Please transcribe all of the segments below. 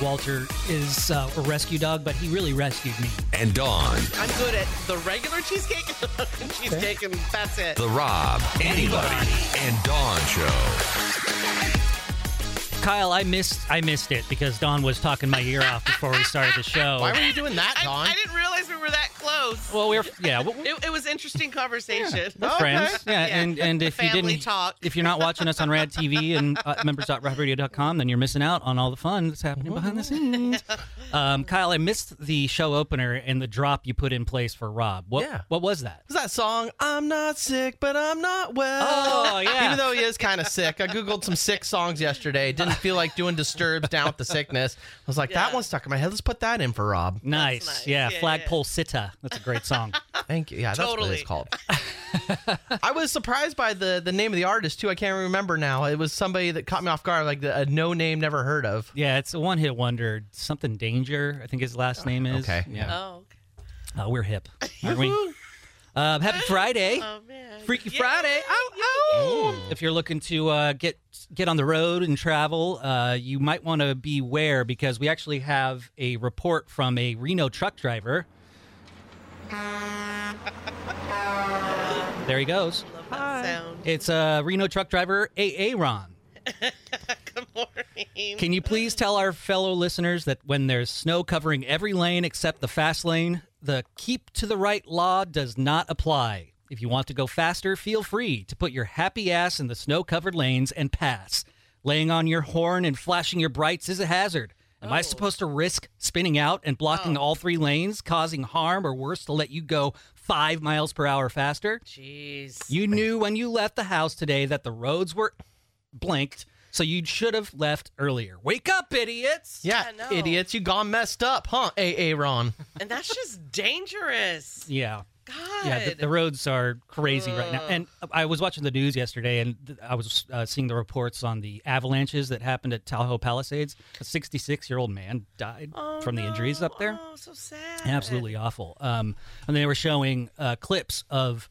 Walter is uh, a rescue dog, but he really rescued me. and Dawn. I'm good at the regular cheesecake and the pumpkin cheesecake, and that's it. The Rob, Anybody, and Dawn Show. Kyle, I missed I missed it because Dawn was talking my ear off before we started the show. Why were you doing that, I, I didn't realize we were that close. well, we're yeah, It, it was interesting conversation. we're friends. Yeah, Yeah. and and if you didn't, talk. if you're not watching us on Rad TV and uh, members.radradio.com, then you're missing out on all the fun that's happening behind the scenes. Um, Kyle, I missed the show opener and the drop you put in place for Rob. What Yeah. what was that? Is that song? I'm not sick, but I'm not well. Oh, yeah. Even though he is kind of sick, I googled some sick songs yesterday. Didn't feel like doing Disturbs down with the sickness. I was like, that Yeah. one stuck in my head. Let's put that in for Rob. Nice. nice. Yeah, Yeah, Flagpole Sitta. That's a great song. Thank you. Yeah, that's what it's called. I was surprised by the the name of the artist too. I can't remember now. It was somebody that caught me off guard, like the, a no name, never heard of. Yeah, it's a one hit wonder. Something Danger, I think his last name is. Okay. Yeah. Oh, okay. Uh, we're hip, aren't we? Uh, happy Friday. oh man. Freaky Yay. Friday. Ow, ow. If you're looking to uh, get get on the road and travel, uh, you might want to beware because we actually have a report from a Reno truck driver. There he goes. Love that sound. It's a Reno truck driver, AA Ron. Good morning. Can you please tell our fellow listeners that when there's snow covering every lane except the fast lane, the keep to the right law does not apply. If you want to go faster, feel free to put your happy ass in the snow covered lanes and pass. Laying on your horn and flashing your brights is a hazard. Am I oh. supposed to risk spinning out and blocking oh. all three lanes, causing harm or worse to let you go five miles per hour faster? Jeez. You knew when you left the house today that the roads were blanked, so you should have left earlier. Wake up, idiots! Yeah, I know. idiots, you gone messed up, huh? AA Ron. and that's just dangerous. Yeah. God. Yeah, the, the roads are crazy right now. And I was watching the news yesterday, and th- I was uh, seeing the reports on the avalanches that happened at Tahoe Palisades. A 66-year-old man died Oh, from the injuries up there. Oh, so sad. Absolutely awful. Um, and they were showing uh, clips of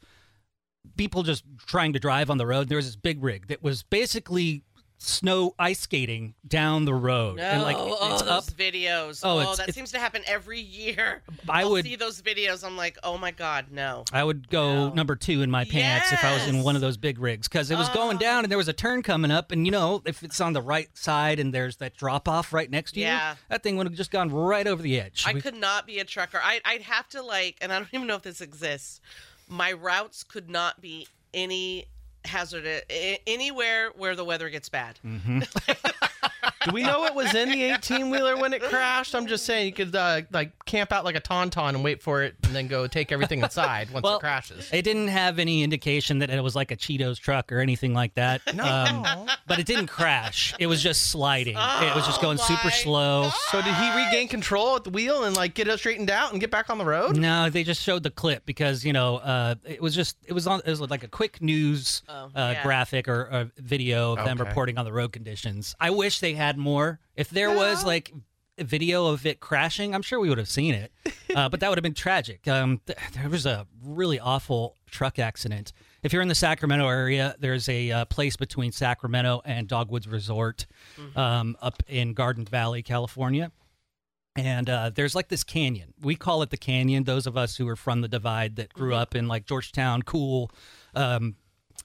people just trying to drive on the road. There was this big rig that was basically snow ice skating down the road, No, and like oh, it's those up. videos. Oh, Oh, that it's- seems to happen every year. I I'll would- see those videos. I'm like, oh my god, no. I would go No. number two in my pants if I was in one of those big rigs because it was going oh. down and there was a turn coming up, and you know if it's on the right side and there's that drop off right next to Yeah. you, that thing would have just gone right over the edge. I We- could not be a trucker. I, I'd have to like, and I don't even know if this exists. My routes could not be any hazardous a- anywhere where the weather gets bad. Mm-hmm. Do we know it was in the 18 wheeler when it crashed? I'm just saying you could uh, like camp out like a tauntaun and wait for it, and then go take everything inside once Well, it crashes. It didn't have any indication that it was like a Cheetos truck or anything like that. No. Um, but it didn't crash. It was just sliding. it was just going Oh super my slow. So did he regain control at the wheel and like get it straightened out and get back on the road? No, they just showed the clip because you know uh, it was just it was on it was like a quick news Oh, uh, yeah. graphic or a video of them reporting on the road conditions. I wish they had more. If there was like a video of it crashing, I'm sure we would have seen it, uh, but that would have been tragic. Um, th- there was a really awful truck accident. If you're in the Sacramento area, there's a uh, place between Sacramento and Dogwoods Resort um, up in Garden Valley, California and uh, there's like this canyon. We call it the canyon. Those of us who are from the Divide that grew up in like Georgetown, Cool, um,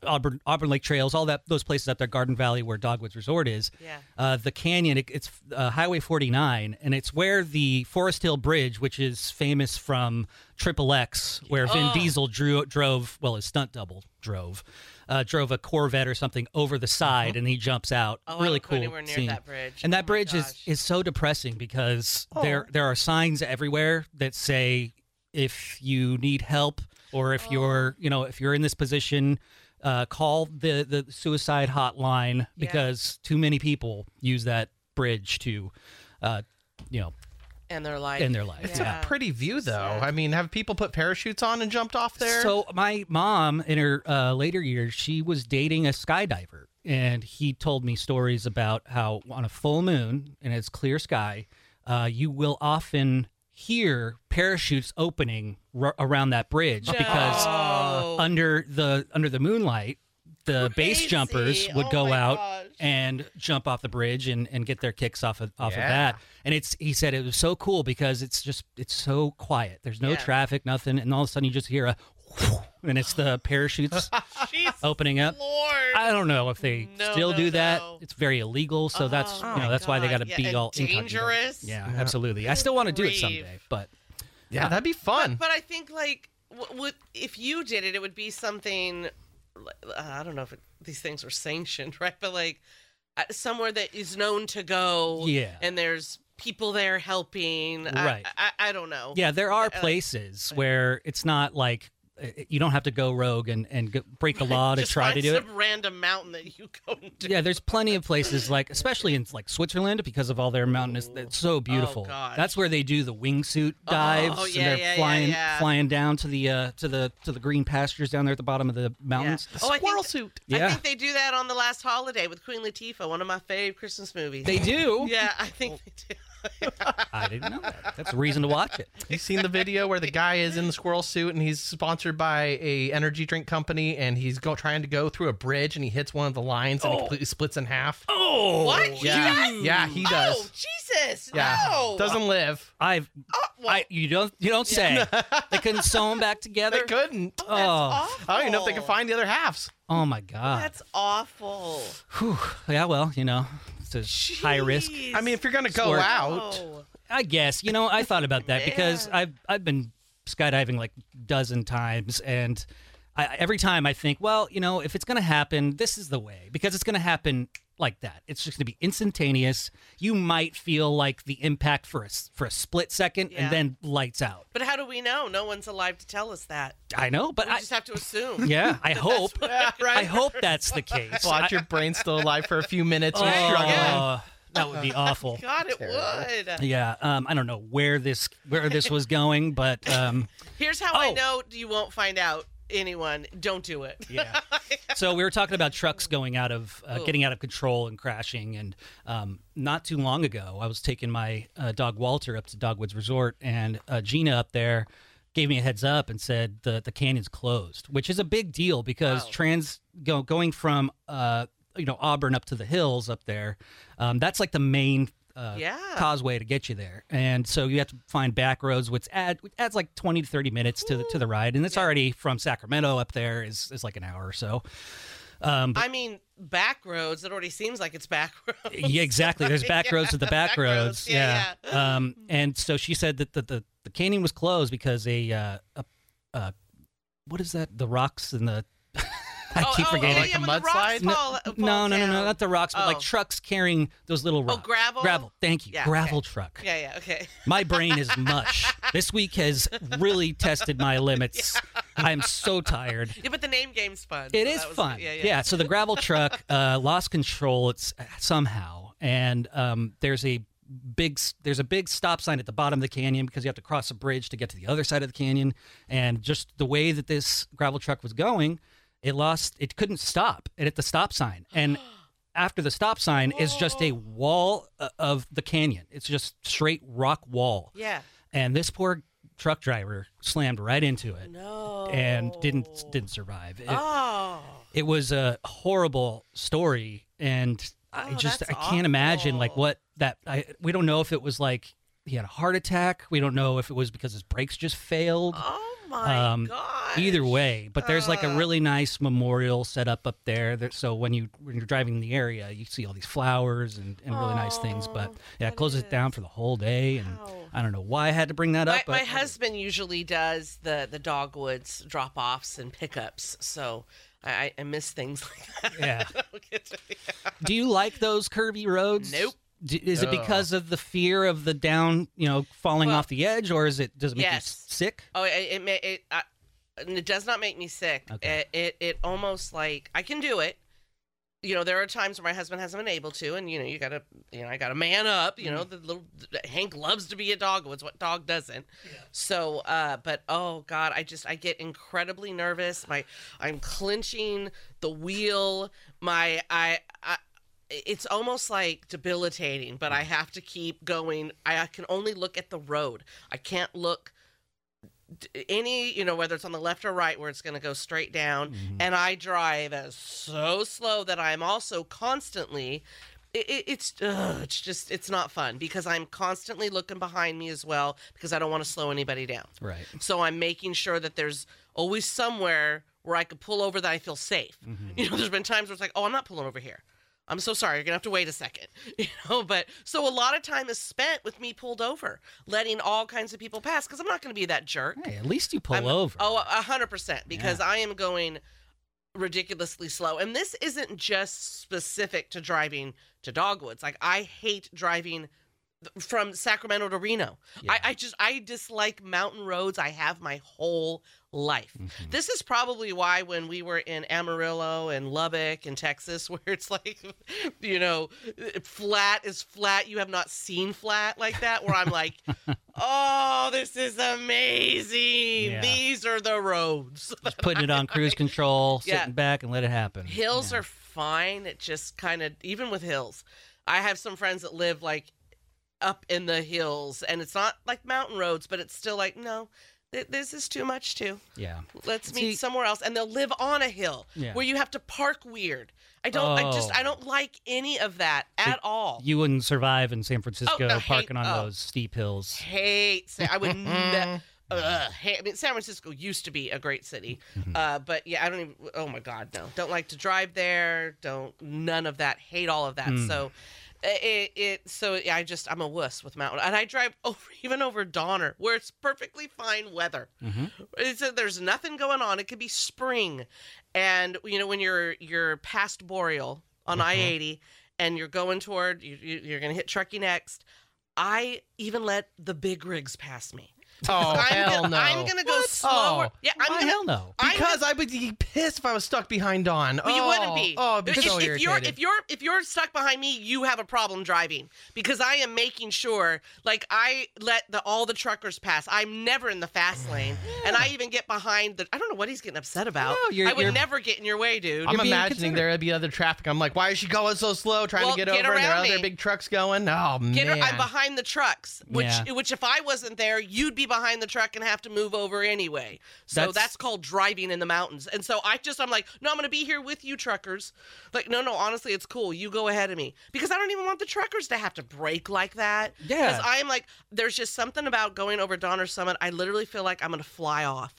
Auburn, Auburn Lake Trails, all that those places up there, Garden Valley, where Dogwoods Resort is. Yeah. Uh, the canyon, it, it's uh, Highway 49, and it's where the Forest Hill Bridge, which is famous from Triple X, where Vin Oh. Diesel drew, drove, well, his stunt double drove, uh, drove a Corvette or something over the side, and he jumps out. Oh, really cool. near scene. that bridge. And Oh that my bridge is is so depressing because there there are signs everywhere that say if you need help or if you're you know if you're in this position uh, call the the suicide hotline because too many people use that bridge to uh, you know and their life. In their life. It's Yeah. a pretty view, though. Sad. I mean, have people put parachutes on and jumped off there? So my mom, in her uh, later years, she was dating a skydiver, and he told me stories about how on a full moon and it's clear sky, uh, you will often hear parachutes opening r- around that bridge because No. under the under the moonlight, the base Crazy. jumpers would Oh go my out gosh. and jump off the bridge and, and get their kicks off of off Yeah. of that. And it's he said it was so cool because it's just it's so quiet. There's no Yeah. traffic, nothing, and all of a sudden you just hear a and it's the parachutes opening up. Lord. I don't know if they No, still no, do that. no. It's very illegal, so that's Oh you know that's why they got to Yeah, be and all incognito. dangerous. Yeah, absolutely. I still want to do it grief. someday, but Yeah, that'd be fun. But I think like w- would if you did it, it would be something. li- Uh, I don't know if it, these things are sanctioned, right? But like uh, somewhere that is known to go. Yeah. And there's people there helping. I- Right. I, I, don't know. yeah, there are Uh, places where it's not like you don't have to go rogue and and go, break the law to Just try to do it. some random mountain that you go to. Yeah, there's plenty of places like, especially in like Switzerland, because of all their mountainous. It's so beautiful. gosh. That's where they do the wingsuit dives, Oh, yeah, and they're yeah, flying yeah. flying down to the uh, to the to the green pastures down there at the bottom of the mountains. Oh, I Squirrel think, suit. Yeah. I think they do that on the last holiday with Queen Latifah, one of my favorite Christmas movies. They do. Yeah, I think they do. I didn't know that. That's a reason to watch it. You seen the video where the guy is in the squirrel suit and he's sponsored by a energy drink company and he's go trying to go through a bridge and he hits one of the lines and he oh. completely splits in half. Oh, What? He yeah, does? yeah, he Oh, does. Jesus! yeah, No. doesn't live. I've. Oh, well, I you don't you don't say. they couldn't sew them back together. They couldn't. Oh, oh, awful. I don't even know if they can find the other halves. oh my god. That's awful. Whew. Yeah, well, you know, it's a high risk. I mean, if you're gonna go Sport. out, Oh. I guess you know I thought about that because I've I've been skydiving like a dozen times and I, every time I think well you know if it's gonna happen this is the way because it's gonna happen like that it's just gonna be instantaneous you might feel like the impact for a s- for a split second Yeah. and then lights out But how do we know? No one's alive to tell us that. I know but We I just have to assume. yeah I hope yeah, right. I hope that's the case Watch your brain still alive for a few minutes. You're oh, struggling. that would be awful God, it would. yeah um, I don't know where this where this was going but um, Here's how I Oh. know you won't find out anyone. Don't do it. Yeah. so we were talking about trucks going out of, uh, getting out of control and crashing. And um, not too long ago, I was taking my uh, dog Walter up to Dogwoods Resort, and uh, Gina up there gave me a heads up and said the the canyon's closed, which is a big deal because Wow. trans go, going from uh, you know Auburn up to the hills up there, um, that's like the main. Uh, Yeah. causeway to get you there, and so you have to find back roads, which add which adds like twenty to thirty minutes to the to the ride, and it's already from Sacramento up there is is like an hour or so. Um, but I mean, back roads. It already seems like it's back roads. yeah, exactly. There's back roads to the back, Back roads. roads. Yeah, Um, and so she said that the, the, the canyon was closed because a, uh, a, uh, what is that? The rocks and the, I Oh, keep oh, forgetting. Oh, Like yeah, a the rocks mudslide? No, fall- fall no, no, no, no, down. not the rocks, but like Oh. trucks carrying those little rocks. Oh, gravel? Gravel. Thank you. Yeah, gravel okay. truck. Yeah, yeah, okay. My brain is mush. this week has really tested my limits. I'm so tired. Yeah, but the name game's fun. It so is was- fun. Yeah, yeah. So the gravel truck uh, lost control. It's somehow, and um, there's a big there's a big stop sign at the bottom of the canyon because you have to cross a bridge to get to the other side of the canyon. And just the way that this gravel truck was going, it lost. It couldn't stop it at the stop sign. And after the stop sign is just a wall uh, of the canyon. It's just straight rock wall. Yeah. And this poor truck driver slammed right into it No. and didn't didn't survive. It- Oh. it was a horrible story and i Oh, just i can't imagine like what that i we don't know if it was like he had a heart attack we don't know if it was because his brakes just failed Oh my Um, god. either way but there's like a Uh. really nice memorial set up up there that, so when you when you're driving in the area you see all these flowers and, and really nice things but yeah it closes it down for the whole day and Wow. i don't know why i had to bring that My, up but my husband usually does the the dogwoods drop offs and pickups, so I, I- I miss things like that. Yeah. Do you like those curvy roads? Nope. D- Is it because of the fear of the down, you know, falling Well, off the edge, or is it does it make you yes. s- sick? Oh, it it ma- it, uh, it does not make me sick. Okay. It, it it almost like I can do it. You know, there are times where my husband hasn't been able to, and you know, you gotta, you know, I gotta man up. You know, Mm-hmm. the little Hank loves to be a dog. What's what dog doesn't? So, uh, but oh god, I just I get incredibly nervous. My I'm clenching the wheel. My I. I it's almost like debilitating, but I have to keep going. I, can only look at the road. I can't look any you know whether it's on the left or right where it's going to go straight down mm-hmm. and i drive as so slow that i'm also constantly it, it, it's ugh, it's just it's not fun because i'm constantly looking behind me as well because i don't want to slow anybody down Right. so i'm making sure that there's always somewhere where i could pull over that i feel safe mm-hmm. you know there's been times where it's like oh i'm not pulling over here I'm so sorry. You're gonna have to wait a second, you know. But so a lot of time is spent with me pulled over, letting all kinds of people pass because I'm not gonna be that jerk. Hey, at least you pull I'm- over. Oh, a hundred percent. Because I am going ridiculously slow, and this isn't just specific to driving to Dogwoods. Like I hate driving from Sacramento to Reno. I, I just I dislike mountain roads. I have my whole life. Mm-hmm. This is probably why when we were in Amarillo and Lubbock in Texas, where it's like, you know, flat is flat. You have not seen flat like that. Where I'm like, oh, this is amazing. Yeah. These are the roads. Just putting it on cruise control, Yeah. sitting back and let it happen. Hills Yeah. are fine. It just kind of even with hills. I have some friends that live like up in the hills and it's not like mountain roads, but it's still like no, this is too much too. Yeah. Let's meet See- somewhere else and they'll live on a hill Yeah. where you have to park weird. I don't I just Oh. I don't like any of that at all. You wouldn't survive in San Francisco no, hate- parking on oh. those steep hills. hate San, I would never uh, hate, I mean, San Francisco used to be a great city, uh, but yeah, I don't even. Oh my God, no! Don't like to drive there. Don't none of that. Hate all of that. So, it, it so I just I'm a wuss with mountain, and I drive over even over Donner where it's perfectly fine weather. Mm-hmm. It's a, there's nothing going on. It could be spring, and you know when you're you're past Boreal on mm-hmm. I eighty, and you're going toward you, you, you're gonna hit Truckee next. I even let the big rigs pass me. Oh I'm hell gonna, no! I'm gonna go What? slower. Oh, yeah, I'm Why gonna, hell no? Because I would be pissed if I was stuck behind Dawn. Well, you oh, wouldn't be. Oh, be if, so if you're irritated. if you're if you're stuck behind me, you have a problem driving because I am making sure. Like I let the all the truckers pass. I'm never in the fast lane, and I even get behind the. I don't know what he's getting upset about. No, you're- I would you're- never get in your way, dude. I'm imagining there'd be other traffic. I'm like, why is she going so slow, trying Well, to get, get over? And there are other big trucks going. Oh Get her, man, I'm behind the trucks, which Yeah. which if I wasn't there, you'd be behind the truck and have to move over anyway. So That's- that's, called driving in the mountains. And so I just I'm like, no, I'm gonna be here with you, truckers. Like, no, no, honestly, it's cool. You go ahead of me because I don't even want the truckers to have to brake like that. Yeah. because I'm like, there's just something about going over Donner Summit. I literally feel like I'm gonna fly off.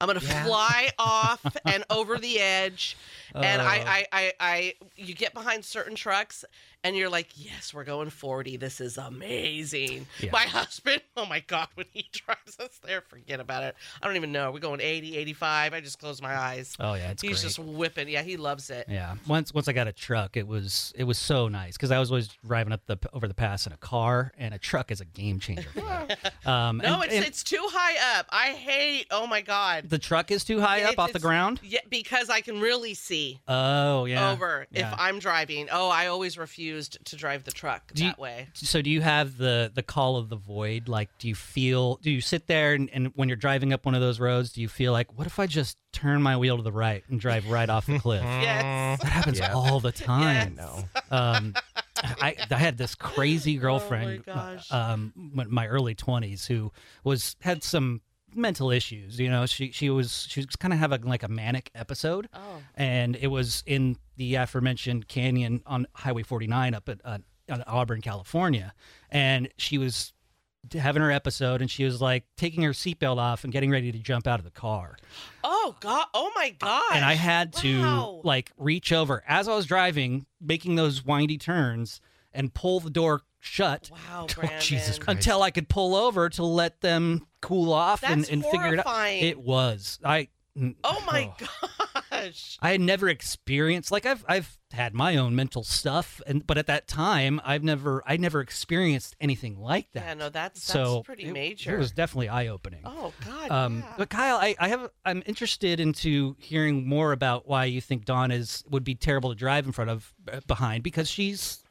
I'm gonna Yeah. fly off and over the edge, and. I, I, I, I, you get behind certain trucks, and you're like, yes, we're going 40. This is amazing. Yeah. My husband, oh my god, when he drives us there, forget about it. I don't even know. We're going 80, 85. I just close my eyes. Oh yeah, He's great. just whipping. Yeah, he loves it. Yeah. Once once I got a truck, it was it was so nice because I was always driving up the over the pass in a car, and a truck is a game changer. Um, No, and- it's and it's too high up. I hate. Oh my god. the truck is too high up off the ground. Yeah, because I can really see. Oh yeah. over Yeah. if I'm driving. Oh, I always refused to drive the truck Do you- that way. So do you have the the call of the void? Like, do you feel? Do you sit there and, and when you're driving up one of those roads, do you feel like, what if I just turn my wheel to the right and drive right off the cliff? Yes. That happens all the time. Yes. Um, I, I had this crazy girlfriend, Oh gosh. uh, um, in my early twenties, who was had some mental issues. You know, she she was she was kind of having like a manic episode, Oh. and it was in the aforementioned canyon on Highway 49 up at uh, Auburn, California, and she was having her episode, and she was like taking her seatbelt off and getting ready to jump out of the car Oh God. Oh my God. and I had to Wow. like reach over as I was driving, making those windy turns, and pull the door shut Wow, Oh, Brandon. Jesus Christ. until I could pull over to let them cool off and, That's and figure it out. horrifying. It was I. Oh my gosh. I had never experienced like I've I've had my own mental stuff, and but at that time I've never I never experienced anything like that. Yeah, no, that's that's so pretty it- major. It was definitely eye opening. oh God. Um, yeah. but Kyle, I, I have I'm interested into hearing more about why you think Dawn is would be terrible to drive in front of uh, behind because she's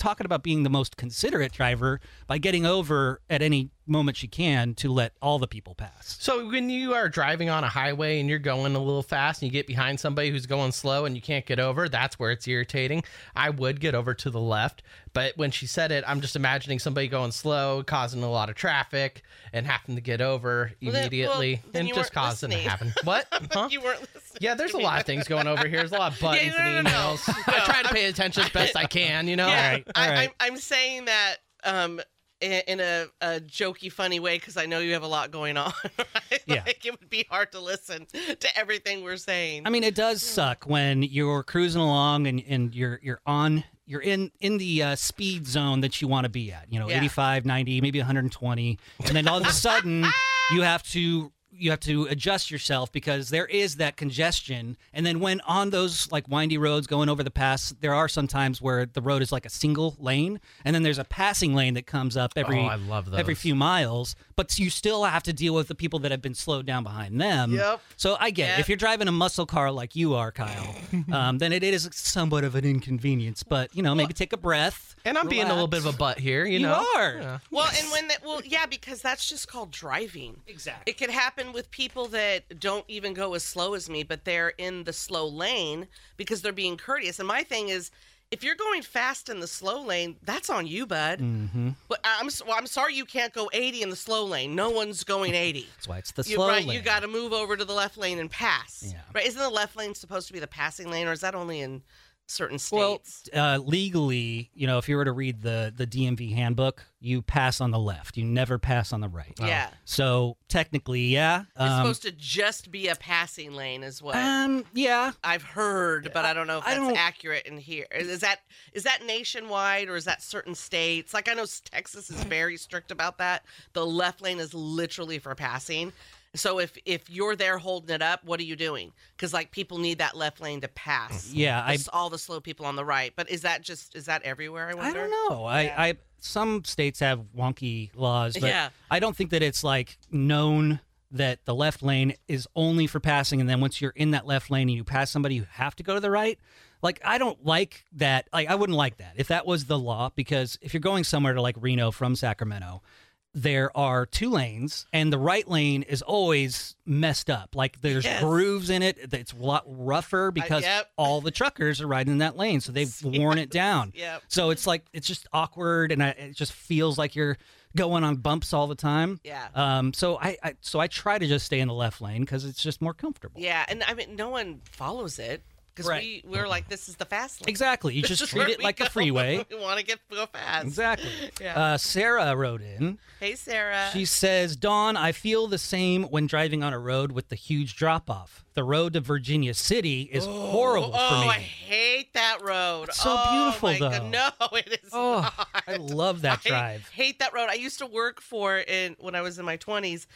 talking about being the most considerate driver by getting over at any moment she can to let all the people pass. So when you are driving on a highway and you're going a little fast and you get behind somebody who's going slow and you can't get over, that's where it's irritating. I would get over to the left, but when she said it, I'm just imagining somebody going slow, causing a lot of traffic and having to get over Well, then- immediately well, then and you just weren't causing to happen. What? Huh? you weren't listening. Yeah, there's to a me. lot of things going over here. There's a lot of buttons no, and no, no. emails. I try to pay attention as best I can, you know? Yeah, All right, all I, I'm, I'm saying that um, in, in a, a jokey, funny way because I know you have a lot going on. Right? Yeah. like it would be hard to listen to everything we're saying. I mean, it does suck when you're cruising along and, and you're you're on you're in in the uh, speed zone that you want to be at. You know, Yeah. 85, 90, maybe 120, and then all of a sudden you have to you have to adjust yourself because there is that congestion. And then when on those like windy roads going over the pass, there are some times where the road is like a single lane, and then there's a passing lane that comes up every Oh, I love every few miles. But you still have to deal with the people that have been slowed down behind them. Yep. So I get it. If you're driving a muscle car like you are, Kyle, um, then it is somewhat of an inconvenience. But you know, maybe take a breath. And I'm being a little bit of a butt here, you, You know? are. Yeah. well, and when that, well, yeah, because that's just called driving. Exactly. It could happen with people that don't even go as slow as me, but they're in the slow lane because they're being courteous. And my thing is, if you're going fast in the slow lane, that's on you, bud. Mm-hmm. But I'm well, I'm sorry you can't go 80 in the slow lane. No one's going 80. That's why it's the You, slow right, lane. you got to move over to the left lane and pass. Yeah. Right? Isn't the left lane supposed to be the passing lane, or is that only in certain Well, states? uh, legally, you know, if you were to read the the DMV handbook, you pass on the left. You never pass on the right. Yeah. So technically, yeah. it's Um, supposed to just be a passing lane, is what um, yeah. I've heard, but I don't know if that's don't- accurate in here. Is, is that is that nationwide or is that certain states? Like I know Texas is very strict about that. The left lane is literally for passing. So if if you're there holding it up, what are you doing? Because like people need that left lane to pass. Mm-hmm. Yeah, I all the slow people on the right. But is that just is that everywhere? I wonder. I don't know. I, I some states have wonky laws, but Yeah. I don't think that it's like known that the left lane is only for passing, and then once you're in that left lane and you pass somebody, you have to go to the right. Like I don't like that. Like I wouldn't like that if that was the law, because if you're going somewhere to like Reno from Sacramento. There are two lanes, and the right lane is always messed up. Like there's Yes. grooves in it. It's a lot rougher because yep. all the truckers are riding in that lane, so they've worn it down. Yep. So it's like it's just awkward, and I, it just feels like you're going on bumps all the time. Yeah. Um. So I, I so I try to just stay in the left lane because it's just more comfortable. Yeah, and I mean no one follows it because Right. we we're like this is the fast lane. Exactly. You This just treat it like go a freeway. We want to get go fast. Exactly. Yeah. Uh, Sarah wrote in. Hey Sarah. She says, "Dawn, I feel the same when driving on a road with the huge drop off. The road to Virginia City is horrible oh, for me. I hate that road. It's so oh, beautiful, my God. though. No, it is oh, not. I love that I drive. hate that road. I used to work for in when I was in my twenties,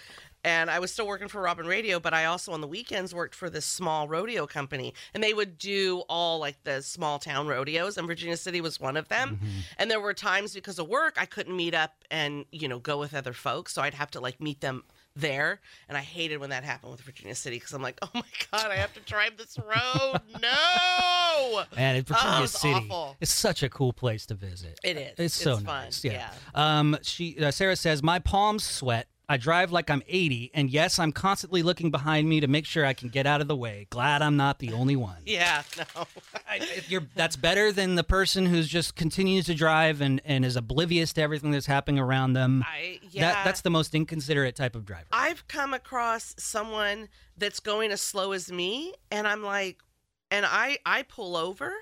and I was still working for Robin Radio, but I also on the weekends worked for this small rodeo company, and they would do all like the small town rodeos, and Virginia City was one of them. Mm-hmm. And there were times because of work I couldn't meet up and you know go with other folks, so I'd have to like meet them there and i hated when that happened with virginia city because i'm like oh my god i have to drive this road no And Virginia Oh, it's City awful. is such a cool place to visit. It is. It's so It's fun, nice. Yeah. Um. She uh, Sarah says my palms sweat. I drive like I'm 80, and yes, I'm constantly looking behind me to make sure I can get out of the way. Glad I'm not the only one. yeah no I, if you're, that's better than the person who's just continues to drive and, and is oblivious to everything that's happening around them. I yeah. That, that's the most inconsiderate type of driver. I've come across someone that's going as slow as me, and I'm like, and I I pull over,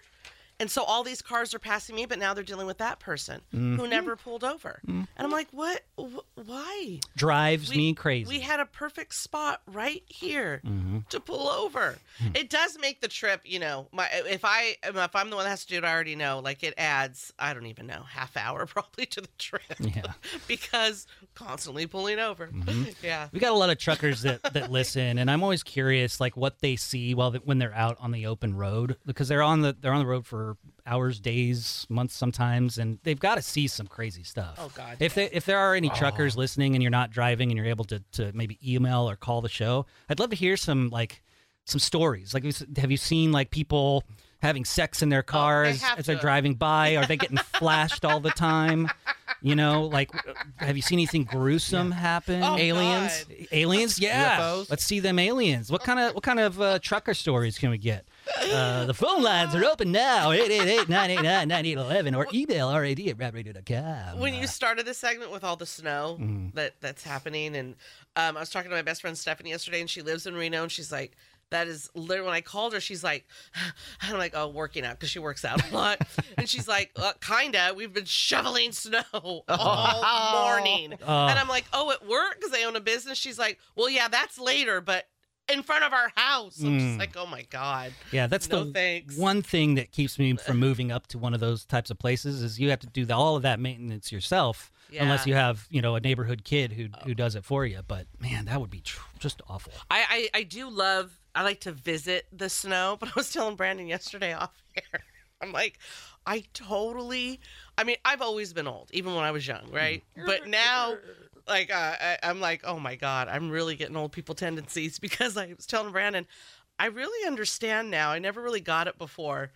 and so all these cars are passing me, but now they're dealing with that person Mm-hmm. who never pulled over, and I'm like, what? Wh- why? Drives We- me crazy. We had a perfect spot right here Mm-hmm. to pull over. It does make the trip, you know. My if I if I'm the one that has to do it, I already know. Like it adds, I don't even know, half hour probably to the trip. Yeah. because constantly pulling over. Yeah. We got a lot of truckers that, that listen, and I'm always curious, like what they see while they, when they're out on the open road, because they're on the they're on the road for hours, days, months, sometimes, and they've got to see some crazy stuff. Oh, God, If they, if there are any truckers listening, and you're not driving, and you're able to to maybe email or call the show, I'd love to hear some like some stories. Like, have you seen like people? having sex in their cars have as they're to. driving by? Are they getting flashed all the time? You know, like, have you seen anything gruesome happen? Oh, Aliens? God. Aliens, yeah. UFOs? Let's see them aliens. What kind of what kind of uh, trucker stories can we get? Uh, the phone lines are open now. 888-989-9811 or email rad at radradio.com. when you started the segment with all the snow Mm-hmm. that that's happening and um, i was talking to my best friend stephanie yesterday and she lives in reno and she's like that is literally when i called her she's like i'm like oh working out because she works out a lot and she's like uh, kinda we've been shoveling snow all morning Oh. and i'm like oh at work because they own a business she's like well yeah that's later but in front of our house i'm just Mm. like oh my god Yeah, that's No the thanks. one thing that keeps me from moving up to one of those types of places is you have to do the, all of that maintenance yourself unless you have you know a neighborhood kid who who does it for you. But man, that would be tr- just awful. I, I I do love. I like to visit the snow, but I was telling Brandon yesterday off air. I'm like, I totally. I mean, I've always been old, even when I was young, right? But now, like, uh, I, I'm like, oh my god, I'm really getting old people tendencies because I was telling Brandon, I really understand now. I never really got it before.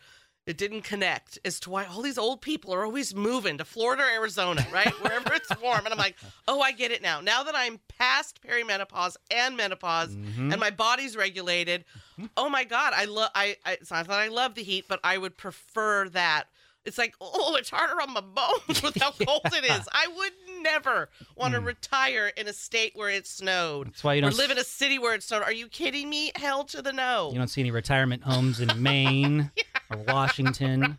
It didn't connect as to why all these old people are always moving to Florida or Arizona, right? Wherever it's warm. And I'm like, oh, I get it now. Now that I'm past perimenopause and menopause and my body's regulated, oh my God, I love, I, I, it's not that I love the heat, but I would prefer that. It's like, oh, it's harder on my bones with how cold it is. I would never want to retire in a state where it snowed. That's why you don't live s- in a city where it snowed. Are you kidding me? Hell to the no. You don't see any retirement homes in Maine or Washington.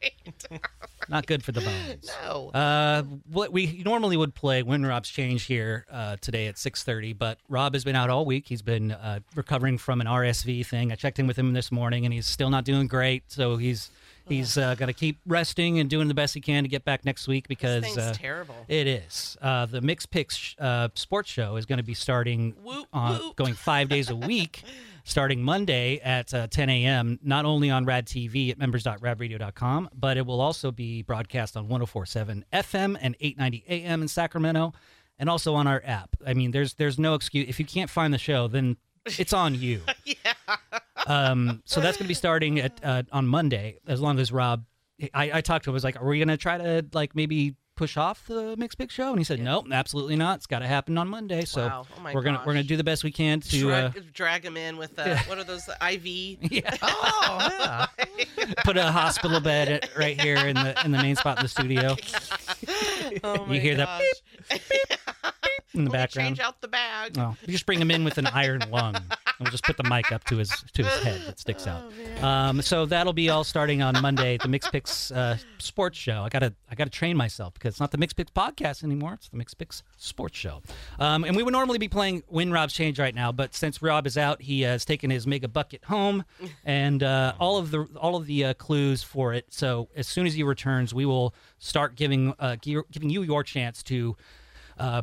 Not good for the bones. no. Uh, what we normally would play when Rob's change here uh, today at six thirty, but Rob has been out all week. He's been uh, recovering from an RSV thing. I checked in with him this morning, and he's still not doing great. So he's he's uh, going to keep resting and doing the best he can to get back next week because thing's uh, terrible. It is. Uh, the Mixed Picks uh, sports show is going to be starting Whoop, whoop. going five days a week, starting Monday at uh, 10 a.m. Not only on Rad TV at members.radradio.com, but it will also be broadcast on 104.7 FM and 890 AM in Sacramento, and also on our app. I mean, there's there's no excuse if you can't find the show, then it's on you. yeah. Um, so that's going to be starting at uh, on Monday. As long as Rob, I, I talked to him. I was like, "Are we going to try to like maybe push off the Mixed Picks Show?" And he said, "Nope, absolutely not. It's got to happen on Monday." So Wow. Oh my we're gonna we're gonna do the best we can to uh, drag, drag him in with uh, what are those IV? yeah, Oh, yeah. put a hospital bed at- right here in the in the main spot in the studio Oh my You hear that gosh. In the background. Change out the bag. Oh, you just bring him in with an iron lung. And we'll just put the mic up to his to his head that sticks out. Um, so that'll be all starting on Monday. The Mix Picks uh, sports show. I gotta I gotta train myself because it's not the Mix Picks podcast anymore. It's the Mix Picks sports show. Um, and we would normally be playing Win Rob's Change right now, but since Rob is out, he has taken his mega bucket home and uh, all of the all of the uh, clues for it. So as soon as he returns, we will start giving uh, gi- giving you your chance to. Uh,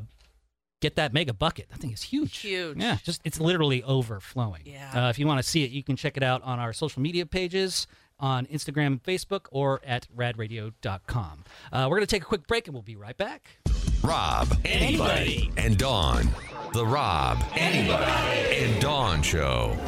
get that mega bucket. That thing is huge. Huge. Yeah, just it's literally overflowing. Yeah. Uh, if you want to see it, you can check it out on our social media pages on Instagram and Facebook or at radradio.com. Uh, we're going to take a quick break and we'll be right back. Rob, anybody, and Dawn. The Rob, anybody, and Dawn Show.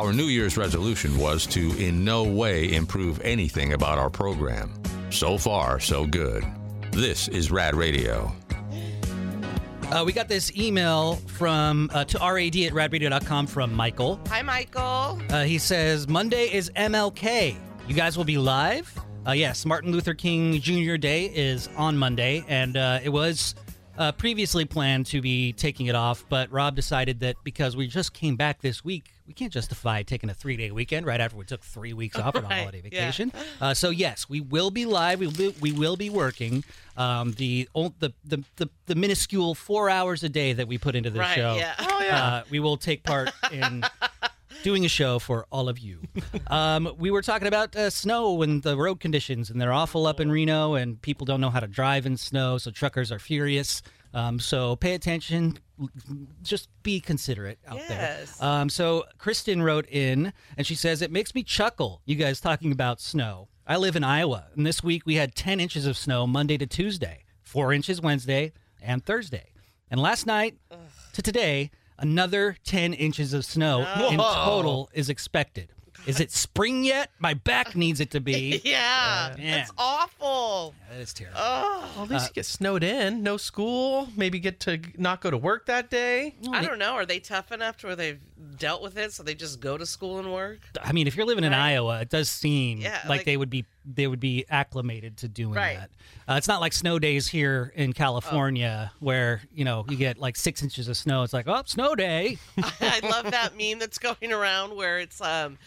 Our New Year's resolution was to in no way improve anything about our program. So far, so good. This is Rad Radio. Uh, we got this email from uh, to rad at radradio.com from Michael. Hi, Michael. Uh, he says Monday is MLK. You guys will be live. Uh, yes, Martin Luther King Jr. Day is on Monday, and uh, it was uh, previously planned to be taking it off, but Rob decided that because we just came back this week, we can't justify taking a three-day weekend right after we took three weeks off on a Right, holiday yeah. vacation. Uh, so yes, we will be live. We will be, we will be working. Um, the, ol- the the the the minuscule four hours a day that we put into the Right, show. yeah. Oh, yeah. Uh, we will take part in doing a show for all of you. Um, we were talking about uh, snow and the road conditions, and they're awful up in Reno, and people don't know how to drive in snow, so truckers are furious. Um, so pay attention. Just be considerate out Yes. there. Um, so Kristen wrote in and she says, It makes me chuckle, you guys talking about snow. I live in Iowa, and this week we had 10 inches of snow Monday to Tuesday, 4 inches Wednesday and Thursday. And last night to today, another 10 inches of snow in total is expected. Is it spring yet? My back needs it to be. Yeah, Man. that's awful. That is terrible. Oh, Well, at least you get snowed in, no school, maybe get to not go to work that day. I don't know. Are they tough enough to where they've dealt with it, so they just go to school and work? I mean, if you're living in Iowa, it does seem Yeah, like, like- they would be they would be acclimated to doing Right. that. Uh, it's not like snow days here in California where you know you get like six inches of snow. It's like oh, snow day. I love that meme that's going around where it's um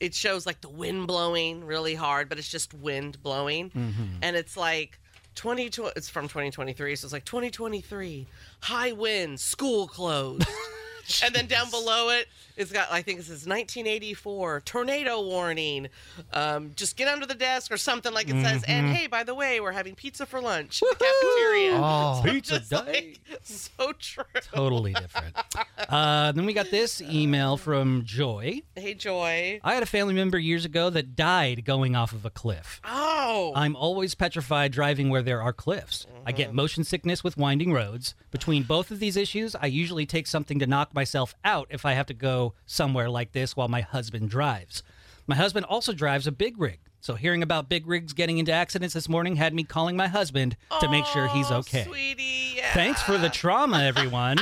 it shows like the wind blowing really hard, but it's just wind blowing. Mm-hmm. And it's like 20 it's from 2023, so it's like 2023, high winds, school closed. and then down below it, it's got I think it says 1984 tornado warning. Um, just get under the desk or something like it says. And hey, by the way, we're having pizza for lunch in the cafeteria. Oh, Pizza day. like, so true. totally different. Uh, then we got this email from Joy. Hey, Joy. I had a family member years ago that died going off of a cliff. Oh. I'm always petrified driving where there are cliffs. I get motion sickness with winding roads. Between both of these issues, I usually take something to knock myself out if I have to go somewhere like this while my husband drives. My husband also drives a big rig. So hearing about big rigs getting into accidents this morning had me calling my husband to make sure he's okay. Sweetie. Yeah. Thanks for the trauma, everyone.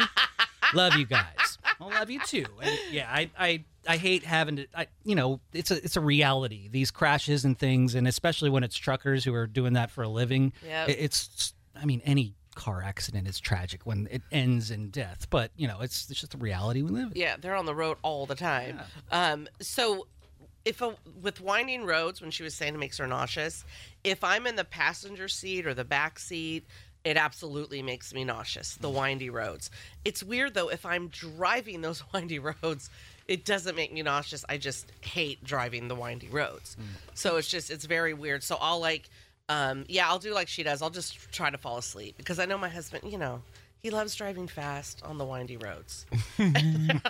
love you guys. I love you too. And yeah, I, I, I hate having to. I, you know, it's a, it's a reality. These crashes and things, and especially when it's truckers who are doing that for a living. Yep. it- it's. I mean, any car accident is tragic when it ends in death. But you know, it's it's just the reality we live in. Yeah, they're on the road all the time. Um, so if a, with winding roads, when she was saying it makes her nauseous, if I'm in the passenger seat or the back seat, it absolutely makes me nauseous. The windy roads. It's weird though. If I'm driving those windy roads. It doesn't make me nauseous. I just hate driving the windy roads. So it's just it's very weird. So I'll like um yeah, I'll do like she does. I'll just try to fall asleep because I know my husband, you know, he loves driving fast on the windy roads. I'm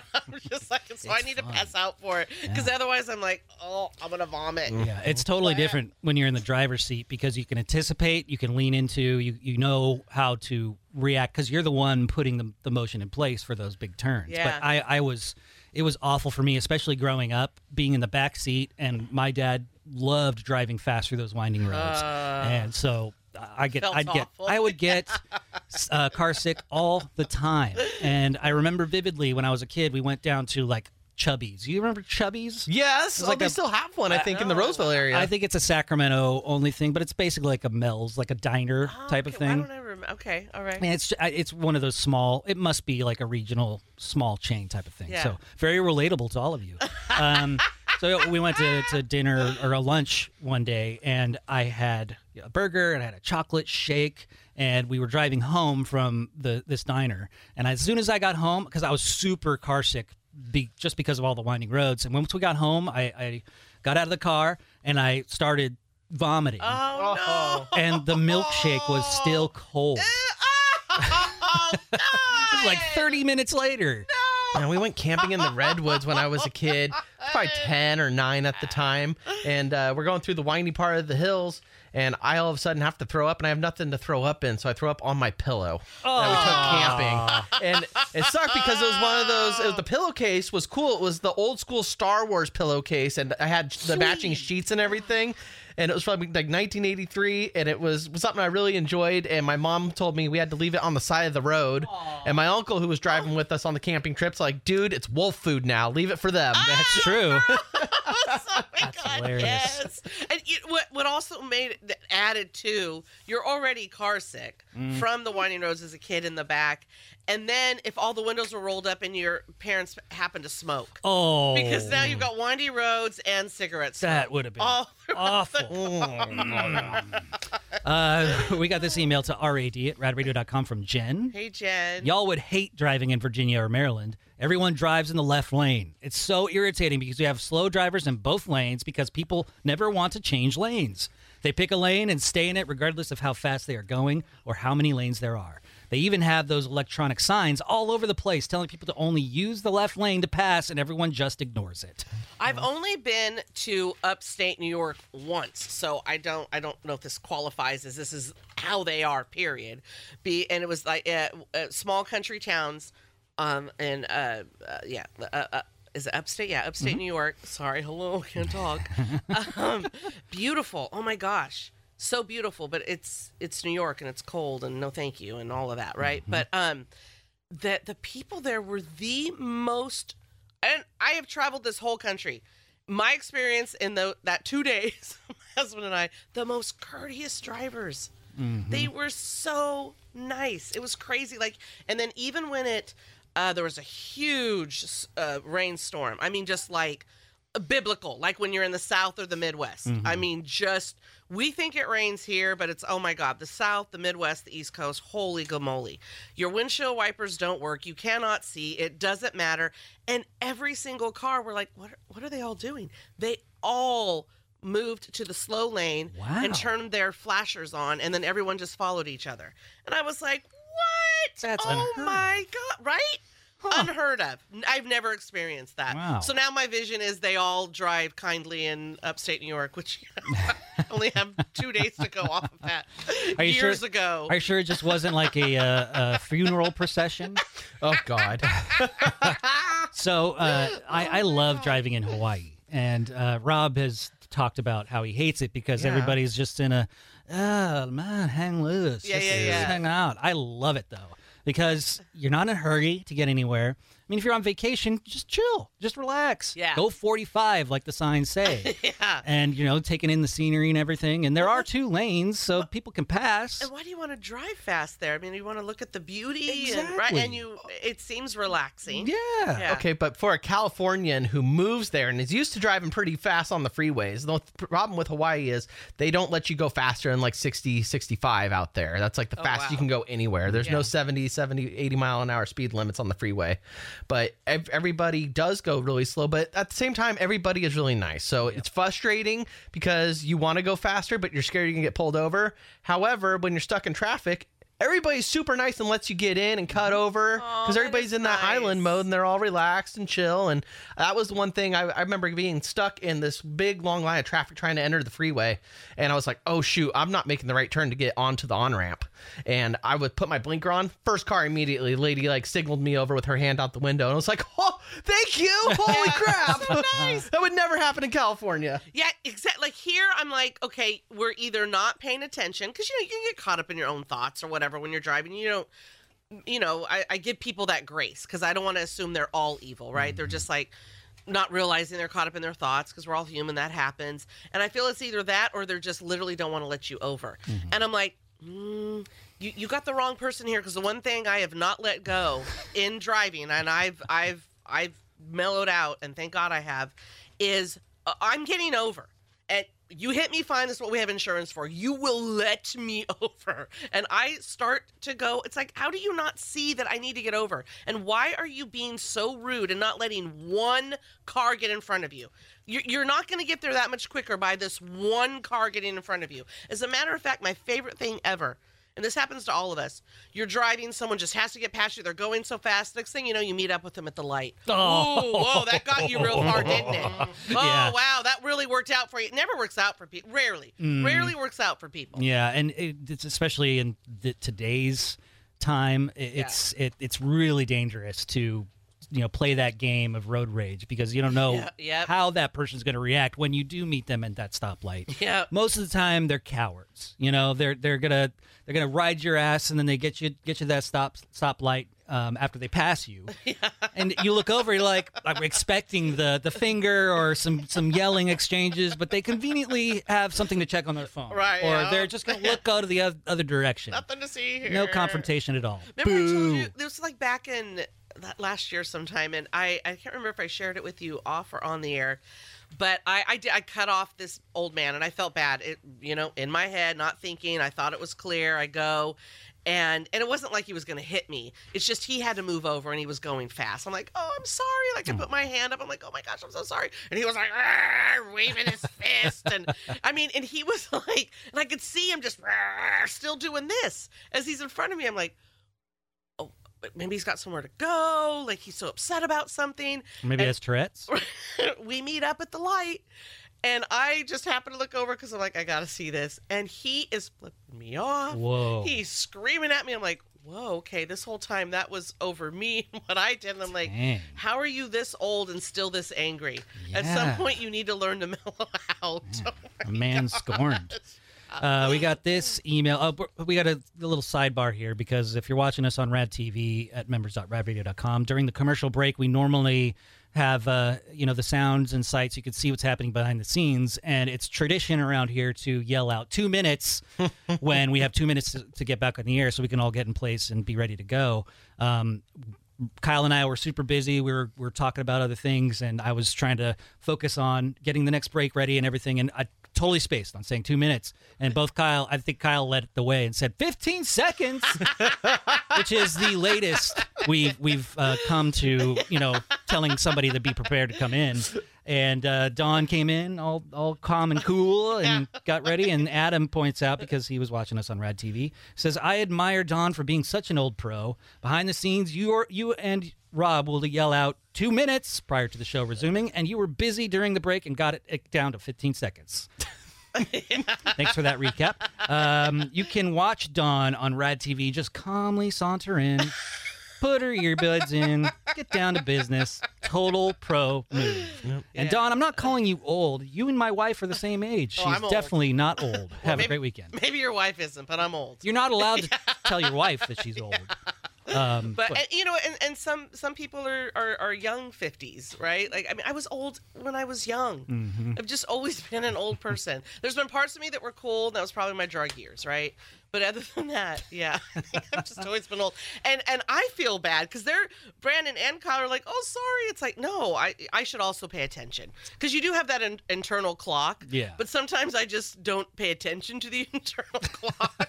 just like, so I need fun. to pass out for it because otherwise I'm like, oh, I'm gonna vomit. Yeah, it's totally But- different when you're in the driver's seat because you can anticipate, you can lean into, you you know how to react because you're the one putting the, the motion in place for those big turns. Yeah. But I, I was, it was awful for me, especially growing up, being in the back seat, and my dad loved driving fast through those winding roads, and so. I get, Uh. I'd get. I would get uh, car sick all the time, and I remember vividly when I was a kid, we went down to like Chubby's. You remember Chubby's? yes. Oh, like they a- still have one, I think, in the Roseville area. I think it's a Sacramento only thing, but it's basically like a Mel's, like a diner type of Okay, Why thing. don't I remember? Okay, all right. And it's it's one of those small. It must be like a regional small chain type of thing. Yeah. So very relatable to all of you. Um, so we went to, to dinner or a lunch one day, and I had a burger and I had a chocolate shake, and we were driving home from the this diner. And as soon as I got home, because I was super car sick, be, just because of all the winding roads, and once we got home, I, I got out of the car and I started vomiting, oh no! and the milkshake was still cold. oh, was like 30 minutes later. Yeah, we went camping in the redwoods when I was a kid. Probably ten or nine at the time, and uh, we're going through the windy part of the hills. And I all of a sudden have to throw up, and I have nothing to throw up in, so I throw up on my pillow that we took camping. And it sucked because it was one of those. It was, the pillowcase was cool. It was the old school Star Wars pillowcase, and I had the matching sheets and everything. And it was from like 1983, and it was something I really enjoyed. And my mom told me we had to leave it on the side of the road. And my uncle, who was driving with us on the camping trips, like, dude, it's wolf food now. Leave it for them. That's true. oh my God, hilarious. yes. And you, what what also made it added to you're already car sick Mm. from the winding roads as a kid in the back, and then if all the windows were rolled up and your parents happen to smoke. Oh. Because now you've got windy roads and cigarettes. That would have been all awful. uh, we got this email to rad at radradio.com from Jen. Hey Jen. Y'all would hate driving in Virginia or Maryland. Everyone drives in the left lane. It's so irritating because we have slow drivers in both lanes because people never want to change lanes. They pick a lane and stay in it regardless of how fast they are going or how many lanes there are. They even have those electronic signs all over the place telling people to only use the left lane to pass, and everyone just ignores it. I've only been to upstate New York once, so I don't I don't know if this qualifies as this is how they are. Period. Be and it was like uh, uh, small country towns, um, and uh, uh yeah, uh, uh, is it upstate? Yeah, upstate New York. Sorry, hello, can't talk. um, beautiful. Oh my gosh, so beautiful. But it's it's New York and it's cold and no thank you and all of that, right? But um, that the people there were the most and I have traveled this whole country. My experience in the that two days, my husband and I, the most courteous drivers. They were so nice. It was crazy. Like, and then even when it, uh, there was a huge uh, rainstorm. I mean, just like biblical, like when you're in the South or the Midwest. I mean, just we think it rains here, but it's oh my God, the South, the Midwest, the East Coast, holy gamoly. Your windshield wipers don't work. You cannot see. It doesn't matter. And every single car, we're like, what? What are they all doing? They all moved to the slow lane Wow. and turned their flashers on, and then everyone just followed each other. And I was like, what? That's oh unheard my God, right? Unheard of. I've never experienced that. Wow. So now my vision is they all drive kindly in upstate New York, which I only have two days to go off of that. Are you Years sure- ago. Are you sure it just wasn't like a, uh, a funeral procession? Oh God. So uh, I, I love driving in Hawaii, and uh, Rob has talked about how he hates it because Yeah. everybody's just in a oh man, hang loose, Yeah, just, yeah, just yeah. hang out. I love it though because you're not in a hurry to get anywhere. I mean, if you're on vacation, just chill, just relax. Yeah. Go 45, like the signs say. yeah. And you know, taking in the scenery and everything. And there are two lanes, so people can pass. And why do you want to drive fast there? I mean, you want to look at the beauty, and, right? And you, it seems relaxing. Yeah. Yeah. Okay, but for a Californian who moves there and is used to driving pretty fast on the freeways, the problem with Hawaii is they don't let you go faster than like 60, 65 out there. That's like the Oh, fastest you can go anywhere. There's no 70, 70, 80 mile an hour speed limits on the freeway. But ev- everybody does go really slow, but at the same time, everybody is really nice. So it's frustrating because you want to go faster, but you're scared you're going to get pulled over. However, when you're stuck in traffic, Everybody's super nice and lets you get in and cut over because everybody's in that island mode and they're all relaxed and chill. And that was the one thing I, I remember being stuck in this big long line of traffic trying to enter the freeway. And I was like, oh, shoot, I'm not making the right turn to get onto the on ramp. And I would put my blinker on. First car immediately, lady like signaled me over with her hand out the window. And I was like, oh, thank you. Holy crap. that would never happen in California. Yeah, exactly. Like here, I'm like, okay, we're either not paying attention because you know you can get caught up in your own thoughts or whatever when you're driving. You don't, you know, I, I give people that grace because I don't want to assume they're all evil, right? They're just like not realizing they're caught up in their thoughts because we're all human. That happens, and I feel it's either that or they're just literally don't want to let you over. Mm-hmm. And I'm like. Mm, you, you got the wrong person here because the one thing I have not let go in driving, and I've I've I've mellowed out, and thank God I have, is uh, I'm getting over. You hit me fine. Is what we have insurance for. You will let me over. And I start to go, it's like, how do you not see that I need to get over? And why are you being so rude and not letting one car get in front of you? You're not going to get there that much quicker by this one car getting in front of you. As a matter of fact, my favorite thing ever and this happens to all of us. You're driving, someone just has to get past you. They're going so fast. Next thing you know, you meet up with them at the light. Oh. Ooh, whoa, that got you real far, didn't it? Oh, Yeah. wow, that really worked out for you. It never works out for people. Rarely. Mm. Rarely works out for people. Yeah, and it's especially in the, today's time, it's it, it's really dangerous to you know play that game of road rage because you don't know Yeah, yep. how that person's going to react when you do meet them at that stoplight. Yep. Most of the time, they're cowards. You know, they're they're gonna they're gonna ride your ass and then they get you get you that stop stoplight um, after they pass you, yeah. and you look over, you're like, I'm expecting the the finger or some some yelling exchanges, but they conveniently have something to check on their phone, Right, Or yeah. they're just gonna look go to the oth- other direction. Nothing to see here. No confrontation at all. Remember I told you this was like back in that last year sometime, and I I can't remember if I shared it with you off or on the air, but I I did I cut off this old man, and I felt bad. It you know in my head, not thinking. I thought it was clear. I go. And and it wasn't like he was going to hit me. It's just he had to move over and he was going fast. I'm like, oh, I'm sorry. Like I hmm. put my hand up. I'm like, oh my gosh, I'm so sorry. And he was like, waving his fist. And I mean, and he was like, and I could see him just still doing this as he's in front of me. I'm like, maybe he's got somewhere to go. Like he's so upset about something. Maybe And- has Tourette's. we meet up at the light and I just happen to look over because I'm like, I gotta see this. And he is flipping me off. Whoa. He's screaming at me. I'm like, whoa, okay, this whole time that was over me and what I did. And I'm like, Dang. how are you this old and still this angry? At some point, you need to learn to mellow out. Oh A man scorned. Uh, we got this email. Oh, we got a, a little sidebar here because if you're watching us on Rad TV at members.radradio.com during the commercial break, we normally have uh, you know the sounds and sights. You can see what's happening behind the scenes, and it's tradition around here to yell out two minutes when we have two minutes to, to get back on the air, so we can all get in place and be ready to go. Um, Kyle and I were super busy. We were we were talking about other things, and I was trying to focus on getting the next break ready and everything. And I totally spaced on saying two minutes. And both Kyle, I think Kyle led the way and said 15 seconds, which is the latest we've we've uh, come to. You know, telling somebody to be prepared to come in. And uh, Dawn came in all all calm and cool and got ready. And Adam points out because he was watching us on Rad TV says, "I admire Dawn for being such an old pro. Behind the scenes, you are, you and Rob will yell out two minutes prior to the show resuming, and you were busy during the break and got it, it down to 15 seconds." Thanks for that recap. Um, you can watch Dawn on Rad TV. Just calmly saunter in, put her earbuds in, get down to business. Total pro move. And Dawn, I'm not calling you old. You and my wife are the same age. She's Oh, I'm old. definitely not old. Have a maybe- great weekend. Maybe your wife isn't, but I'm old. You're not allowed to tell your wife that she's old. Um, But and, you know, and, and some some people are, are are young fifties, right? Like I mean, I was old when I was young. Mm-hmm. I've just always been an old person. There's been parts of me that were cool. And that was probably my drug years, right? But other than that, yeah, I've just always been old. And and I feel bad because they're Brandon and Kyle are like, oh, sorry. It's like, no, I I should also pay attention because you do have that in, internal clock. Yeah. But sometimes I just don't pay attention to the internal clock,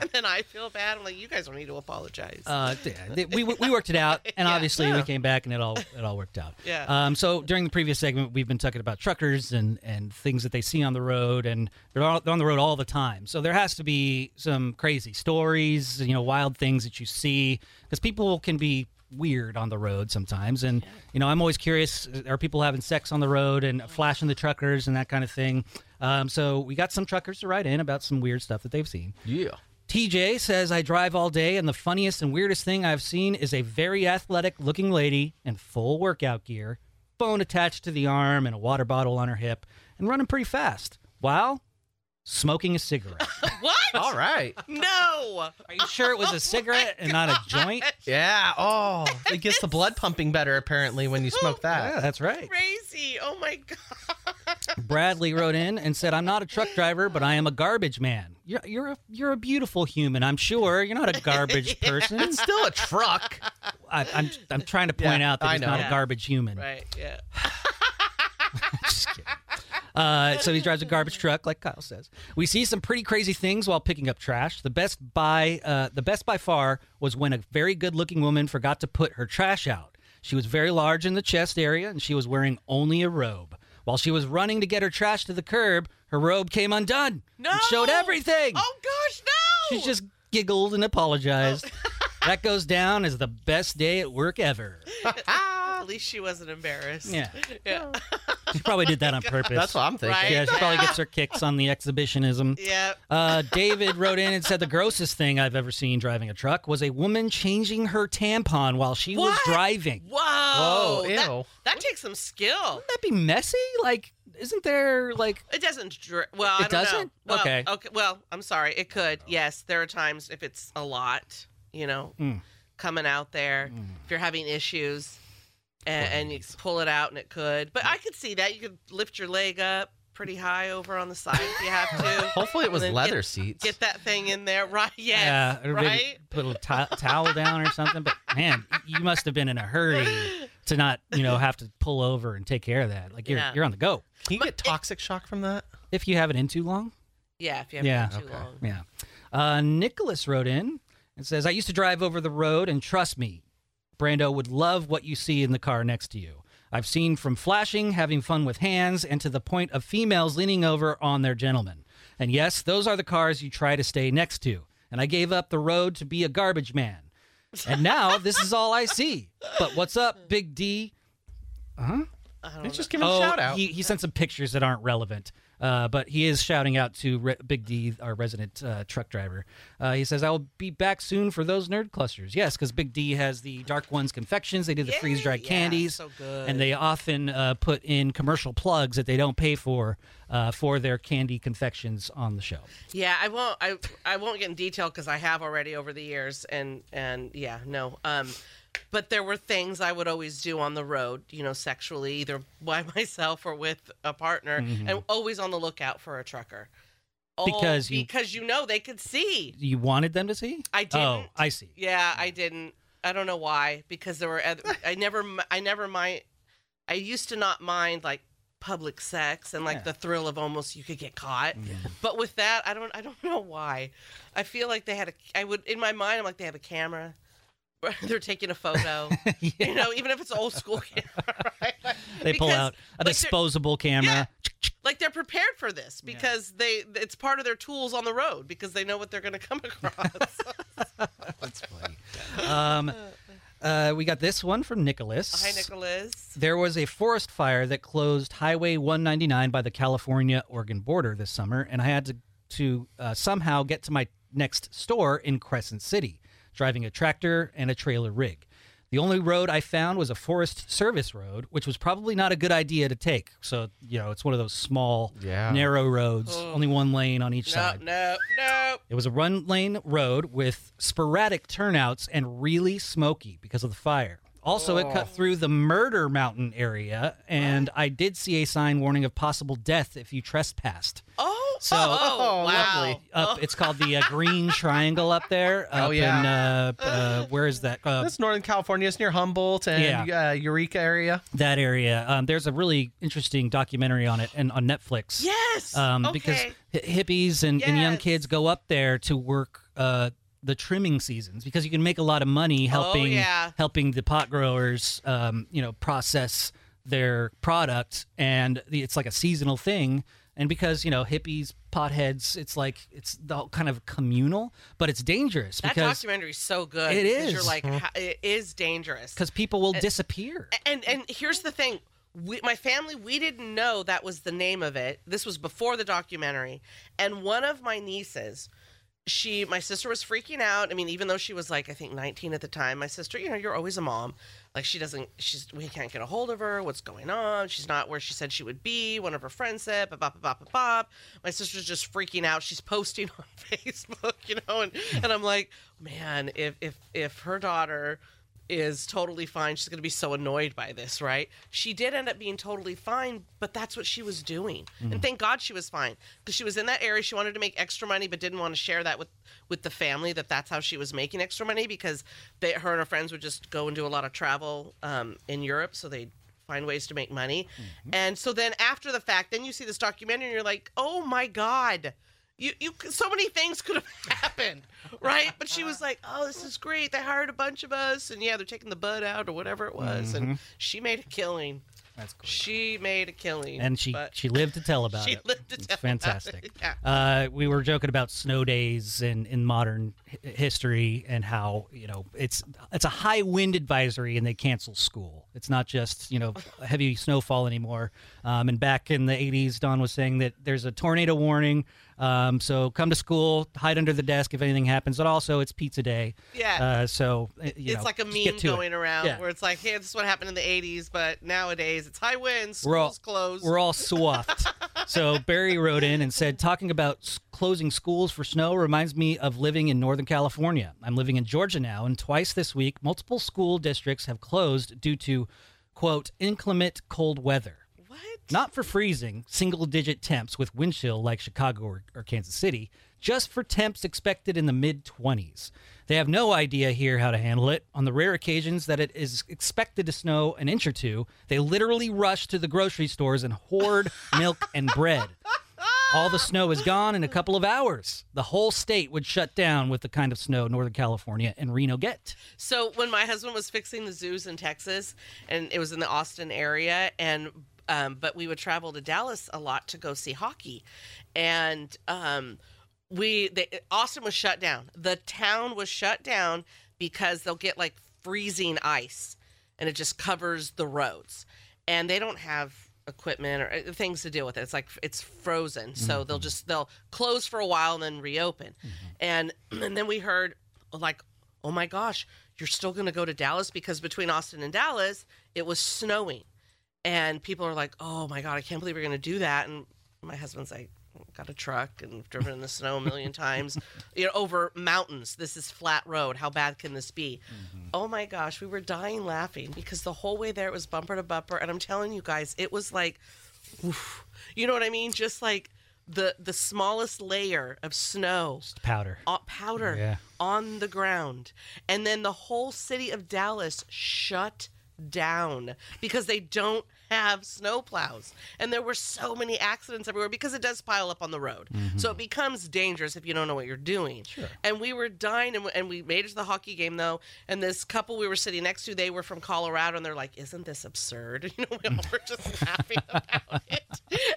and then I feel bad. I'm like, you guys don't need to apologize. uh, th- we we worked it out, and Yeah. obviously we came back and it all it all worked out. Yeah. Um. So during the previous segment, we've been talking about truckers and and things that they see on the road, and they're, all, they're on the road all the time. So there has to be some crazy stories, you know, wild things that you see, because people can be weird on the road sometimes. And you know i'm always curious are people having sex on the road and flashing the truckers and that kind of thing? Um, so we got some truckers to write in about some weird stuff that they've seen. Yeah. TJ says, I drive all day, and the funniest and weirdest thing I've seen is a very athletic looking lady in full workout gear, phone attached to the arm, and a water bottle on her hip, and running pretty fast. While smoking a cigarette. what? All right. No. Are you sure it was a oh cigarette and not a joint? Yeah. Oh, it gets the blood pumping better apparently when you smoke Yeah, that. that's right. Crazy. Oh my god. Bradley wrote in and said, "I'm not a truck driver, but I am a garbage man. You're you're a you're a beautiful human. I'm sure you're not a garbage person. It's still a truck. I, I'm I'm trying to point Yeah, out that I he's know. not Yeah. a garbage human. Right. Yeah. Just kidding. Uh, so he drives a garbage truck, like Kyle says. We see some pretty crazy things while picking up trash. The best by uh, the best by far was when a very good-looking woman forgot to put her trash out. She was very large in the chest area, and she was wearing only a robe. While she was running to get her trash to the curb, her robe came undone No. and showed everything. Oh gosh, no. She just giggled and apologized. that goes down as the best day at work ever. At least she wasn't embarrassed. Yeah, Yeah. she probably did that on purpose. That's what I'm thinking. Right. Yeah, she probably gets her kicks on the exhibitionism. Yeah. Uh, David wrote in and said the grossest thing I've ever seen driving a truck was a woman changing her tampon while she was driving. Whoa. Whoa, That, ew. that takes some skill. Wouldn't that be messy? Like, isn't there like? It doesn't. Dr- well, I It don't know. doesn't? Well, Okay. Okay. Well, I'm sorry. It could. Yes, there are times if it's a lot, you know, Mm. coming out there. If you're having issues, and, and you pull it out, and it could. But I could see that you could lift your leg up pretty high over on the side if you have to. Hopefully it was And then leather get- seats. Get that thing in there, right? Yes, or maybe right. Put a towel down or something. But man, you must have been in a hurry to not, you know, have to pull over and take care of that. Like you're Yeah. you're on the go. Can you get toxic shock from that? If you have it in too long. Yeah, if you have Yeah. it too Okay. long. Yeah. Uh, Nicholas wrote in and says, I used to drive over the road, and trust me, Brando would love what you see in the car next to you. I've seen from flashing, having fun with hands, and to the point of females leaning over on their gentlemen. And yes, those are the cars you try to stay next to. And I gave up the road to be a garbage man. And now this is all I see. But what's up, Big D? Huh? Let's just give him a Oh, shout out. he, he sent some pictures that aren't relevant. Uh, but he is shouting out to Re- Big D, our resident uh, truck driver. Uh, he says, I will be back soon for those nerd clusters. Yes, because Big D has the Dark Ones confections. They do the freeze dried yeah, candies. so good. And they often uh, put in commercial plugs that they don't pay for uh, for their candy confections on the show. Yeah, I won't. I I won't get in detail because I have already over the years, and and yeah, no. Um, but there were things I would always do on the road, you know, sexually, either by myself or with a partner, mm-hmm. and always on the lookout for a trucker. Oh, Because you- because you know they could see. You wanted them to see? I Oh, didn't. I see. Yeah, I didn't. I don't know why. Because there were. Other, I never. I never mind. I used to not mind like public sex and like Yeah. the thrill of almost you could get caught. Mm-hmm. But with that, I don't. I don't know why. I feel like they had a. I would in my mind. I'm like they have a camera. They're taking a photo. You know, even if it's old school camera. Right? They pull Because, out a like, disposable camera. Like they're prepared for this because they. It's part of their tools on the road because they know what they're going to come across. That's funny. Um, uh, we got this one from Nicholas. Hi, Nicholas. There was a forest fire that closed Highway 199 by the California Oregon border this summer, and I had to to uh, somehow get to my next store in Crescent City, driving a tractor and a trailer rig. The only road I found was a Forest Service road, which was probably not a good idea to take. So, you know, it's one of those small, Yeah. narrow roads, oh. only one lane on each No, side. no, no. It was a run lane road with sporadic turnouts and really smoky because of the fire. Also, it cut through the Murder Mountain area, and I did see a sign warning of possible death if you trespassed. Oh, So- oh, Oh, wow. lovely. Up, it's called the uh, Green Triangle up there. Oh, yeah. In, uh, uh, where is that? Uh, That's Northern California. It's near Humboldt and uh, Eureka area. that area. Um, there's a really interesting documentary on it, and on Netflix. Yes. um, okay. because hippies and, and young kids go up there to work uh, the trimming seasons because you can make a lot of money helping Oh, yeah. helping the pot growers, um, you know, process their product, and the, it's like a seasonal thing. And because you know hippies, potheads, it's like it's the kind of communal, but it's dangerous that because documentary is so good. It is. You're like, ha- it is dangerous. because people will disappear. and and here's the thing. We, my family, we didn't know that was the name of it. This was before the documentary. And one of my nieces, she, my sister was freaking out. I mean, even though she was like, I think 19 at the time, my sister, you know, you're always a mom. Like, she doesn't, she's, we can't get a hold of her. What's going on? She's not where she said she would be. One of her friends said, bop, bop, bop, bop. My sister's just freaking out. She's posting on Facebook, you know, and, and I'm like, man, if, if, if her daughter, is totally fine. She's going to be so annoyed by this, right? She did end up being totally fine, but that's what she was doing. And thank God she was fine because she was in that area. She wanted to make extra money, but didn't want to share that with with the family. That that's how she was making extra money because they, her and her friends would just go and do a lot of travel um, in Europe, so they find ways to make money. And so then after the fact, then you see this documentary and you're like, oh my God. You, you, so many things could have happened, right? But she was like, "Oh, this is great. They hired a bunch of us, and yeah, they're taking the bud out or whatever it was, and she made a killing. That's cool. She made a killing, and she she lived to tell about she it. She lived to it's tell about fantastic. it, yeah. Uh, we were joking about snow days in in modern hi- history and how you know it's it's a high wind advisory and they cancel school. It's not just you know heavy snowfall anymore. Um, and back in the 80s, Dawn was saying that there's a tornado warning. Um, so come to school, hide under the desk if anything happens. But also, it's pizza day. Yeah. Uh, so uh, it's know, like a meme to it. going around Yeah. where it's like, "Hey, this is what happened in the '80s," but nowadays it's high winds, schools We're all closed. We're all swamped. so Barry wrote in and said, talking about s- closing schools for snow reminds me of living in Northern California. I'm living in Georgia now, and twice this week, multiple school districts have closed due to quote inclement cold weather. Not for freezing, single digit temps with wind chill like Chicago or, or Kansas City, just for temps expected in the mid 20s. They have no idea here how to handle it. On the rare occasions that it is expected to snow an inch or two, they literally rush to the grocery stores and hoard milk and bread. All the snow is gone in a couple of hours. The whole state would shut down with the kind of snow Northern California and Reno get. So when my husband was fixing the zoos in Texas, and it was in the Austin area, and um, but we would travel to Dallas a lot to go see hockey, and um, we they, Austin was shut down. The town was shut down. because they'll get like freezing ice and it just covers the roads. And they don't have equipment or uh, things to deal with it. It's like it's frozen. So they'll just they'll close for a while and then reopen. And and then we heard like, "Oh my gosh, you're still going to go to Dallas because between Austin and Dallas, it was snowing." And people are like, "Oh my god, I can't believe you're going to do that." And my husband's like, "Got a truck and driven in the snow a million times, you know, over mountains. This is flat road. How bad can this be?" Oh my gosh, we were dying laughing because the whole way there it was bumper to bumper, and I'm telling you guys, it was like, oof. you know what I mean? Just like the the smallest layer of snow Powder. uh, powder Yeah. on the ground. And then the whole city of Dallas shut down because they don't have snow plows. And there were so many accidents everywhere because it does pile up on the road. So mm-hmm. it becomes dangerous if you don't know what you're doing. And we were dying and, and we made it to the hockey game though. And this couple we were sitting next to, they were from Colorado and they're like, isn't this absurd? You know, we all were just laughing about it.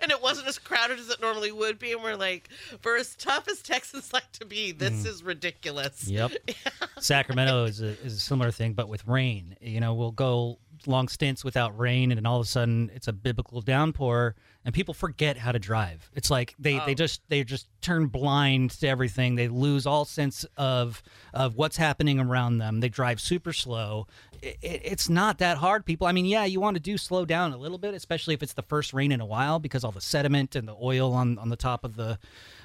And it wasn't as crowded as it normally would be. And we're like, for as tough as Texans like to be, this mm. is ridiculous. Yep. Sacramento is a, is a similar thing, but with rain. You know, we'll go long stints without rain, and then all of a sudden it's a biblical downpour, and people forget how to drive. It's like they, they just they just turn blind to everything. They lose all sense of of what's happening around them. They drive super slow. It, it, it's not that hard, people. I mean, yeah, you want to do slow down a little bit, especially if it's the first rain in a while, because all the sediment and the oil on on the top of the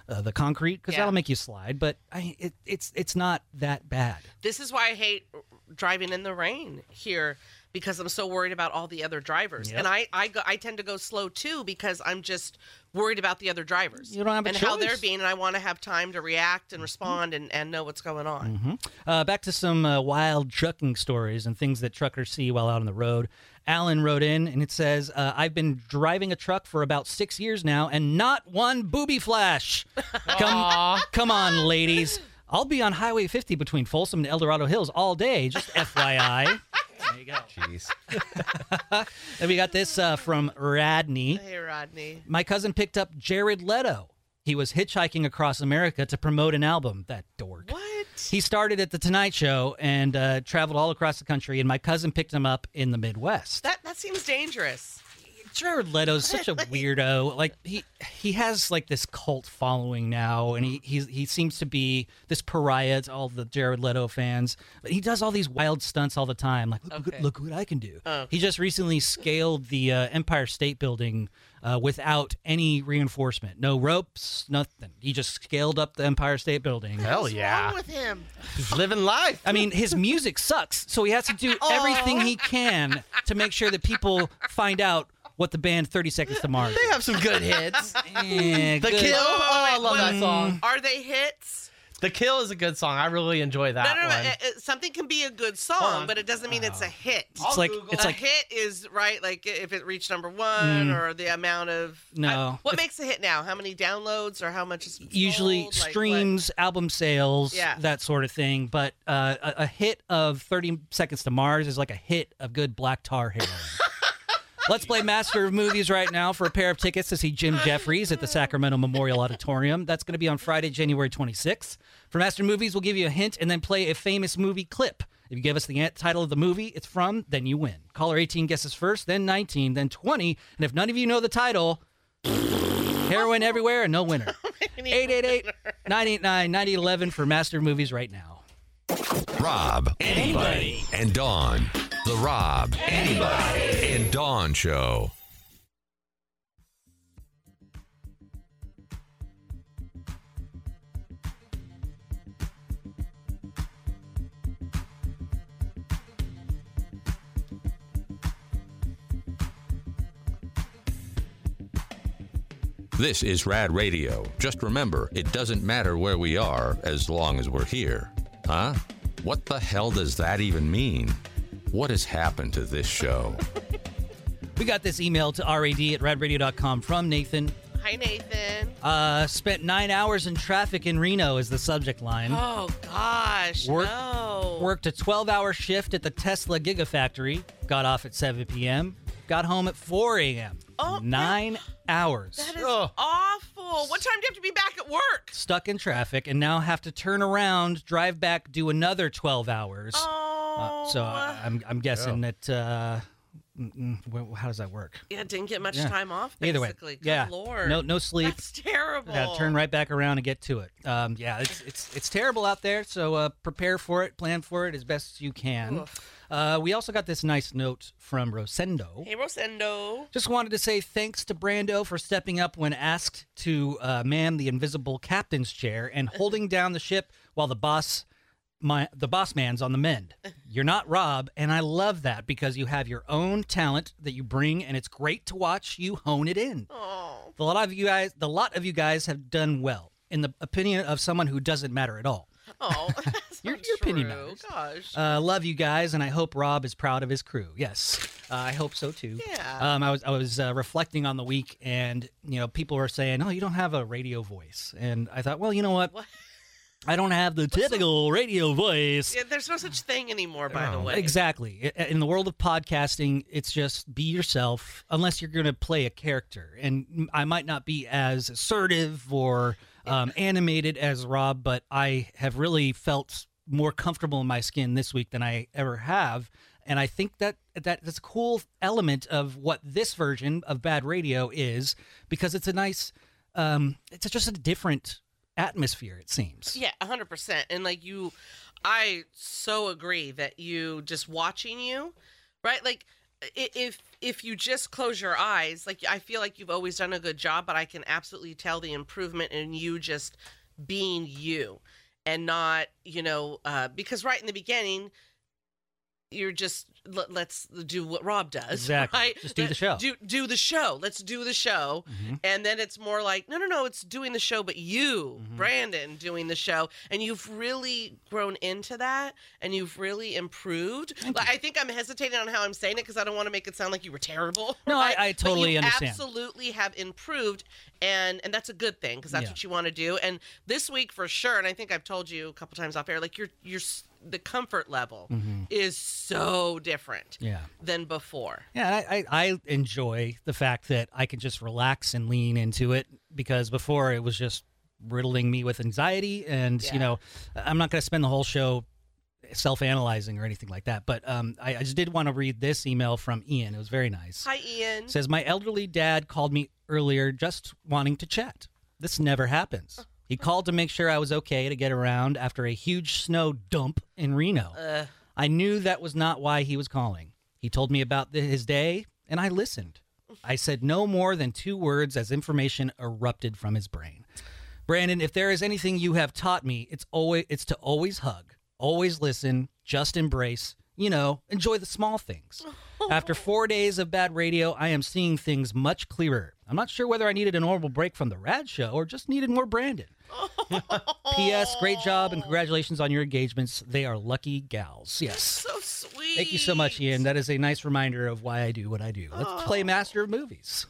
uh, the concrete, because Yeah. that'll make you slide. But I, it, it's it's not that bad. This is why I hate driving in the rain here because I'm so worried about all the other drivers. Yep. And I I, go, I tend to go slow too because I'm just worried about the other drivers. You don't have a and how they're being and I want to have time to react and respond and, and know what's going on. Uh, back to some uh, wild trucking stories and things that truckers see while out on the road. Alan wrote in and it says, uh, I've been driving a truck for about six years now and not one booby flash. come, come on, ladies. I'll be on Highway 50 between Folsom and El Dorado Hills all day, just FYI. There you go. Jeez. And we got this uh, from Rodney. Hey Rodney. My cousin picked up Jared Leto. He was hitchhiking across America to promote an album. That dork. What? He started at the Tonight Show and uh, traveled all across the country, and my cousin picked him up in the Midwest. That that seems dangerous. Jared Leto's such a weirdo. Like he he has like this cult following now, and he he's, he seems to be this pariah to all the Jared Leto fans. But he does all these wild stunts all the time. Like look, Okay. look what I can do. Oh. He just recently scaled the uh, Empire State Building uh, without any reinforcement, no ropes, nothing. He just scaled up the Empire State Building. Hell What's yeah. wrong with him? He's living life. I mean, his music sucks, so he has to do everything he can to make sure that people find out what the band 30 Seconds to Mars. They have some good hits. Eh, The good. Kill. Oh, I love that song. Are they hits? The Kill is a good song. I really enjoy that No, no, no. one. uh, uh, something can be a good song, but it doesn't mean it's a hit. It's like Google. it's a like hit is right, like if it reached number one or the amount of No. I- what If- makes a hit now? How many downloads or how much is usually sold? Like, streams, album sales, Yeah. that sort of thing. But uh, a, a hit of 30 Seconds to Mars is like a hit of good black tar heroin. Let's play Master of Movies right now for a pair of tickets to see Jim Jefferies at the Sacramento Memorial Auditorium. That's going to be on Friday, January 26th. For Master of Movies, we'll give you a hint and then play a famous movie clip. If you give us the title of the movie it's from, then you win. Caller 18 guesses first, then 19, then 20. And if none of you know the title, heroin everywhere and no winner. 888 989 9011 for Master of Movies right now. Rob, anybody, and Dawn. The Rob, anybody, and Dawn Show. This is Rad Radio. Just remember, it doesn't matter where we are as long as we're here. Huh? What the hell does that even mean? What has happened to this show? We got this email to rad at radradio.com from Nathan. Hi Nathan. Uh, spent nine hours in traffic in Reno is the subject line. Oh gosh, Work- no. Worked a 12 hour shift at the Tesla Gigafactory. Got off at 7 p.m. Got home at 4 a.m. Oh, Nine hours. That is Ugh. awful. What time do you have to be back at work? stuck in traffic, and now have to turn around, drive back, do another 12 hours. Oh, Uh, so I, I'm I'm guessing that. Uh, mm, mm, wh- how does that work? yeah, didn't get much Yeah. time off. Either way, Good yeah, Lord. no no sleep. That's terrible. Got to turn right back around and get to it. Um, yeah, it's it's it's terrible out there. So uh, prepare for it, plan for it as best you can. Uh, we also got this nice note from Rosendo. Hey, Rosendo. Just wanted to say thanks to Brando for stepping up when asked to uh, man the invisible captain's chair and holding down the ship while the boss, my the boss man's on the mend. You're not Rob, and I love that because you have your own talent that you bring, and it's great to watch you hone it in. Oh, The lot of you guys, the lot of you guys have done well, in the opinion of someone who doesn't matter at all. oh, Your- your opinion matters. Gosh. Uh, love you guys, and I hope Rob is proud of his crew. Yes, uh, I hope so too. Yeah. Um, I was I was uh, reflecting on the week, and you know, people were saying, "Oh, you don't have a radio voice," and I thought, well, you know what? What? I don't have the typical radio voice. Yeah, there's no such thing anymore, by the Oh. way. Exactly. In the world of podcasting, it's just be yourself, unless you're going to play a character. And I might not be as assertive or um, animated as Rob, but I have really felt more comfortable in my skin this week than I ever have. And I think that, that that's a cool element of what this version of Bad Radio is because it's a nice, um, it's just a different atmosphere, it seems. Yeah, hundred percent. And like you, I so agree that you just watching you, right? Like if if you just close your eyes, like I feel like you've always done a good job, but I can absolutely tell the improvement in you just being you and not you know uh, because right in the beginning you're just let, let's do what Rob does. Exactly. Right? Just do the show. Do do the show. Let's do the show. Mhm. And then it's more like, no, no, no, it's doing the show, but you, Mhm. Brandon, doing the show. And you've really grown into that and you've really improved. Thank Like, I think I'm hesitating on how I'm saying it because I don't want to make it sound like you were terrible. No, I- right? I But totally you understand. absolutely have improved. And, and that's a good thing because that's Yeah. what you want to do. And this week for sure, and I think I've told you a couple times off air, like you're, you're, the comfort level Mhm. is so different Yeah. than before. Yeah, I, I, I enjoy the fact that I can just relax and lean into it because before it was just riddling me with anxiety. And, Yeah. you know, I'm not going to spend the whole show self analyzing or anything like that. But um, I, I just did want to read this email from Ian. It was very nice. Hi, Ian. It says, My elderly dad called me earlier just wanting to chat. This never happens. He called to make sure I was okay to get around after a huge snow dump in Reno. Uh, I knew that was not why he was calling. He told me about the, his day, and I listened. I said no more than two words as information erupted from his brain. Brandon, if there is anything you have taught me, it's always it's to always hug, always listen, just embrace. You know, enjoy the small things. After four days of bad radio, I am seeing things much clearer. I'm not sure whether I needed a normal break from the Rad Show or just needed more Brandon. P.S. Great job and congratulations on your engagements. They are lucky gals. Yes. so sweet. Thank you so much, Ian. That is a nice reminder of why I do what I do. Let's play Master of Movies.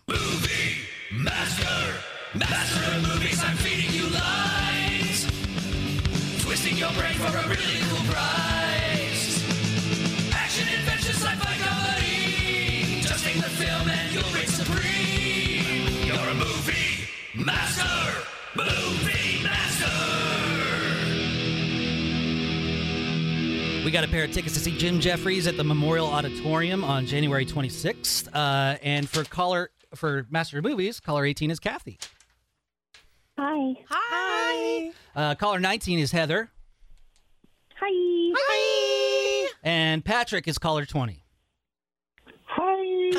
Master, master of movies, I'm feeding you lines. Twisting your brain for a really cool prize. Action, adventure, sci-fi, comedy. Just take the film and you'll reign supreme. You're a movie master, movie We got a pair of tickets to see Jim Jefferies at the Memorial Auditorium on January 26th. Uh, and for caller for Master of Movies, caller 18 is Kathy. Hi. Hi. Uh, caller 19 is Heather. Hi. Hi. And Patrick is caller 20. Hi.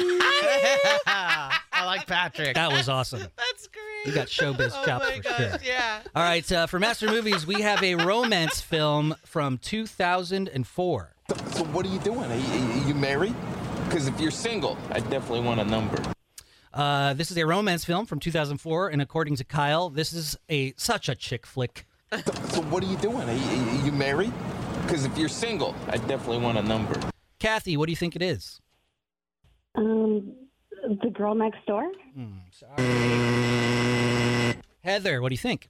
I like Patrick. That was awesome. That's great. You got showbiz oh chops my for gosh, sure. Yeah. All right, uh, for Master Movies, we have a romance film from 2004. So what are you doing? Are you, are you married? Because if you're single, I definitely want a number. Uh, this is a romance film from 2004, and according to Kyle, this is a such a chick flick. So what are you doing? Are you, are you married? Because if you're single, I definitely want a number. Kathy, what do you think it is? Um, the Girl Next Door? Mm, sorry. Heather, what do you think?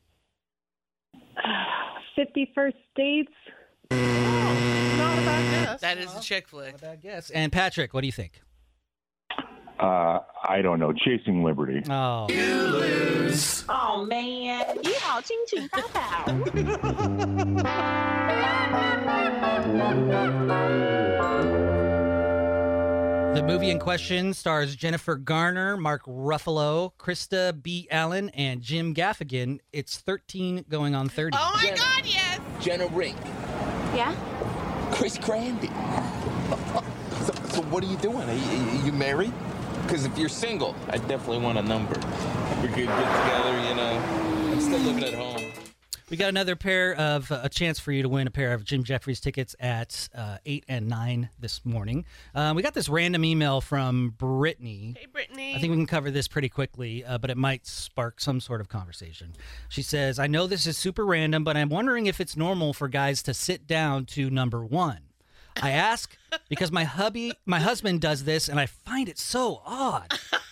50 First Dates. Oh, not a bad guess. That is a chick flick. Not a bad guess. And Patrick, what do you think? Uh, I don't know. Chasing Liberty. Oh. You lose. Oh, man. You all ching ching pow pow. the movie in question stars Jennifer Garner, Mark Ruffalo, Christa B. Allen, and Jim Gaffigan. It's 13 going on 30. Oh my God, yes. Jenna Rink, Yeah. Chris Grandy. so, so what are you doing? Are you, are you married? Because if you're single, I definitely want a number. We could get together, you know. I'm still living at home. We got another pair of uh, a chance for you to win a pair of Jim Jefferies tickets at uh, eight and nine this morning. Uh, we got this random email from Brittany. Hey, Brittany. I think we can cover this pretty quickly, uh, but it might spark some sort of conversation. She says, "I know this is super random, but I'm wondering if it's normal for guys to sit down to number one." I ask because my hubby, my husband does this, and I find it so odd.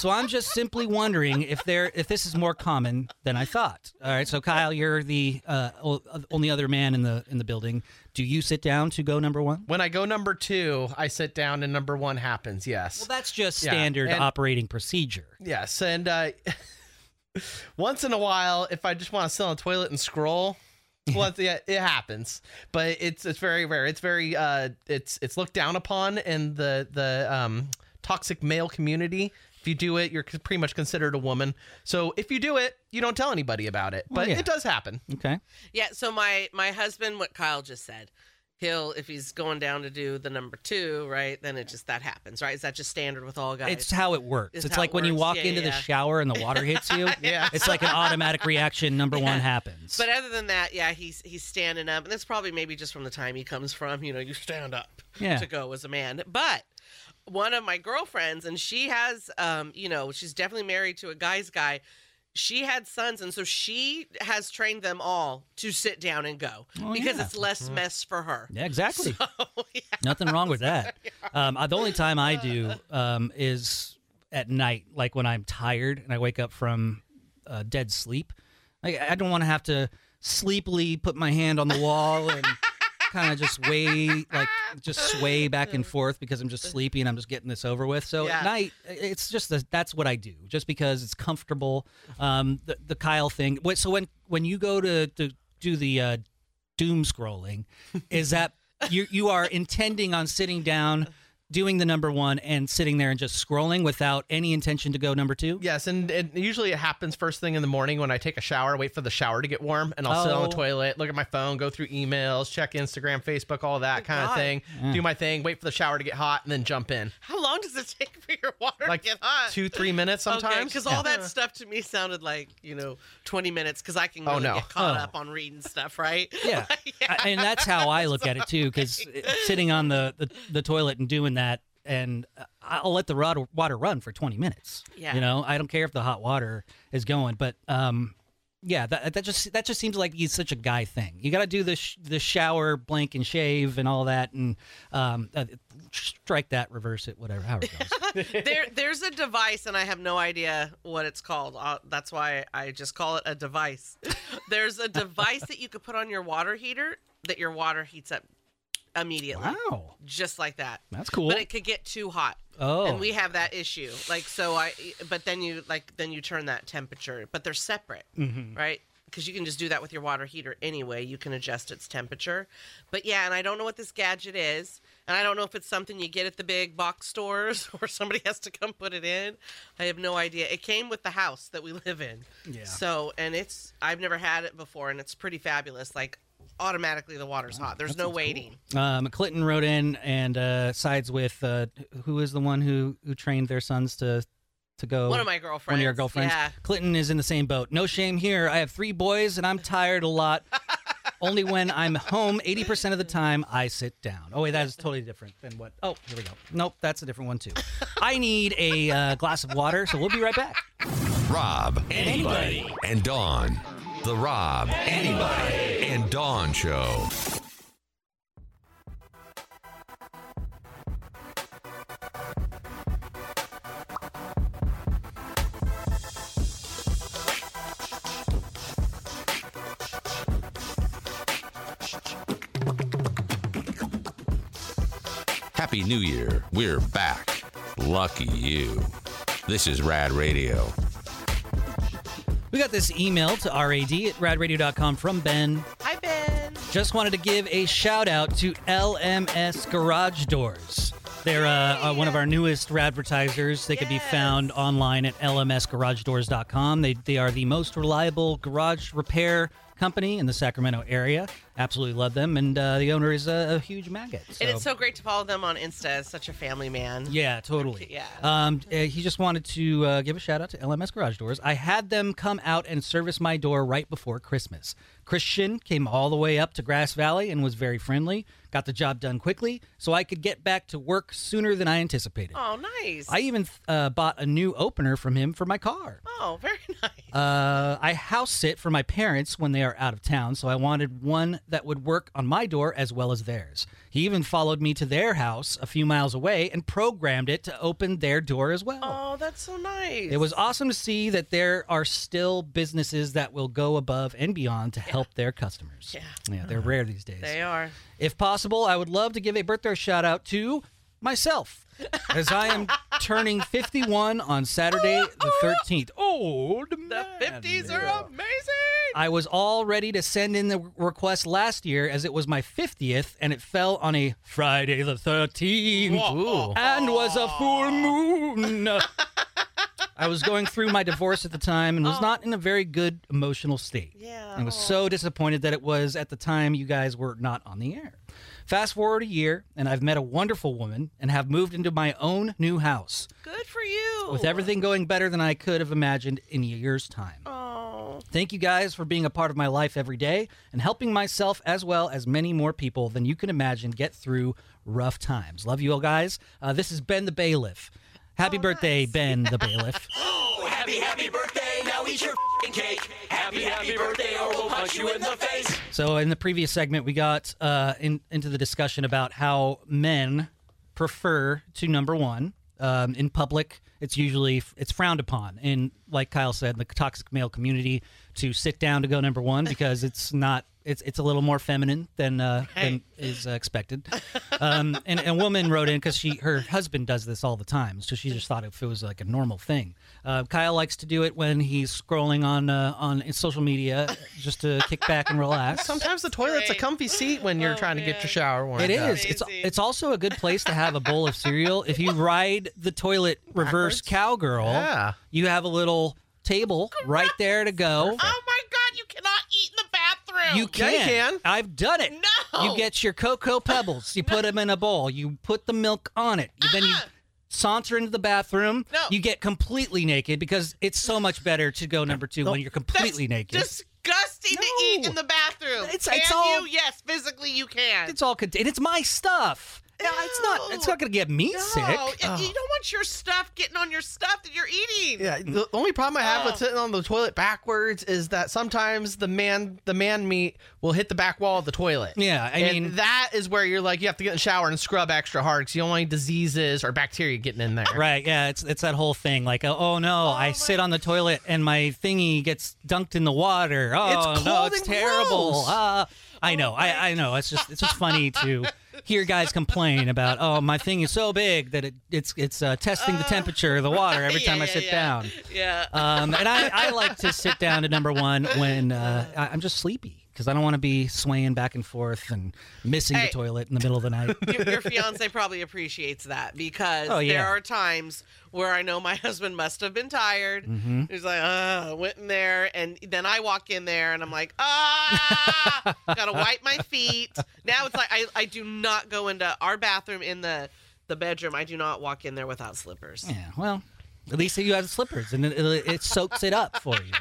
So I'm just simply wondering if there if this is more common than I thought. All right, so Kyle, you're the uh, only other man in the in the building. Do you sit down to go number one? When I go number two, I sit down and number one happens. Yes. Well, that's just Yeah, standard and- operating procedure. Yes, and uh, once in a while, if I just want to sit on the toilet and scroll, well, yeah, it happens. But it's it's very rare. It's very uh, it's it's looked down upon in the the um, toxic male community. If you do it, you're pretty much considered a woman. So if you do it, you don't tell anybody about it. Oh, but yeah. it does happen. Okay. Yeah, so my my husband, what Kyle just said, he'll if he's going down to do the number two, right? Then it just that happens, right? Is that just standard with all guys? It's how it works. It's It's, like it when you walk Yeah, into yeah, the shower and the water hits you. Yeah. It's like an automatic reaction. Number one happens. But other than that, yeah, he's he's standing up, and that's probably maybe just from the time he comes from. You know, you stand up Yeah. to go as a man. But one of my girlfriends, and she has, um, you know, she's definitely married to a guy's guy. She had sons, and so she has trained them all to sit down and go Oh, because yeah. it's less mess for her. yeah, exactly. So, yeah. Nothing wrong with that. Um, the only time I do um, is at night, like when I'm tired and I wake up from uh, dead sleep. I, I don't want to have to sleepily put my hand on the wall and kind of just weigh, like just sway back and forth because I'm just sleepy and I'm just getting this over with. So Yeah. at night, it's just the, that's what I do, just because it's comfortable. Um, the, the Kyle thing. So when when you go to, to do the uh, doom scrolling, is that you you are intending on sitting down, doing the number one, and sitting there and just scrolling without any intention to go number two? Yes, and, and usually it happens first thing in the morning when I take a shower, wait for the shower to get warm, and I'll sit on the Oh. toilet, look at my phone, go through emails, check Instagram, Facebook, all that kind of God. thing. Do my thing, wait for the shower to get hot, and then jump in. How long does it take for your water Like to get hot? two, three minutes sometimes. because all that stuff to me sounded like you know twenty minutes because I can oh, really Oh, no. get caught Oh. up on reading stuff, right? Yeah, I, and that's how I look at it too. Because sitting on the, the the toilet and doing that, and I'll let the water water run for twenty minutes. Yeah. you know, I don't care if the hot water is going, but um, yeah, that that just that just seems like he's such a guy thing. You got to do the sh- the shower, blank and shave, and all that, and um, uh, strike that, reverse it, whatever, however it goes. there, there's a device, and I have no idea what it's called. Uh, that's why I just call it a device. There's a device that you could put on your water heater that your water heats up immediately, wow, just like that. that's cool. But it could get too hot. oh, and we have that issue. Like so i but then you like then you turn that temperature but they're separate Mhm. right? Because you can just do that with your water heater anyway. You can adjust its temperature. But yeah and i don't know what this gadget is. And i don't know if it's something you get at the big box stores or somebody has to come put it in. I have no idea. It came with the house that we live in. Yeah. so and it's i've never had it before and it's pretty fabulous. Like automatically the water's hot there's no waiting Um, Clinton wrote in and uh, sides with uh, who is the one who who trained their sons to to go. one of my girlfriends One of your girlfriends. yeah Clinton is in the same boat. No shame here. I have three boys and I'm tired a lot. Only when I'm home, 80% of the time, I sit down. Oh, wait, that is totally different than what. Oh, here we go. Nope, that's a different one, too. I need a uh, glass of water, so we'll be right back. Rob, Anybody. and Dawn. The Rob, Anybody. and Dawn Show. Happy New Year. We're back. Lucky you. This is Rad Radio. We got this email to rad at radradio.com from Ben. Hi, Ben. Just wanted to give a shout out to LMS Garage Doors. They're uh, uh, one of our newest advertisers. They could be found online at lmsgaragedoors.com. They, they are the most reliable garage repair company in the Sacramento area. Absolutely love them. And uh, the owner is a, a huge maggot. And it's so great to follow them on Insta as such a family man. Yeah, totally. Yeah. Um, uh, he just wanted to uh, give a shout out to LMS Garage Doors. I had them come out and service my door right before Christmas. Christian came all the way up to Grass Valley and was very friendly. Got the job done quickly, so I could get back to work sooner than I anticipated. Oh, nice. I even uh, bought a new opener from him for my car. Oh, very nice. Uh, I house sit for my parents when they are out of town, so I wanted one that would work on my door as well as theirs. He even followed me to their house a few miles away and programmed it to open their door as well. Oh, that's so nice. It was awesome to see that there are still businesses that will go above and beyond to help their customers. Yeah. Yeah, they're uh-huh. rare these days. They are. If possible, I would love to give a birthday shout out to myself, as I am turning 51 on Saturday the 13th. Old man. The 50s are amazing. I was all ready to send in the request last year as it was my 50th and it fell on a Friday the 13th Ooh. and was a full moon. I was going through my divorce at the time and was not in a very good emotional state. Yeah. I was so disappointed that it was at the time you guys were not on the air. Fast forward a year, and I've met a wonderful woman and have moved into my own new house Good for you. with everything going better than I could have imagined in a year's time. Oh. Thank you guys for being a part of my life every day and helping myself as well as many more people than you can imagine get through rough times. Love you all guys. Uh, this has been the Bailiff. Happy birthday, Ben the Bailiff. Oh, happy, happy birthday. Now eat your fing cake. Happy, happy birthday, or we'll punch you in the face. So in the previous segment, we got uh, in, into the discussion about how men prefer to number one um, in public. It's usually it's frowned upon, And like Kyle said, the toxic male community to sit down to go number one because it's not. It's it's a little more feminine than uh, than is uh, expected. Um, and, and a woman wrote in because she her husband does this all the time, so she just thought if it was like a normal thing. Uh, Kyle likes to do it when he's scrolling on uh, on social media just to kick back and relax. Sometimes the toilet's a comfy seat when you're trying to get your shower warmed It up. It's it's also a good place to have a bowl of cereal. If you ride the toilet reverse cowgirl, Yeah. you have a little table right there to go. Oh my God! You cannot eat in the bathroom. You can. Yeah, you can. I've done it. No. You get your cocoa pebbles. You put them in a bowl. You put the milk on it. Then you saunter into the bathroom. No. You get completely naked because it's so much better to go number two when you're completely naked. Disgusting to eat in the bathroom. It's- can it's all- you? Yes, physically you can. It's all contained. It's my stuff. Yeah, It's not. It's not going to get me no, sick. y- you don't want your stuff getting on your stuff that you're eating. Yeah, the only problem I have with Oh. sitting on the toilet backwards is that sometimes the man the man meat will hit the back wall of the toilet. Yeah, I and mean- that is where you're like you have to get in the shower and scrub extra hard because you don't want any diseases or bacteria getting in there. Right, yeah, it's it's that whole thing. Like, oh, oh, no, I sit on the toilet and my thingy gets dunked in the water. Oh It's no, cold it's and terrible. gross. Ah, I know, I, I know. It's just it's just funny to hear guys complain about. Oh, my thing is so big that it, it's it's uh, testing the temperature of the water every Yeah, time I yeah, sit yeah. down. Yeah. Um, and I, I like to sit down to number one when uh, I'm just sleepy because I don't want to be swaying back and forth and missing Hey. the toilet in the middle of the night. your, your fiance probably appreciates that because Oh, yeah. there are times where I know my husband must have been tired. Mm-hmm. He's like, "Uh, went in there," and then I walk in there and I'm like, "Ah, gotta wipe my feet." Now it's like I, I do not go into our bathroom in the the bedroom. I do not walk in there without slippers. Yeah, well, at least you have slippers, and it, it, it soaks it up for you.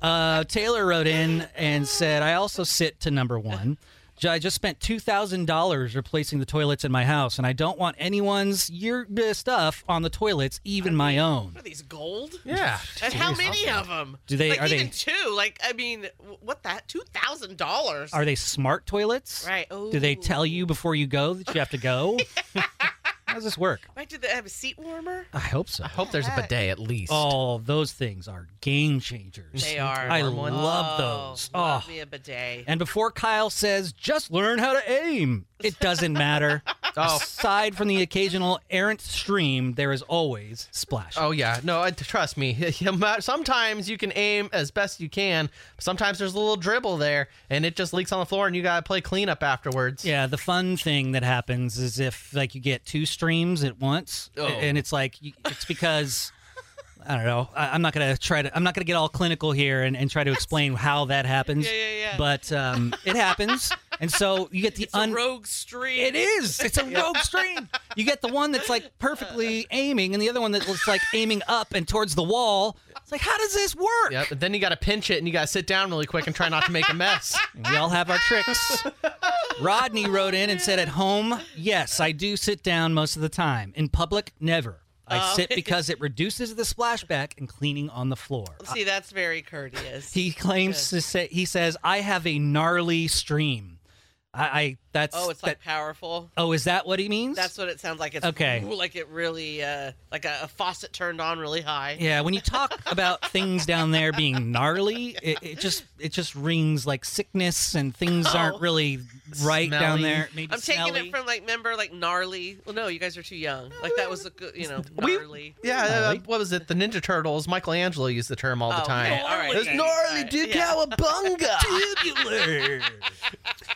Uh, Taylor wrote in and said, "I also sit to number one. I just spent two thousand dollars replacing the toilets in my house, and I don't want anyone's your uh, stuff on the toilets, even my own. What are these gold? Yeah. And how many of them? Do they- Like are they- even two? Like I mean, what that? Two thousand dollars? Are they smart toilets? Right. Do they tell you before you go that you have to go? How does this work? Right? Do they have a seat warmer? I hope so. I hope there's a bidet at least. Oh, those things are game changers. They are. I Warm ones. love Oh, those. Love Oh. me a bidet. And before Kyle says, just learn how to aim, it doesn't matter. Oh. aside from the occasional errant stream, there is always splash. Oh yeah, no, I- trust me. Sometimes you can aim as best you can. But sometimes there's a little dribble there, and it just leaks on the floor, and you gotta play cleanup afterwards. Yeah, the fun thing that happens is if like you get two streams at once, Oh. and it's like it's because I don't know. I, I'm not gonna try to. I'm not gonna get all clinical here and, and try to explain how that happens. Yeah, yeah, yeah. But um, it happens, and so you get the It's a un. rogue stream. It is. It's a rogue stream. You get the one that's like perfectly aiming, and the other one that looks like aiming up and towards the wall. It's like, how does this work? Yep. And then you gotta pinch it, and you gotta sit down really quick and try not to make a mess. And we all have our tricks. Rodney wrote in and said, At home, yes, I do sit down most of the time. In public, never. I Oh, sit because it reduces the splashback and cleaning on the floor. See, that's very courteous. He claims to say, he says, I have a gnarly stream. I, I that's oh, it's like powerful. oh, is that what he means? That's what it sounds like. It's Okay. ooh, like it really, uh, like a, a faucet turned on really high. yeah, when you talk about things down there being gnarly, it, it just it just rings like sickness and things aren't Oh. really right down there. Maybe I'm taking it from like remember like gnarly. Well, no, you guys are too young. Like that was a good, you know, We- gnarly. Yeah, uh, what was it? The Ninja Turtles. Michelangelo used the term all the Oh, time. okay, all right, It's gnarly, all right, dude. yeah. Cowabunga. tubular.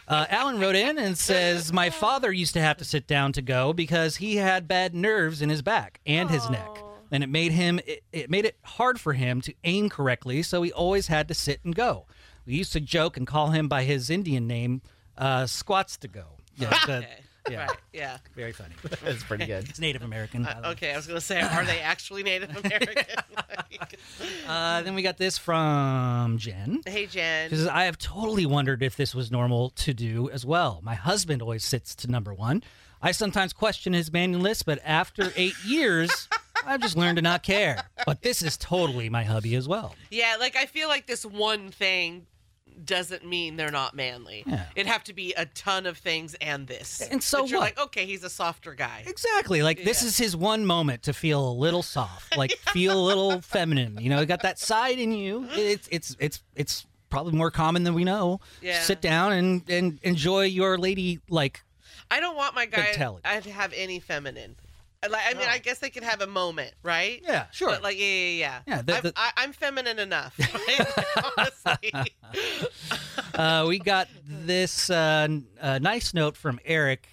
Uh, Alan wrote in and says, My father used to have to sit down to go because he had bad nerves in his back and his neck. And it made him it, it made it hard for him to aim correctly, so he always had to sit and go. We used to joke and call him by his Indian name, uh, Squats to go. Yeah, the-. yeah, Right. Yeah. very funny. That's pretty good. It's Native American. by the way. Okay, I was gonna say, are they actually Native American? Uh, then we got this from Jen. hey, Jen. She says, I have totally wondered if this was normal to do as well. My husband always sits to number one. I sometimes question his manual list, but after eight years, I've just learned to not care. But this is totally my hubby as well. Yeah, like I feel like this one thing doesn't mean they're not manly. Yeah. It'd have to be a ton of things and this. And so you're what? like, okay, he's a softer guy. Exactly. Like this Yeah. is his one moment to feel a little soft, like feel a little feminine. You know, you got that side in you. It's it's it's it's probably more common than we know. Yeah. Sit down and and enjoy your lady like I don't want my guy to have any feminine. I Like, I mean, I guess they could have a moment, right? Yeah, sure. But like, yeah, yeah, yeah. Yeah, the- I'm, I, I'm feminine enough. Right? Honestly. uh, we got this uh, n- uh, nice note from Eric.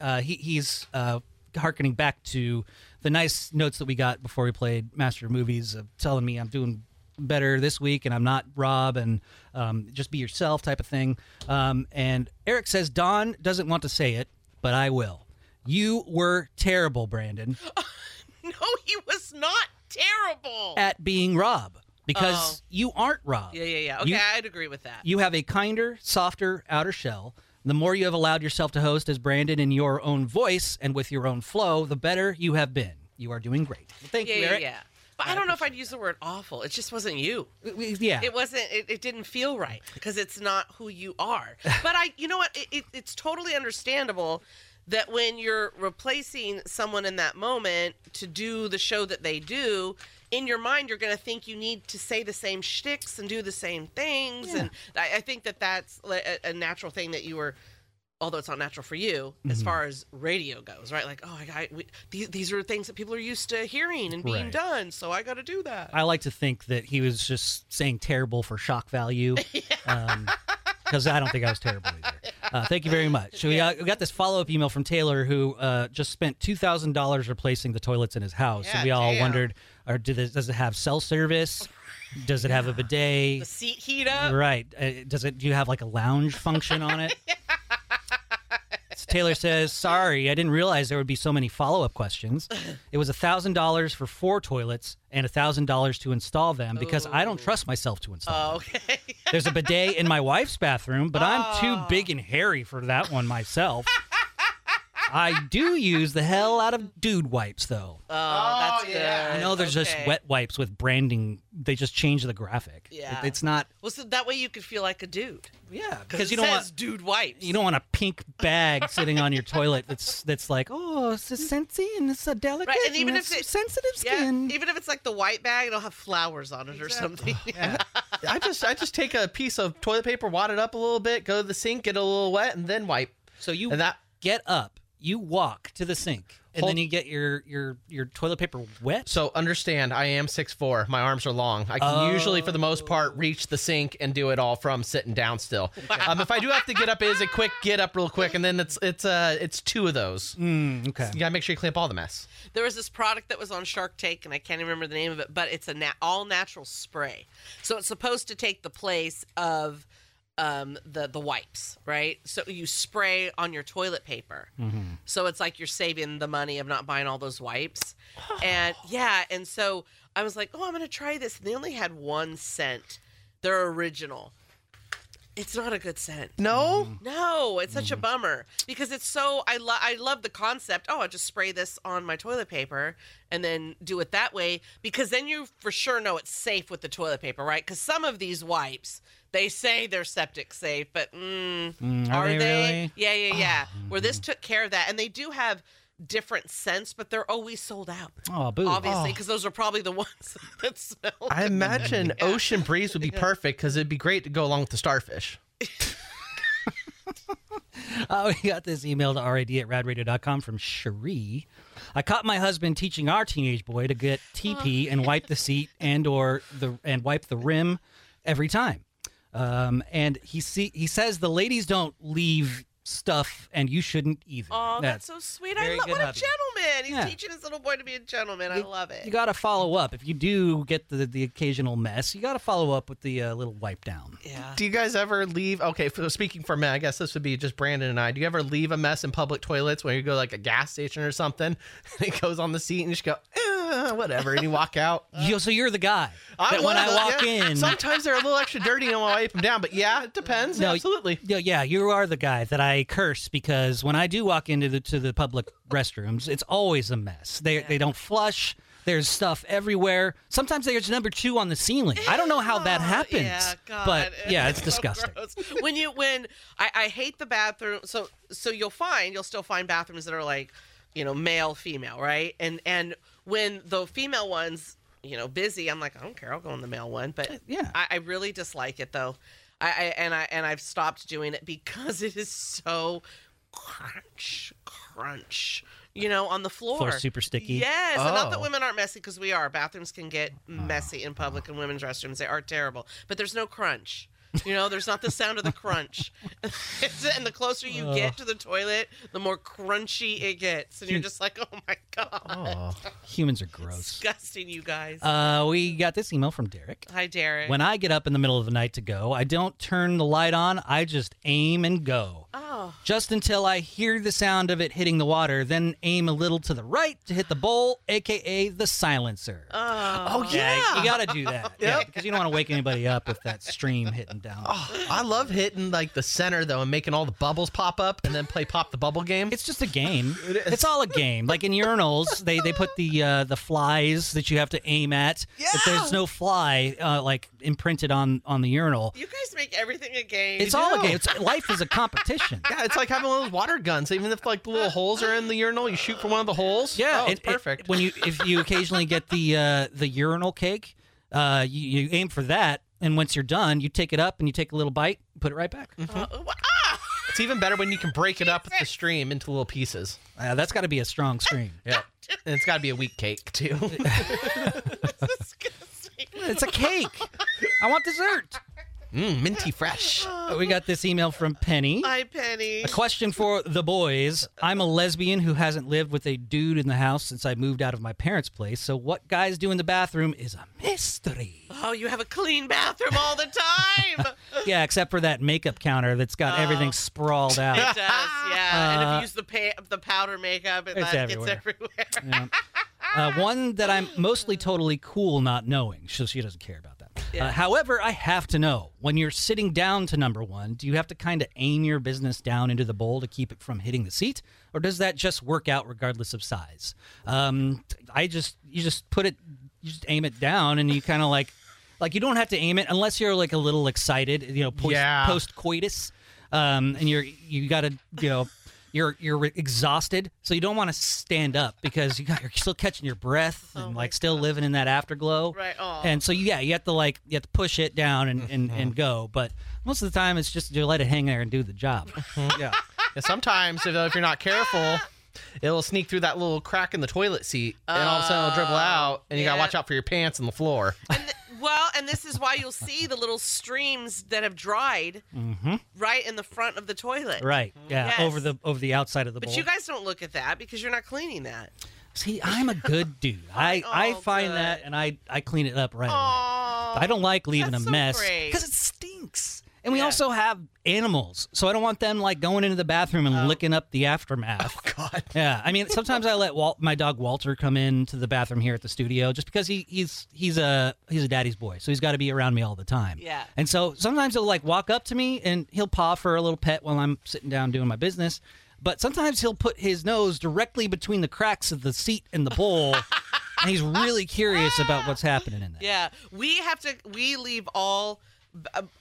Uh, he, he's uh, harkening back to the nice notes that we got before we played Master of Movies, of telling me I'm doing better this week and I'm not Rob and um, just be yourself type of thing. Um, and Eric says Dawn doesn't want to say it, but I will. You were terrible, Brandon, no, he was not terrible. at being Rob because Oh. you aren't Rob. yeah, yeah, yeah. Okay, You- I'd agree with that. You have a kinder, softer outer shell. The more you have allowed yourself to host as Brandon in your own voice and with your own flow, the better you have been. You are doing great. Well, thank yeah, you, yeah, Eric. yeah. But I don't know if I'd use the word awful. It just wasn't you. Yeah. It wasn't. It, it didn't feel right because it's not who you are. But I, you know what? It, it, it's totally understandable that when you're replacing someone in that moment to do the show that they do, in your mind you're going to think you need to say the same shticks and do the same things, and I, I think that that's a, a natural thing that you were. Although it's not natural for you, as Mm-hmm. far as radio goes, right? Like, oh, I, I we, these, these are things that people are used to hearing and being Right. done, so I got to do that. I like to think that he was just saying terrible for shock value. Because I don't think I was terrible either. Uh, thank you very much. So we, got, we got this follow up email from Taylor who uh, just spent $2,000 replacing the toilets in his house. Yeah, and we all damn. wondered or did it, does it have cell service? Does it have a bidet? the seat heat up. Right. Uh, does it? Do you have like a lounge function on it? Taylor says, "Sorry, I didn't realize there would be so many follow-up questions. It was a thousand dollars for four toilets and a thousand dollars to install them because I don't trust myself to install. Oh, them. okay. There's a bidet in my wife's bathroom, but I'm too oh. big and hairy for that one myself. I do use the hell out of dude wipes though. Oh, that's oh, yeah. good. I know there's just Okay. wet wipes with branding. They just change the graphic. Yeah. It- it's not. Well, so that way you could feel like a dude. Yeah, Because because it you don't says want dude wipes. you don't want a pink bag sitting on your toilet that's that's like oh it's a sensy and it's a delicate Right, and even if it's it- sensitive Yeah, skin. even if it's like the white bag, it'll have flowers on it or something. Oh, yeah. I just I just take a piece of toilet paper, wad it up a little bit, go to the sink, get a little wet, and then wipe. so you And that get up you walk to the sink and Hold- then you get your your your toilet paper wet. So understand, I am 6'4". My arms are long. I can usually, for the most part, reach the sink and do it all from sitting down still. Um, if I do have to get up, it is a quick get up real quick, and then it's it's uh it's two of those. Mm, okay. You gotta make sure you clean up all the mess. There was this product that was on Shark Tank, and I can't even remember the name of it, but it's a na- all natural spray. So it's supposed to take the place of um, the the wipes, right? So you spray on your toilet paper. So it's like you're saving the money of not buying all those wipes. And yeah, and so I was like, oh, I'm gonna try this. And they only had one scent, their original. It's not a good scent. No, No, it's such a bummer because it's so I love I love the concept. Oh, I just spray this on my toilet paper and then do it that way because then you for sure know it's safe with the toilet paper, right? Because some of these wipes they say they're septic safe, but mm, Mm, are are, they they? really? Yeah, yeah, yeah. Where this took care of that, and they do have different scents, but they're always sold out. Oh, boo. Obviously, because those are probably the ones that smell. I imagine Ocean Breeze would be perfect because it'd be great to go along with the starfish. Uh, we got this email to rad at radradio.com from Cherie. I caught my husband teaching our teenage boy to get TP and wipe the seat and or the and wipe the rim every time. Um, and he see he says the ladies don't leave stuff and you shouldn't either. Oh, that's, so sweet. I love good what a gentleman. He's Yeah. teaching his little boy to be a gentleman. I love it. You got to follow up. If you do get the the occasional mess, you got to follow up with the uh, little wipe down. yeah. Do you guys ever leave? Okay, f- speaking for me, I guess this would be just Brandon and I. Do you ever leave a mess in public toilets when you go like a gas station or something? And it goes on the seat and you just go, eh, Eh, whatever, and you walk out. Yo, so you're the guy that when I walk yeah. in, sometimes they're a little extra dirty and I'll wipe them down. But yeah, it depends. No, absolutely. Yeah, yeah, you are the guy that I curse because when I do walk into the to the public restrooms, it's always a mess. They they don't flush. There's stuff everywhere. Sometimes there's number two on the ceiling. I don't know how that happens, Yeah, God. but yeah, it's so disgusting. gross. when you when I, I hate the bathroom. So so you'll find you'll still find bathrooms that are like, you know, male female, right? And and when the female ones, you know, busy, I'm like, I don't care. I'll go in the male one. But Yeah. I, I really dislike it though. I, I and I and I've stopped doing it because it is so crunch crunch. You know, on the floor. Floor's super sticky. Yes, and not that Oh. women aren't messy because we are. Bathrooms can get oh. messy in public and women's restrooms. They are terrible, but there's no crunch. You know, there's not the sound of the crunch. and the closer you get to the toilet, the more crunchy it gets, and you're just like, oh my god, Oh. Humans are gross. disgusting, you guys. Uh, we got this email from Derek. Hi, Derek. When I get up in the middle of the night to go, I don't turn the light on. I just aim and go. oh, Just until I hear the sound of it hitting the water, then aim a little to the right to hit the bowl, aka the silencer. oh, Oh, yeah. you got to do that. yeah, because you don't want to wake anybody up with that stream hitting down. Oh, I love hitting like the center though and making all the bubbles pop up and then play pop the bubble game. It's just a game. It's all a game. Like in urinals, they they put the uh, the flies that you have to aim at. If there's no fly uh, like imprinted on on the urinal, you guys make everything a game. it's all a game. It's, life is a competition. yeah, it's like having one of those water guns. Even if like the little holes are in the urinal, you shoot from one of the holes. Yeah, oh, it's it- perfect. when you if you occasionally get the uh, the urinal cake, uh, you, you aim for that, and once you're done, you take it up and you take a little bite, put it right back. Uh, ah! it's even better when you can break it up with the stream into little pieces. Uh, that's got to be a strong stream. Yeah, and it's got to be a weak cake too. disgusting. It's a cake. I want dessert. Mm, minty fresh. Uh, We got this email from Penny. Hi, Penny. A question for the boys. I'm a lesbian who hasn't lived with a dude in the house since I moved out of my parents' place. So what guys do in the bathroom is a mystery. Oh, you have a clean bathroom all the time. Yeah, except for that makeup counter that's got everything sprawled out. It does, yeah. and if Uh, you use the pa- the powder makeup, it It's that everywhere. gets everywhere. Yeah. Uh, one that I'm mostly totally cool not knowing, so she doesn't care about that. Uh, however, I have to know when you're sitting down to number one, do you have to kind of aim your business down into the bowl to keep it from hitting the seat, or does that just work out regardless of size? Um, I just you just put it, you just aim it down, and you kind of like, like you don't have to aim it unless you're like a little excited, you know, post, Yeah. post coitus, um, and you're you got to you know you're you're exhausted, so you don't want to stand up because you got you're still catching your breath oh and like still living in that afterglow. Right, aw. And so yeah, you have to like you have to push it down and and, and mm-hmm. go. But most of the time, it's just you let it hang there and do the job. Mm-hmm. yeah. Yeah, sometimes if, if you're not careful, it'll sneak through that little crack in the toilet seat, and all of a sudden it'll dribble out, and you gotta yeah. watch out for your pants and the floor. And th- well, and this is why you'll see the little streams that have dried right in the front of the toilet. Mm-hmm. Right. Yeah. Yes. Over the over the outside of the But bowl. you guys don't look at that because you're not cleaning that. See, I'm a good dude. I, I Oh, find good. that and I, I clean it up right away. Oh, I don't like leaving that's a so mess great. because it stinks. And we Yeah. also have animals, so I don't want them like going into the bathroom and oh. licking up the aftermath. Oh God. Yeah, I mean, sometimes I let Walt, my dog Walter come into the bathroom here at the studio just because he, he's he's a he's a daddy's boy, so he's got to be around me all the time. Yeah. And so sometimes he'll like walk up to me and he'll paw for a little pet while I'm sitting down doing my business. But sometimes he'll put his nose directly between the cracks of the seat and the bowl. and he's really curious about what's happening in there. Yeah, we have to. We leave all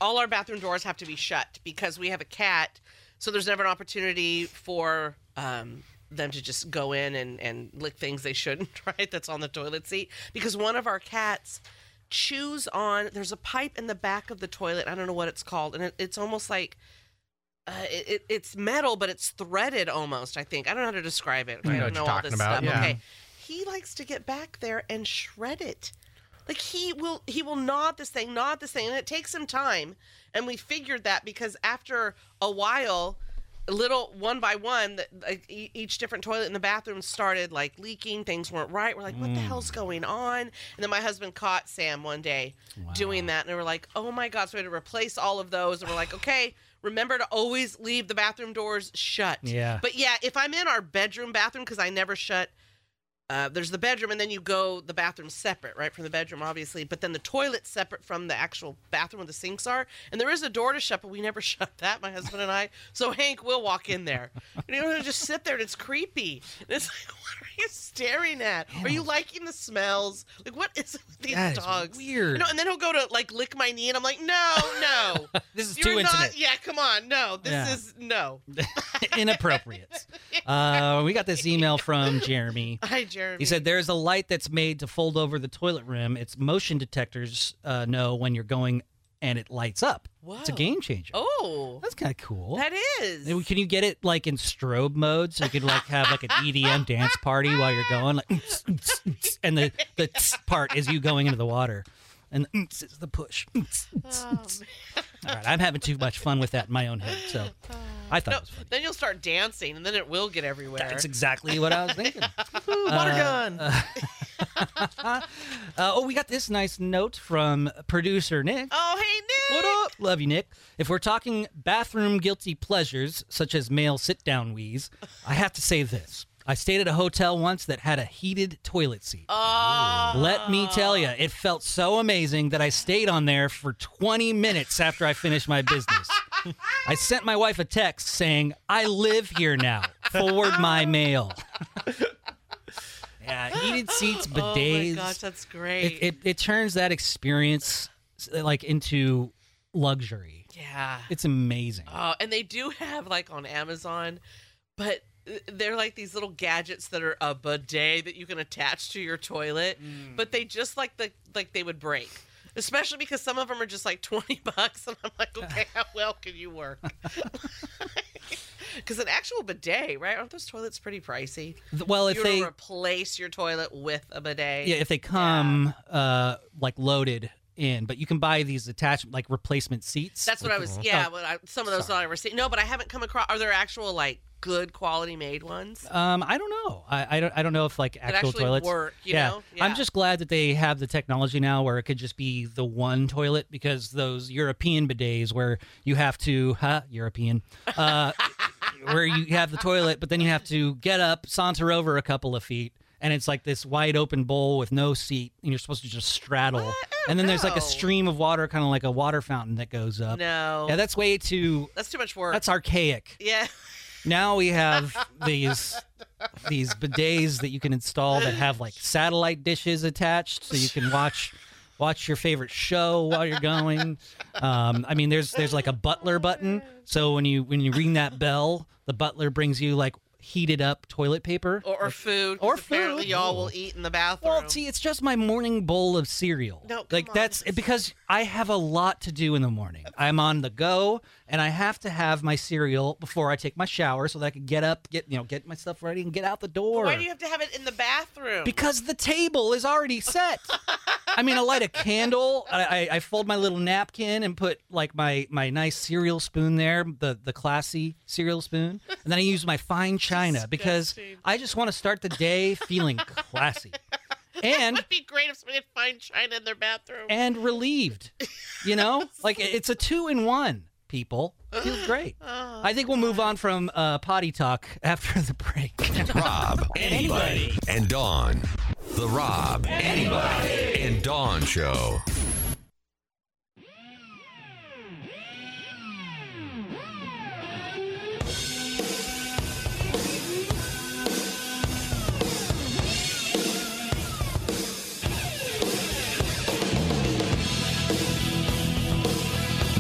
all our bathroom doors have to be shut because we have a cat. So there's never an opportunity for um, them to just go in and and lick things they shouldn't. Right? That's on the toilet seat because one of our cats chews on. There's a pipe in the back of the toilet. I don't know what it's called, and it, it's almost like. Uh, it, it, it's metal, but it's threaded almost. I think I don't know how to describe it. I know don't know all this about, stuff. yeah. Okay, he likes to get back there and shred it. Like he will he will at this thing, at this thing, and it takes him time. And we figured that because after a while, little one by one, that like e- each different toilet in the bathroom started like leaking. Things weren't right. We're like, what the hell's mm. going on? And then my husband caught Sam one day doing that, and we're like, oh my god! So we had to replace all of those, and we're like, okay. Remember to always leave the bathroom doors shut. Yeah. But yeah, if I'm in our bedroom bathroom, because I never shut uh, there's the bedroom, and then you go the bathroom separate, right from the bedroom, obviously. But then the toilet separate from the actual bathroom where the sinks are. And there is a door to shut, but we never shut that, my husband and I. So Hank will walk in there, and you know, just sit there, and it's creepy. And it's like, what are you staring at? Are you liking the smells? Like, what is it with these That dogs? weird. You know, and then he'll go to like lick my knee, and I'm like, no, no, This is you're too not. intimate. Yeah, come on, no, this Yeah. is no. Inappropriate. Uh, we got this email from Jeremy. Hi, Jeremy. He said there's a light that's made to fold over the toilet rim. Its motion detectors uh, know when you're going and it lights up. It's a game changer. "Oh, That's kind of cool. that is." And Can you get it like in strobe mode so you could like have like an EDM dance party while you're going like and the the part is you going into the water and the is the push. Oh, All right, I'm having too much fun with that in my own head, so I thought No, it was funny. then you'll start dancing, and then it will get everywhere. That's exactly what I was thinking. Water gun. Uh, oh, we got this nice note from producer Nick. oh, hey Nick. What up? Love you, Nick. If we're talking bathroom guilty pleasures, such as male sit down wheeze, I have to say this. I stayed at a hotel once that had a heated toilet seat. Oh, Let me tell you, it felt so amazing that I stayed on there for 20 minutes after I finished my business. I sent my wife a text saying, I live here now. Forward my mail. yeah, heated seats, bidets. oh my gosh, that's great. it, it turns that experience like into luxury. yeah. It's amazing. Oh, and they do have like on Amazon, but they're like these little gadgets that are a bidet that you can attach to your toilet, Mm. but they just like the like they would break. Especially because some of them are just like 20 bucks and I'm like, "Okay, how well can you work?" Cuz an actual bidet, right? Aren't those toilets pretty pricey? Well, if you they replace your toilet with a bidet. yeah, if they come uh like loaded in, but you can buy these attachment like replacement seats. That's what I was. Yeah, well, I, some of those I've ever seen. No, but I haven't come across. Are there actual like good quality made ones? Um, I don't know. I, I don't. I don't know if like actual toilets work, you yeah. know? I'm just glad that they have the technology now where it could just be the one toilet because those European bidets where you have to, huh, European, uh, where you have the toilet, but then you have to get up, saunter over a couple of feet. And it's like this wide open bowl with no seat, and you're supposed to just straddle. And then there's like a stream of water, kind of like a water fountain that goes up. No, Yeah, that's way too. that's too much work. That's archaic. yeah. Now we have these these bidets that you can install that have like satellite dishes attached, so you can watch watch your favorite show while you're going. Um, I mean, there's there's like a butler button, so when you when you ring that bell, the butler brings you like heated up toilet paper Or, or food. 'cause Or food. y'all will eat in the bathroom. Well, see, it's just my morning bowl of cereal. No, like on. that's because I have a lot to do in the morning. I'm on the go, and I have to have my cereal before I take my shower, so that I can get up, get you know, get my stuff ready, and get out the door. Why do you have to have it in the bathroom? because the table is already set. I mean, I light a candle. I, I, I fold my little napkin and put like my my nice cereal spoon there, the the classy cereal spoon, and then I use my fine china because I just want to start the day feeling classy. And It'd be great if somebody had fine china in their bathroom. and relieved. You know, like it's a two in one. People feels great. I think we'll move on from uh, potty talk after the break. Rob, anybody, and Dawn. The Rob, anybody, and Dawn Show.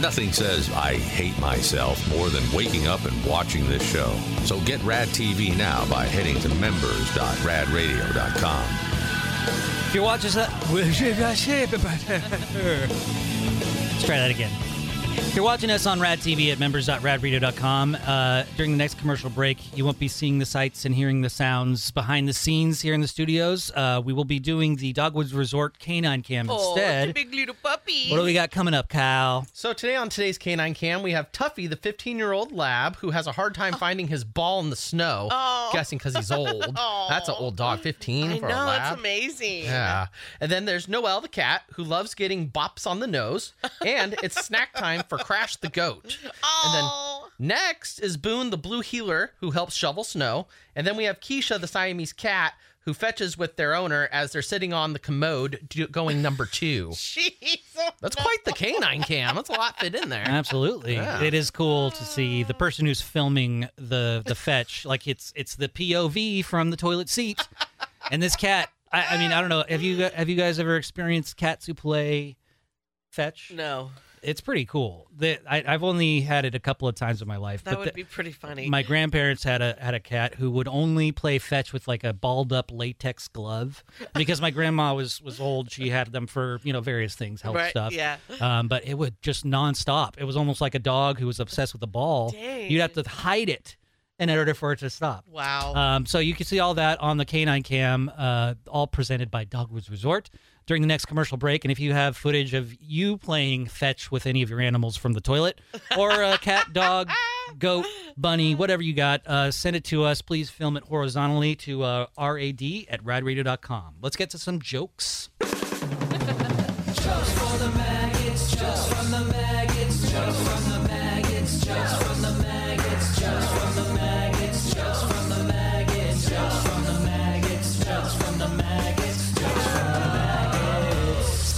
Nothing says I hate myself more than waking up and watching this show. So get Rad TV now by heading to members.radradio.com. If you're watching that, let's try that again. If you're watching us on Rad TV at members.radradio.com, uh, during the next commercial break, you won't be seeing the sights and hearing the sounds behind the scenes here in the studios. Uh, we will be doing the Dogwoods Resort Canine Cam oh, it's a instead. big little puppy. What do we got coming up, Kyle? So today on today's Canine Cam, we have Tuffy, the 15-year-old lab who has a hard time finding his ball in the snow. Oh. Guessing because he's old. Oh. That's an old dog, 15 I for know, a lab. it's amazing. Yeah. And then there's Noel the cat who loves getting bops on the nose. And it's snack time for Crash the goat. Oh, Next is Boone the blue heeler who helps shovel snow. And then we have Keisha the Siamese cat who fetches with their owner as they're sitting on the commode do- going number two. jeez. That's quite the canine cam. That's a lot fit in there. Absolutely, Yeah. it is cool to see the person who's filming the the fetch. Like it's it's the POV from the toilet seat, and this cat. I, I mean, I don't know. Have you have you guys ever experienced cats who play fetch? No, It's pretty cool. The, I, I've only had it a couple of times in my life, that but would the- be pretty funny. my grandparents had a had a cat who would only play fetch with like a balled up latex glove because my grandma was was old. She had them for you know various things, health Right, stuff. yeah. Um, but it would just nonstop. It was almost like a dog who was obsessed with the ball. Dang. You'd have to hide it in order for it to stop. wow. Um, so you can see all that on the Canine Cam, uh, all presented by Dogwoods Resort during the next commercial break. And if you have footage of you playing fetch with any of your animals from the toilet, or a cat, dog, goat, bunny, whatever you got, uh, send it to us. Please film it horizontally to uh, rad at radradio.com. Let's get to some jokes.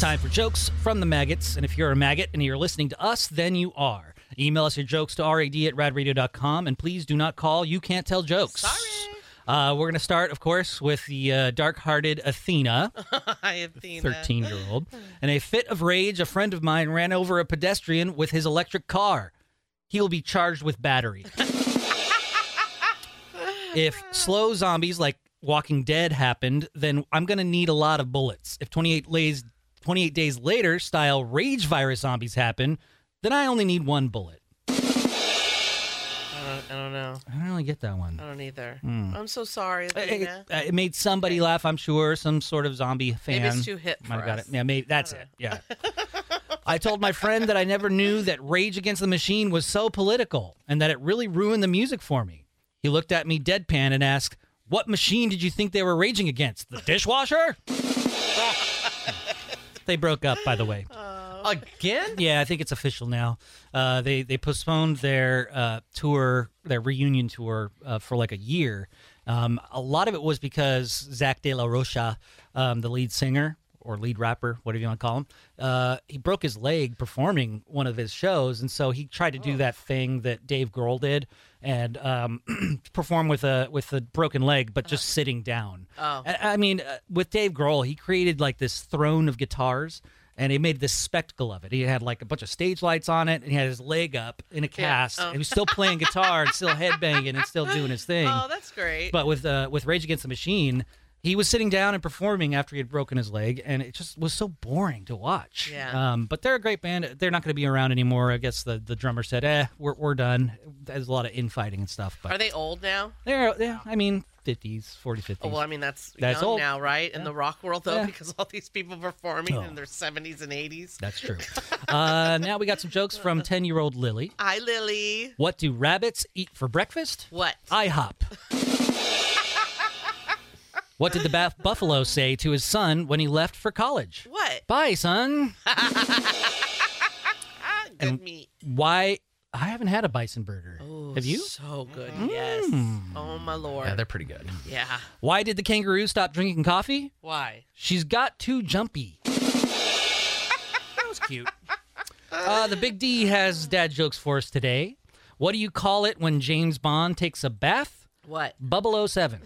Time for jokes from the maggots. And if you're a maggot and you're listening to us, then you are. Email us your jokes to rad at radradio.com. And please do not call. You can't tell jokes. Sorry. Uh, we're going to start, of course, with the uh, dark hearted Athena, I have 13 year old. In a fit of rage, a friend of mine ran over a pedestrian with his electric car. He will be charged with battery. if slow zombies like Walking Dead happened, then I'm going to need a lot of bullets. If 28 days, 28 days later style rage virus zombies happen, then I only need one bullet. I don't, I don't know. I don't really get that one. I don't either. Hmm. I'm so sorry, It, it- it made somebody laugh, I'm sure. Some sort of zombie fan. Maybe it's too hip Might for got us. it. Yeah, maybe that's it. Yeah. I told my friend that I never knew that Rage Against the Machine was so political and that it really ruined the music for me. He looked at me deadpan and asked, "What machine did you think they were raging against? The dishwasher?" They broke up, by the way. Again? Yeah, I think it's official now. Uh, they they postponed their uh, tour, their reunion tour, uh, for like a year. Um, a lot of it was because Zach De La Rocha, um, the lead singer or lead rapper, whatever you want to call him, uh, he broke his leg performing one of his shows, and so he tried to do that thing that Dave Grohl did and um, perform with a with a broken leg, but just sitting down. Oh. I, I mean, uh, with Dave Grohl, he created like this throne of guitars And he made this spectacle of it. He had like a bunch of stage lights on it, and he had his leg up in a cast. oh. And he was still playing guitar and still headbanging and still doing his thing. Oh, that's great. But with uh, with Rage Against the Machine, he was sitting down and performing after he had broken his leg, and it just was so boring to watch. Yeah. Um, but they're a great band. They're not going to be around anymore. I guess the, the drummer said, "Eh, we're, we're done." There's a lot of infighting and stuff. But Are they old now? they're yeah, I mean, fifties, 40s, 50s. Oh, well, I mean that's, That's young old. now, right? In the rock world, though, Yeah. because all these people performing Oh. in their seventies and eighties. That's true. uh, now we got some jokes from ten year old Lily. Hi, Lily. What do rabbits eat for breakfast? What? IHOP. what did the ba- buffalo say to his son when he left for college? What? Bye, son. Good And- meat. Why? I haven't had a bison burger. Oh, Have you? So good. Yes. Oh my lord. Yeah, they're pretty good. Yeah. Why did the kangaroo stop drinking coffee? Why? She's got too jumpy. that was cute. Uh, the Big D has dad jokes for us today. What do you call it when James Bond takes a bath? What? Bubble 07.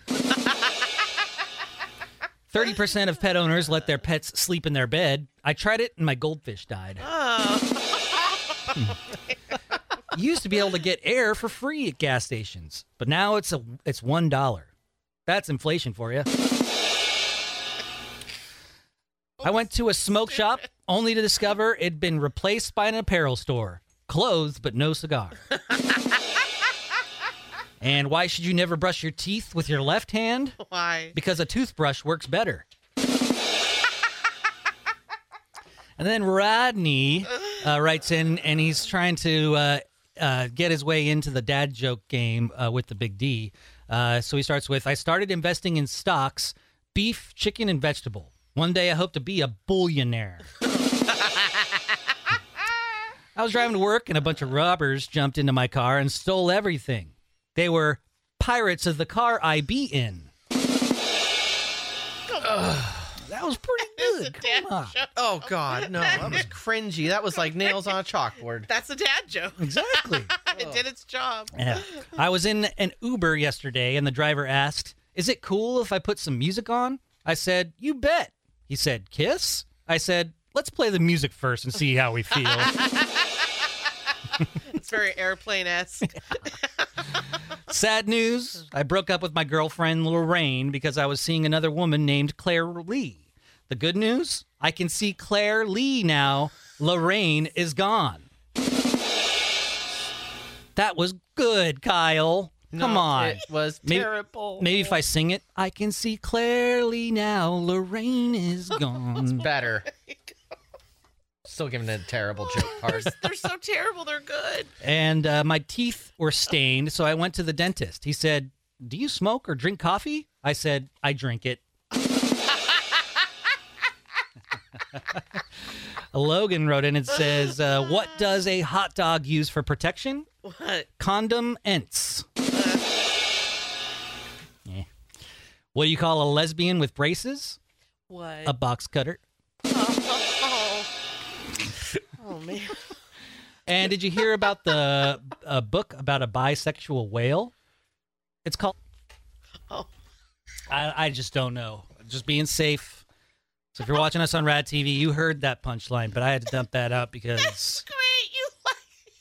30% of pet owners let their pets sleep in their bed. I tried it and my goldfish died. you used to be able to get air for free at gas stations, but now it's a it's one dollar. That's inflation for you. I went to a smoke shop only to discover it'd been replaced by an apparel store. Clothes, but no cigar. and why should you never brush your teeth with your left hand? Why? Because a toothbrush works better. and then Rodney uh, writes in, and he's trying to uh, uh, get his way into the dad joke game uh, with the big D. Uh, so he starts with I started investing in stocks, beef, chicken, and vegetable. One day I hope to be a billionaire. I was driving to work, and a bunch of robbers jumped into my car and stole everything. They were pirates of the car I be in. that was pretty good. Come on. Oh God, no, that was cringy. That was like nails on a chalkboard. That's a dad joke. Exactly. it did its job. Yeah. I was in an Uber yesterday, and the driver asked, Is it cool if I put some music on? I said, You bet. He said, Kiss? I said, Let's play the music first and see how we feel. It's very airplane esque. Sad news I broke up with my girlfriend Lorraine because I was seeing another woman named Claire Lee. The good news I can see Claire Lee now. Lorraine is gone. That was good, Kyle. Come No, on. it was Maybe- terrible. Maybe if I sing it, I can see clearly now. Lorraine is gone. better. Still giving it a terrible joke part. They're so terrible. They're good. and uh, my teeth were stained, so I went to the dentist. He said, "Do you smoke or drink coffee?" I said, "I drink it." Logan wrote in and says, uh, "What does a hot dog use for protection? What? Condom ents." Yeah. What do you call a lesbian with braces? What? A box cutter. Man. And did you hear about the uh, book about a bisexual whale? It's called. Oh. I, I just don't know. Just being safe. So if you're watching us on Rad TV, you heard that punchline, but I had to dump that out because Great. You like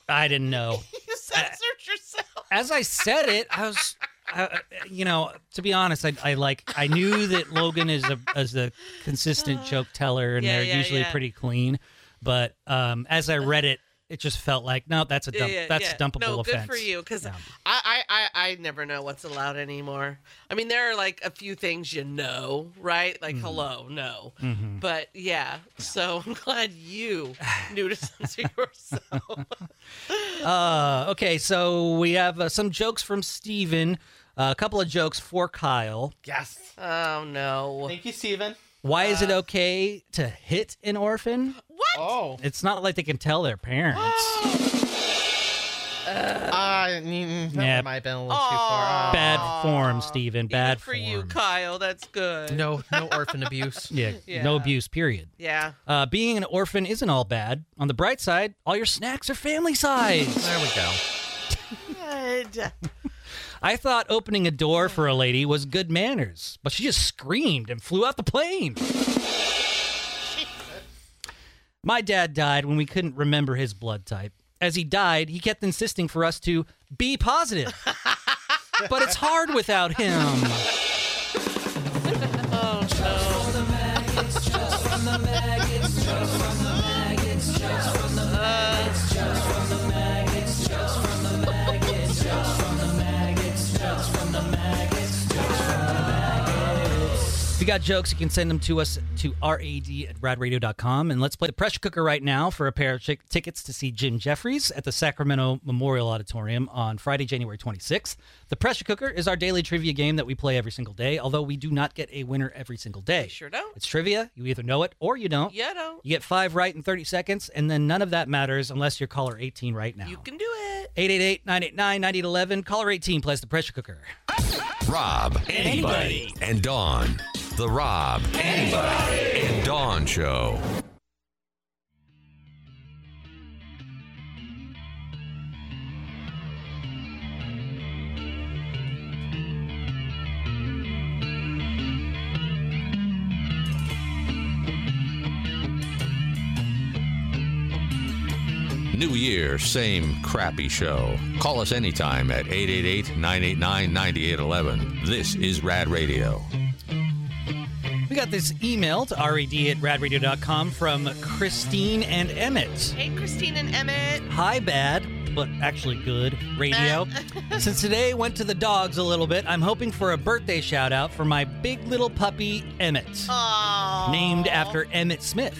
I didn't know. you censored yourself. As I said it, I was, uh, you know, to be honest, I, I like I knew that Logan is a is a consistent joke teller, and Yeah, they're yeah, usually yeah. pretty clean. But um, as I read it, it just felt like no, that's a dump, yeah, that's yeah. a dumpable no, offense. good for you, because Yeah. I, I, I, I never know what's allowed anymore. I mean, there are like a few things you know, right? Like Mm-hmm. hello, no, but yeah. So I'm glad you knew to censor yourself. Uh, okay, so we have uh, some jokes from Steven, uh, a couple of jokes for Kyle. yes. oh no! Thank you, Steven. Why is Uh. it okay to hit an orphan? What? Oh. It's not like they can tell their parents. Uh, mm, that Yeah. might have been a little too far. Bad form, Steven. Bad Good for form. you, Kyle. That's good. no, no orphan abuse. Yeah, Yeah. no abuse, period. Yeah. Uh, being an orphan isn't all bad. On the bright side, all your snacks are family size. There we go. Good. I thought opening a door for a lady was good manners, but she just screamed and flew out the plane. My dad died when we couldn't remember his blood type. As he died, he kept insisting for us to be positive. but it's hard without him. If you got jokes, you can send them to us to rad at radradio.com. And let's play the pressure cooker right now for a pair of tickets to see Jim Jefferies at the Sacramento Memorial Auditorium on Friday, January 26th. The pressure cooker is our daily trivia game that we play every single day, although we do not get a winner every single day. Sure don't. It's trivia. You either know it or you don't. You don't. You get five right in 30 seconds, and then none of that matters unless you're caller 18 right now. You can do it. 888 989 9811. Caller 18 plays the pressure cooker. Rob, anybody, and Dawn. The Rob, anybody, and Dawn Show. New Year, same crappy show. Call us anytime at 888 989 9811. This is Rad Radio. We got this email to rad at radradio.com from Christine and Emmett. Hey, Christine and Emmett. Hi, bad, but actually good radio. Since today went to the dogs a little bit, I'm hoping for a birthday shout out for my big little puppy, Emmett, Aww. named after Emmitt Smith.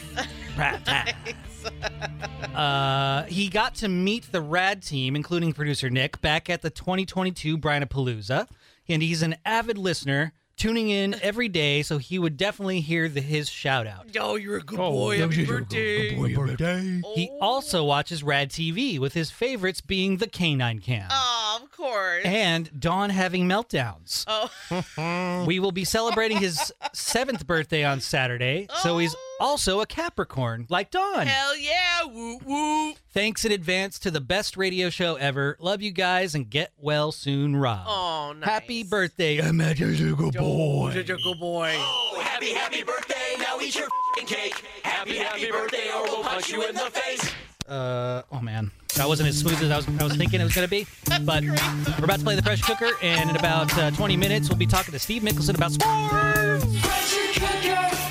Rat tat. Uh, he got to meet the rad team, including producer Nick, back at the 2022 Palooza, and he's an avid listener, tuning in every day, so he would definitely hear the, his shout out. Oh, you're a good boy. Happy birthday. He also watches Rad TV, with his favorites being the Canine Cam. Oh, of course. And Dawn having meltdowns. Oh, We will be celebrating his seventh birthday on Saturday, so he's also a Capricorn, like Dawn. hell yeah. Woo woo. Thanks in advance to the best radio show ever. Love you guys and get well soon, Rob. Oh, nice. Happy birthday, Magical such a good boy. Oh, happy, happy birthday. Now eat your fing cake. Happy, happy birthday, or we'll punch you in the face. Uh, oh man, that wasn't as smooth as I was, I was thinking it was going to be. But we're about to play the pressure cooker, and in about uh, 20 minutes, we'll be talking to Steve Mickelson about sports. Pressure cooker.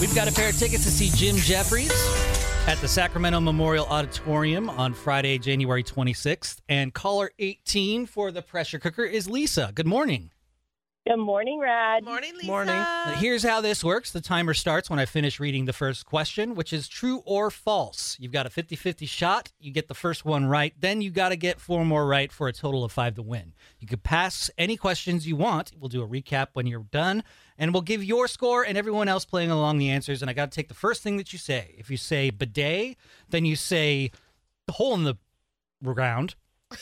We've got a pair of tickets to see Jim Jefferies at the Sacramento Memorial Auditorium on Friday, January 26th. And caller 18 for the pressure cooker is Lisa. Good morning. Good morning, Rad. Morning, Lisa. Morning. Here's how this works the timer starts when I finish reading the first question, which is true or false. You've got a 50 50 shot. You get the first one right. Then you got to get four more right for a total of five to win. You could pass any questions you want. We'll do a recap when you're done, and we'll give your score and everyone else playing along the answers. And I got to take the first thing that you say. If you say bidet, then you say the hole in the ground.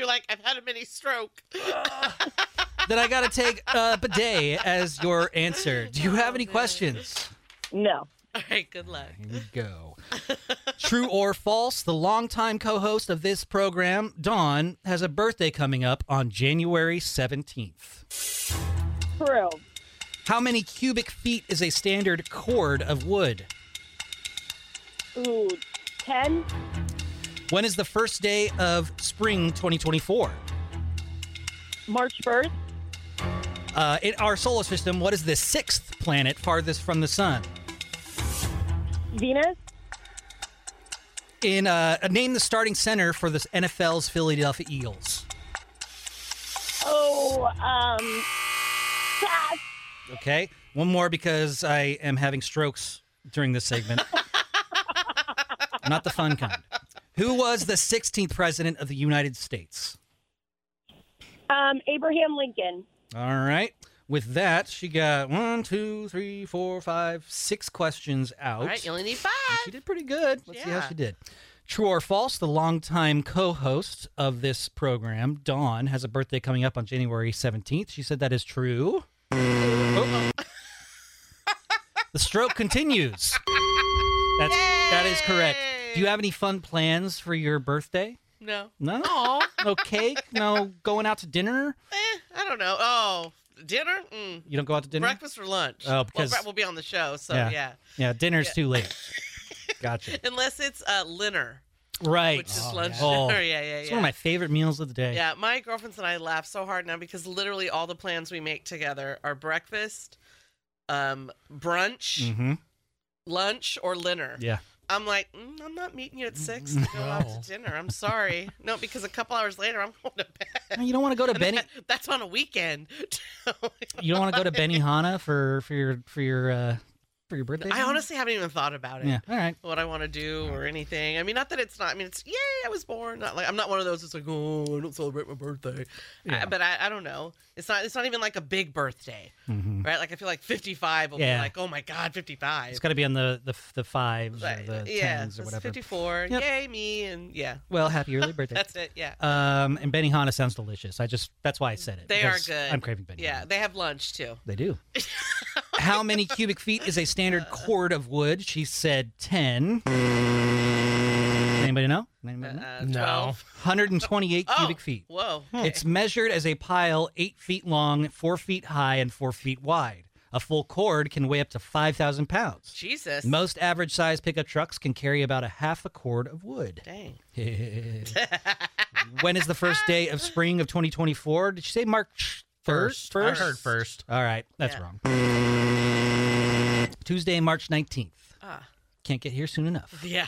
You're like, I've had a mini stroke. then I got to take uh, bidet as your answer. Do you have any questions? No. All right, good luck. Here we go. True or false, the longtime co host of this program, Dawn, has a birthday coming up on January 17th. True. How many cubic feet is a standard cord of wood? Ooh, 10, When is the first day of spring 2024? March 1st, Uh, in our solar system, what is the sixth planet farthest from the sun? Venus, In uh, name the starting center for the NFL's Philadelphia Eagles. oh, um, pass. Okay, one more because I am having strokes during this segment. Not the fun kind. Who was the 16th president of the United States? Um, Abraham Lincoln. All right. With that, she got one, two, three, four, five, six questions out. All right, you only need five. She did pretty good. Let's see how Yeah. she did. True or false, the longtime co host of this program, Dawn, has a birthday coming up on January 17th. She said that is true. Oh. the stroke continues. That's, that is correct. Do you have any fun plans for your birthday? No. No. Oh, No cake. no going out to dinner. eh, I don't know. Oh, dinner? Mm. You don't go out to dinner. Breakfast or lunch? Oh, because- well, will be on the show, so Yeah. yeah. Yeah, dinner's Yeah. too late. Gotcha. Unless it's uh, dinner, Right. which is Oh, lunch yeah. Oh, dinner. Yeah, yeah, It's one of my favorite meals of the day. Yeah, my girlfriends and I laugh so hard now because literally all the plans we make together are breakfast, um, brunch, Mm-hmm. lunch, or dinner. Yeah. I'm like, mm, I'm not meeting you at six to go out to dinner. I'm sorry. No, because a couple hours later, I'm going to bed. You don't want to go to Benny. That- that's on a weekend. You don't want to go to Benihana for for your for your uh for your birthday. I honestly haven't even thought about it. Yeah. All right. What I want to do or anything. I mean, not that it's not. I mean, it's yay, I was born. Not like I'm not one of those that's like, oh, I don't celebrate my birthday. Yeah. I, but I, I don't know. It's not. It's not even like a big birthday, Mhm. right? Like I feel like 55 will Yeah. be like, oh my god, 55. It's got to be on the the the fives or the yeah, tens or whatever. 54. Yep. Yay me and yeah, Well, happy early birthday. that's it. Yeah, Um, and Benihana sounds delicious. I just that's why I said it. they are good. I'm craving Benihana. Yeah, they have lunch too. They do. How many cubic feet is a standard cord of wood? She said 10. Anybody know? Anybody know? Uh, No. 128 Oh, cubic feet. Whoa. It's measured as a pile 8 feet long, 4 feet high, and 4 feet wide. A full cord can weigh up to 5,000 pounds. Jesus. Most average size pickup trucks can carry about a half a cord of wood. Dang. when is the first day of spring of 2024? Did you say March 1st? First. I heard first. All right, that's Yeah. wrong. Tuesday, March 19th. Ah. Can't get here soon enough. Yeah.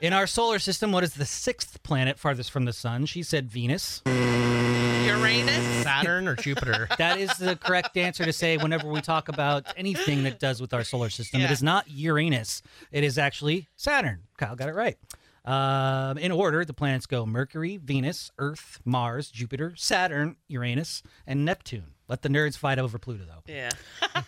In our solar system, what is the sixth planet farthest from the sun? She said Venus. Uranus. Saturn or Jupiter? That is the correct answer to say whenever we talk about anything that does with our solar system. It Yeah. is not Uranus. It is actually Saturn. Kyle got it right. Um, in order, the planets go Mercury, Venus, Earth, Mars, Jupiter, Saturn, Uranus, and Neptune. Let the nerds fight over Pluto, though. Yeah.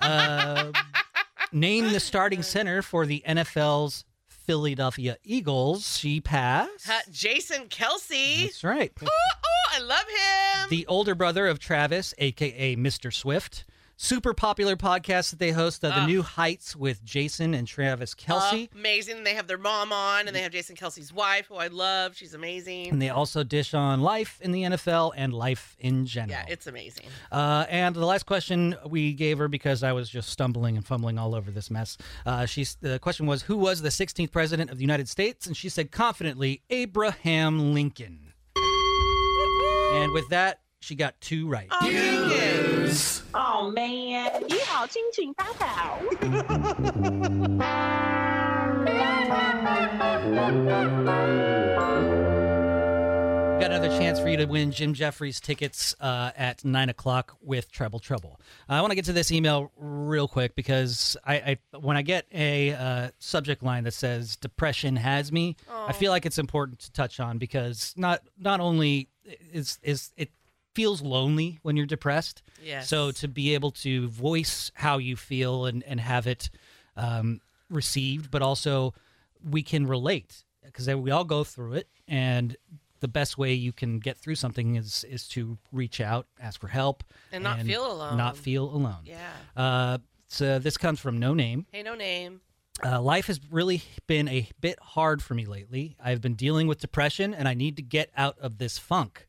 Uh, name the starting center for the NFL's Philadelphia Eagles. She passed. Uh, Jason Kelce. That's right. Ooh, ooh, I love him. the older brother of Travis, aka Mr. Swift. Super popular podcast that they host, uh, The Ah. New Heights with Jason and Travis Kelce. Amazing. They have their mom on, and they have Jason Kelce's wife, who I love. She's amazing. and they also dish on life in the NFL and life in general. yeah, it's amazing. Uh, and the last question we gave her because I was just stumbling and fumbling all over this mess. Uh, she's the question was, "Who was the 16th president of the United States?" And she said confidently, "Abraham Lincoln." And with that, she got two right. Oh, Oh man, 医好心情八宝。Got another chance for you to win Jim Jefferies tickets uh, at nine o'clock with Treble Trouble. Uh, I want to get to this email real quick because I, I when I get a uh, subject line that says "depression has me," I oh. feel like it's important to touch on because not not only is is it feels lonely when you're depressed. Yes. So to be able to voice how you feel and and have it um, received, but also we can relate because we all go through it and the best way you can get through something is is to reach out ask for help And not feel alone. not feel alone Yeah. uh, so this comes from no name Hey, no name. uh, life has really been a bit hard for me lately i've been dealing with depression and i need to get out of this funk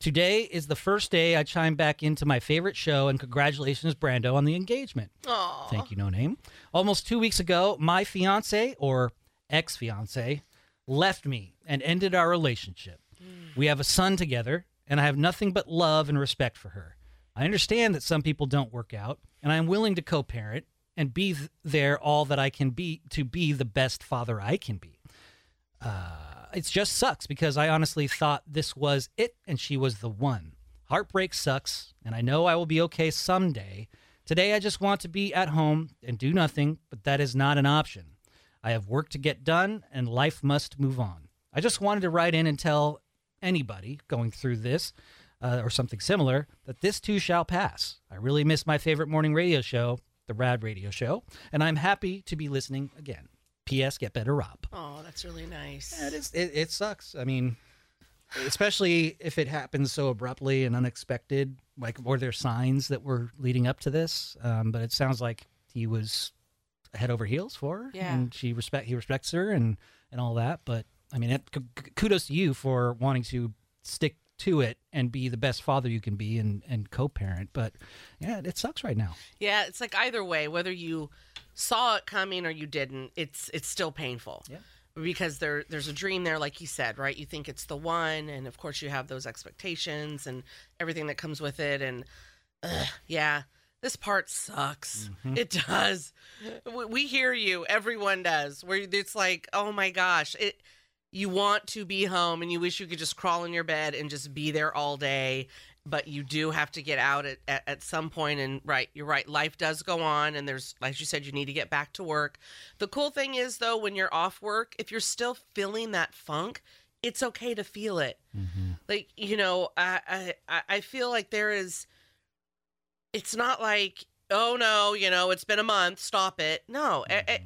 today is the first day i chime back into my favorite show and congratulations brando on the engagement Oh. Thank you, no name. Almost two weeks ago, my fiance or ex fiance left me and ended our relationship. We have a son together, and I have nothing but love and respect for her. I understand that some people don't work out, and I am willing to co parent and be th- there all that I can be to be the best father I can be. Uh, it just sucks because I honestly thought this was it and she was the one. Heartbreak sucks, and I know I will be okay someday. Today, I just want to be at home and do nothing, but that is not an option. I have work to get done, and life must move on. I just wanted to write in and tell anybody going through this uh, or something similar that this too shall pass. I really miss my favorite morning radio show, the Rad Radio Show, and I'm happy to be listening again. P.S. Get better, Rob. Oh, that's really nice. Yeah, it is. It, it sucks. I mean, especially if it happens so abruptly and unexpected. Like, were there signs that were leading up to this? Um, but it sounds like he was head over heels for her, Yeah. and she respect he respects her, and and all that. But I mean, it, kudos to you for wanting to stick to it and be the best father you can be and, and co-parent. But yeah, it sucks right now. Yeah, it's like either way, whether you saw it coming or you didn't, it's it's still painful. Yeah. Because there there's a dream there, like you said, right? You think it's the one, and of course you have those expectations and everything that comes with it. And ugh, yeah, this part sucks. Mm-hmm. It does. We- We hear you. Everyone does. Where it's like, oh my gosh, it. You want to be home, and you wish you could just crawl in your bed and just be there all day but you do have to get out at, at, at some point and right you're right life does go on and there's like you said you need to get back to work. The cool thing is though when you're off work if you're still feeling that funk it's okay to feel it. Like you know I, I I- i feel like there is it's not like oh no you know it's been a month stop it. No eh, eh,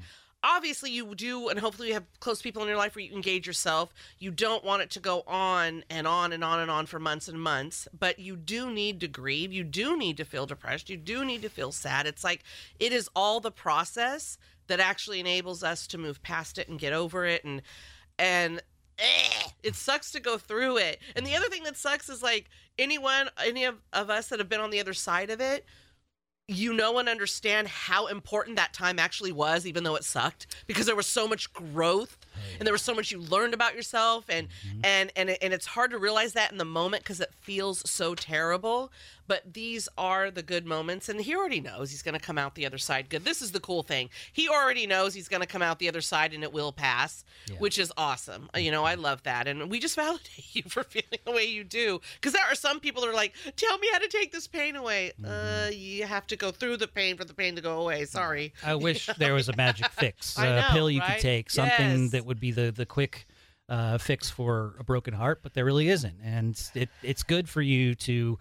obviously you do and hopefully you have close people in your life where you engage yourself. You don't want it to go on and on and on and on for months and months but you do need to grieve. You do need to feel depressed. You do need to feel sad. It's like it is all the process that actually enables us to move past it and get over it and and eh, it sucks to go through it. And the other thing that sucks is like anyone any of, of us that have been on the other side of it you know and understand how important that time actually was, even though it sucked, because there was so much growth and there was so much you learned about yourself, and mm-hmm. and and and it's hard to realize that in the moment because it feels so terrible. But these are the good moments, and he already knows he's going to come out the other side good. This is the cool thing. He already knows he's going to come out the other side, and it will pass, which is awesome. You know, I love that, and we just validate you for feeling the way you do, because there are some people that are like, "Tell me how to take this pain away." Uh, you have to go through the pain for the pain to go away. Sorry. I wish there was a magic fix, I a know, pill you right? could take, something Yes. that would be the the quick uh, fix for a broken heart, but there really isn't. And it it's good for you to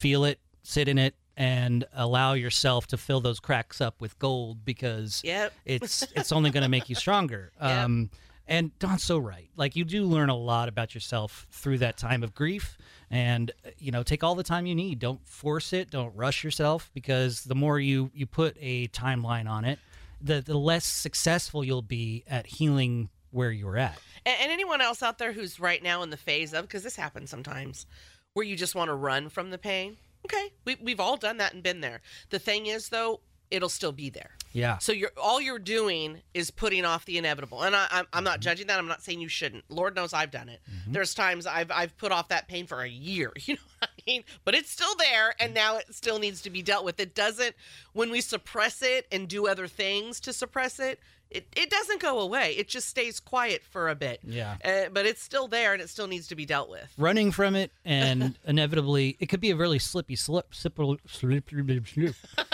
feel it, sit in it, and allow yourself to fill those cracks up with gold because Yep. it's it's only going to make you stronger. Yep. Um, and Dawn's so right. Like you do learn a lot about yourself through that time of grief, and you know, take all the time you need. Don't force it. Don't rush yourself because the more you you put a timeline on it, the the less successful you'll be at healing where you're at. And, and anyone else out there who's right now in the phase of, because this happens sometimes, where you just want to run from the pain. Okay, we, we've all done that and been there. The thing is, though, it'll still be there. Yeah. So you're all you're doing is putting off the inevitable, and I, I'm I'm not mm-hmm. judging that. I'm not saying you shouldn't. Lord knows I've done it. Mm-hmm. There's times I've I've put off that pain for a year. You know what I mean? But it's still there, and now it still needs to be dealt with. It doesn't when we suppress it and do other things to suppress it. It, it doesn't go away. It just stays quiet for a bit. Yeah. Uh, but it's still there, and it still needs to be dealt with. running from it and inevitably it could be a really slippy slip slippery slippery slip.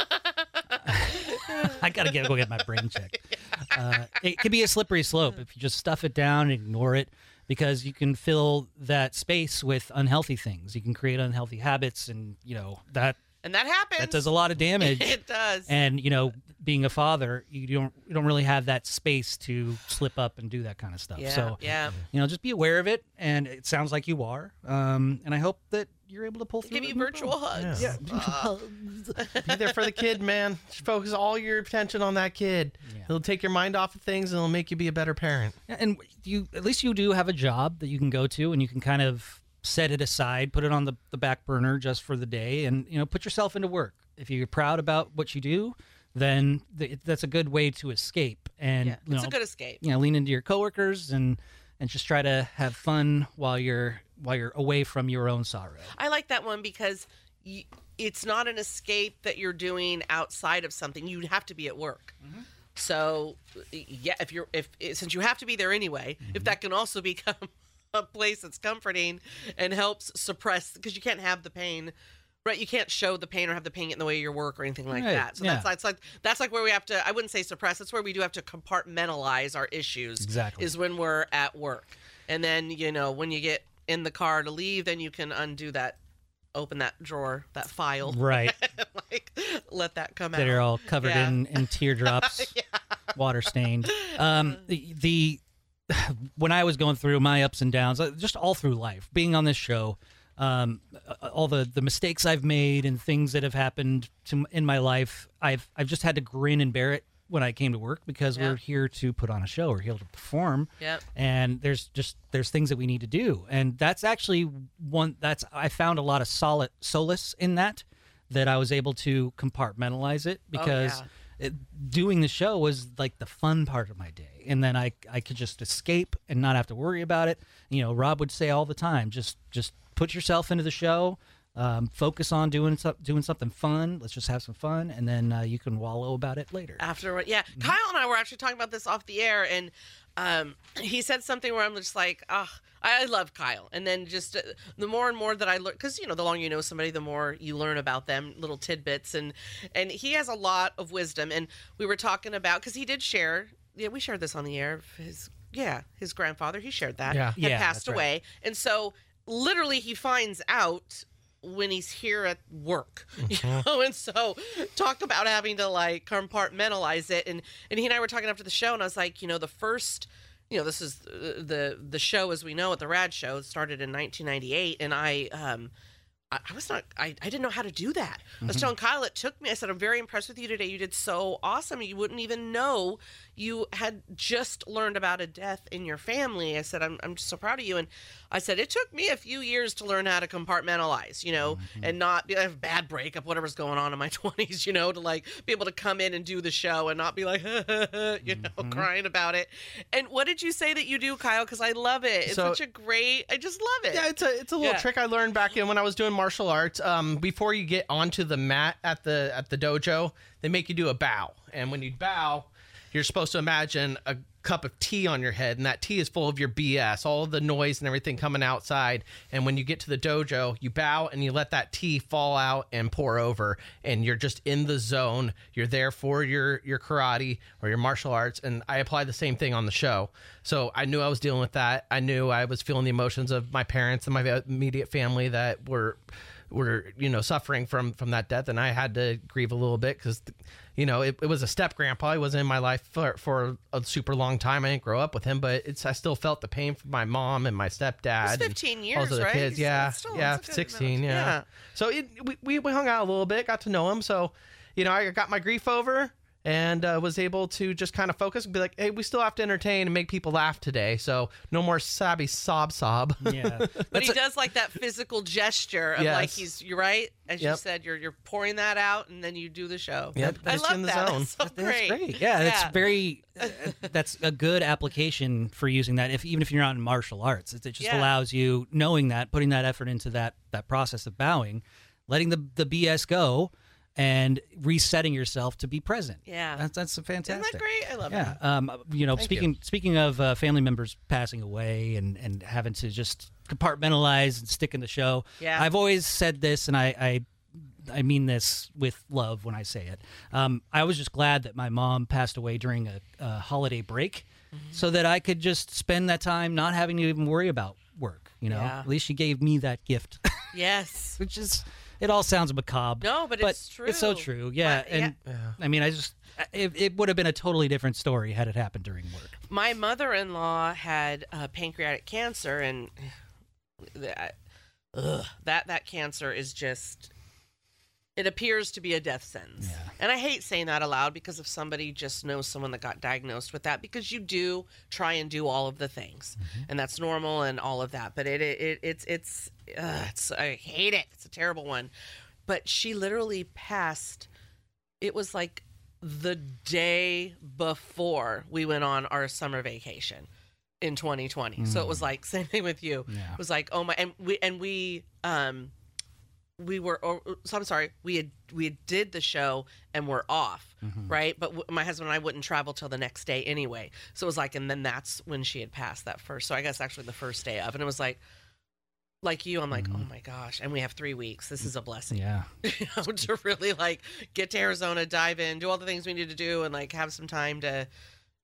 I gotta get go get my brain checked. Uh, it could be a slippery slope if you just stuff it down and ignore it, because you can fill that space with unhealthy things. You can create unhealthy habits, and you know that And that happens. that does a lot of damage. it does. And you know, being a father, you don't you don't really have that space to slip up and do that kind of stuff. yeah. So yeah. you know, just be aware of it, and it sounds like you are. Um, and I hope that you're able to pull through. Give it you virtual. virtual hugs. Yeah. Be there for the kid, man. Just focus all your attention on that kid. Yeah. It'll take your mind off of things and it'll make you be a better parent. Yeah, and you at least you do have a job that you can go to, and you can kind of set it aside, put it on the, the back burner just for the day, and you know, put yourself into work. If you're proud about what you do, then th- that's a good way to escape. And Yeah. you It's know, a good escape. you know, lean into your coworkers and and just try to have fun while you're while you're away from your own sorrow. I like that one because you, it's not an escape that you're doing outside of something. You'd have to be at work. Mm-hmm. So, yeah, if you're if eh, since you have to be there anyway, if mm-hmm. that can also become a place that's comforting and helps suppress because you can't have the pain. Right, you can't show the pain or have the pain get in the way of your work or anything like Right, that. So yeah. that's that's like that's like where we have to. I wouldn't say suppress. That's where we do have to compartmentalize our issues. Exactly. is when we're at work, and then you know when you get in the car to leave, then you can undo that, open that drawer, that file, Right. like let that come out. that are all covered Yeah. in, in teardrops, water stained. Um, the, the when I was going through my ups and downs, uh, just all through life, being on this show, um, all the the mistakes I've made and things that have happened to in my life, I've I've just had to grin and bear it when I came to work because Yeah. we're here to put on a show. We're here to perform. Yep. And there's just there's things that we need to do, and that's actually one that's I found a lot of solid solace in that that I was able to compartmentalize it because. yeah. It, doing the show was like the fun part of my day and then I, I could just escape and not have to worry about it you know rob would say all the time just just put yourself into the show um, focus on doing so, doing something fun let's just have some fun and then uh, you can wallow about it later afterward. Yeah, Mm-hmm. Kyle and I were actually talking about this off the air, and um, he said something where I'm just like, ah, I I love Kyle. And then just uh, the more and more that I learn, because you know, the longer you know somebody, the more you learn about them, little tidbits, and and he has a lot of wisdom. And we were talking about because he did share, yeah, we shared this on the air. His yeah, his grandfather, he shared that, Yeah. had Yeah, passed that's right. away, and so literally he finds out when he's here at work you know and so talk about having to like compartmentalize it and and he and i were talking after the show and i was like you know the first you know this is uh, the the show as we know it the rad show started in 1998 and i um I I was not. I, I didn't know how to do that. I was telling Kyle it took me. I said, "I'm very impressed with you today. You did so awesome. You wouldn't even know you had just learned about a death in your family." I said, "I'm I'm just so proud of you." And I said, "It took me a few years to learn how to compartmentalize, you know, and not be have a bad breakup, whatever's going on in my 20s, you know, to like be able to come in and do the show and not be like, you know, crying about it." And what did you say that you do, Kyle? Because I love it. It's So- such a great. I just love it. Yeah, it's a it's a little Yeah. trick I learned back in when I was doing martial arts. Um, before you get onto the mat at the at the dojo, they make you do a bow, and when you bow, you're supposed to imagine a cup of tea on your head, and that tea is full of your BS, all the noise and everything coming outside. And when you get to the dojo, you bow and you let that tea fall out and pour over, and you're just in the zone. You're there for your your karate or your martial arts, and I apply the same thing on the show. So I knew I was dealing with that. I knew I was feeling the emotions of my parents and my immediate family that were were you know suffering from from that death and i had to grieve a little bit because you know it, it was a step grandpa. He wasn't in my life for, for a super long time. I didn't grow up with him but it's i still felt the pain from my mom and my stepdad It's and 15 all years, right? kids. Yeah still- yeah it's a good 16 yeah, Yeah. so it, we we hung out a little bit got to know him. So you know i got my grief over and uh, was able to just kind of focus and be like, "Hey, we still have to entertain and make people laugh today, so no more sabby sob sob." yeah But he does like that physical gesture of like he's you're right as you said you're you're pouring that out and then you do the show. Yep, I puts love in the that. zone. That's so That's great. great. Yeah, that's Yeah. very. uh, that's a good application for using that. If even if you're not in martial arts, it, it just Yeah. allows you knowing that, putting that effort into that that process of bowing, letting the the BS go, and resetting yourself to be present. Yeah. that's that's fantastic. Isn't that great? I love it. Yeah, that. um, you know, Thank speaking speaking of uh, family members passing away and and having to just compartmentalize and stick in the show. Yeah. I've always said this, and I. I I mean this with love when I say it. Um, I was just glad that my mom passed away during a, a holiday break, Mm-hmm. so that I could just spend that time not having to even worry about work. You know, Yeah. at least she gave me that gift, Yes. which is it all sounds macabre. No, but it's true. It's so true. Yeah, My- yeah. and I mean, I just it, it would have been a totally different story had it happened during work. My mother-in-law had uh, pancreatic cancer and that ugh, that that cancer is just it appears to be a death sentence. Yeah. And I hate saying that aloud because if somebody just knows someone that got diagnosed with that because you do try and do all of the things. And that's normal and all of that. But it, it, it it's it's uh, it's I hate it. It's a terrible one. But she literally passed it was like the day before we went on our summer vacation in 2020. So it was like same thing with you. Yeah. It was like oh my and we and we um we were or, so I'm sorry we had we had did the show and we're off mm-hmm. right? But w- my husband and I wouldn't travel till the next day anyway. So it was like and then that's when she had passed that first so I guess actually the first day of and it was like like you I'm like mm-hmm. oh my gosh and we have three weeks. This is a blessing. Yeah. you know, to really like get to Arizona, dive in, do all the things we need to do, and like have some time to,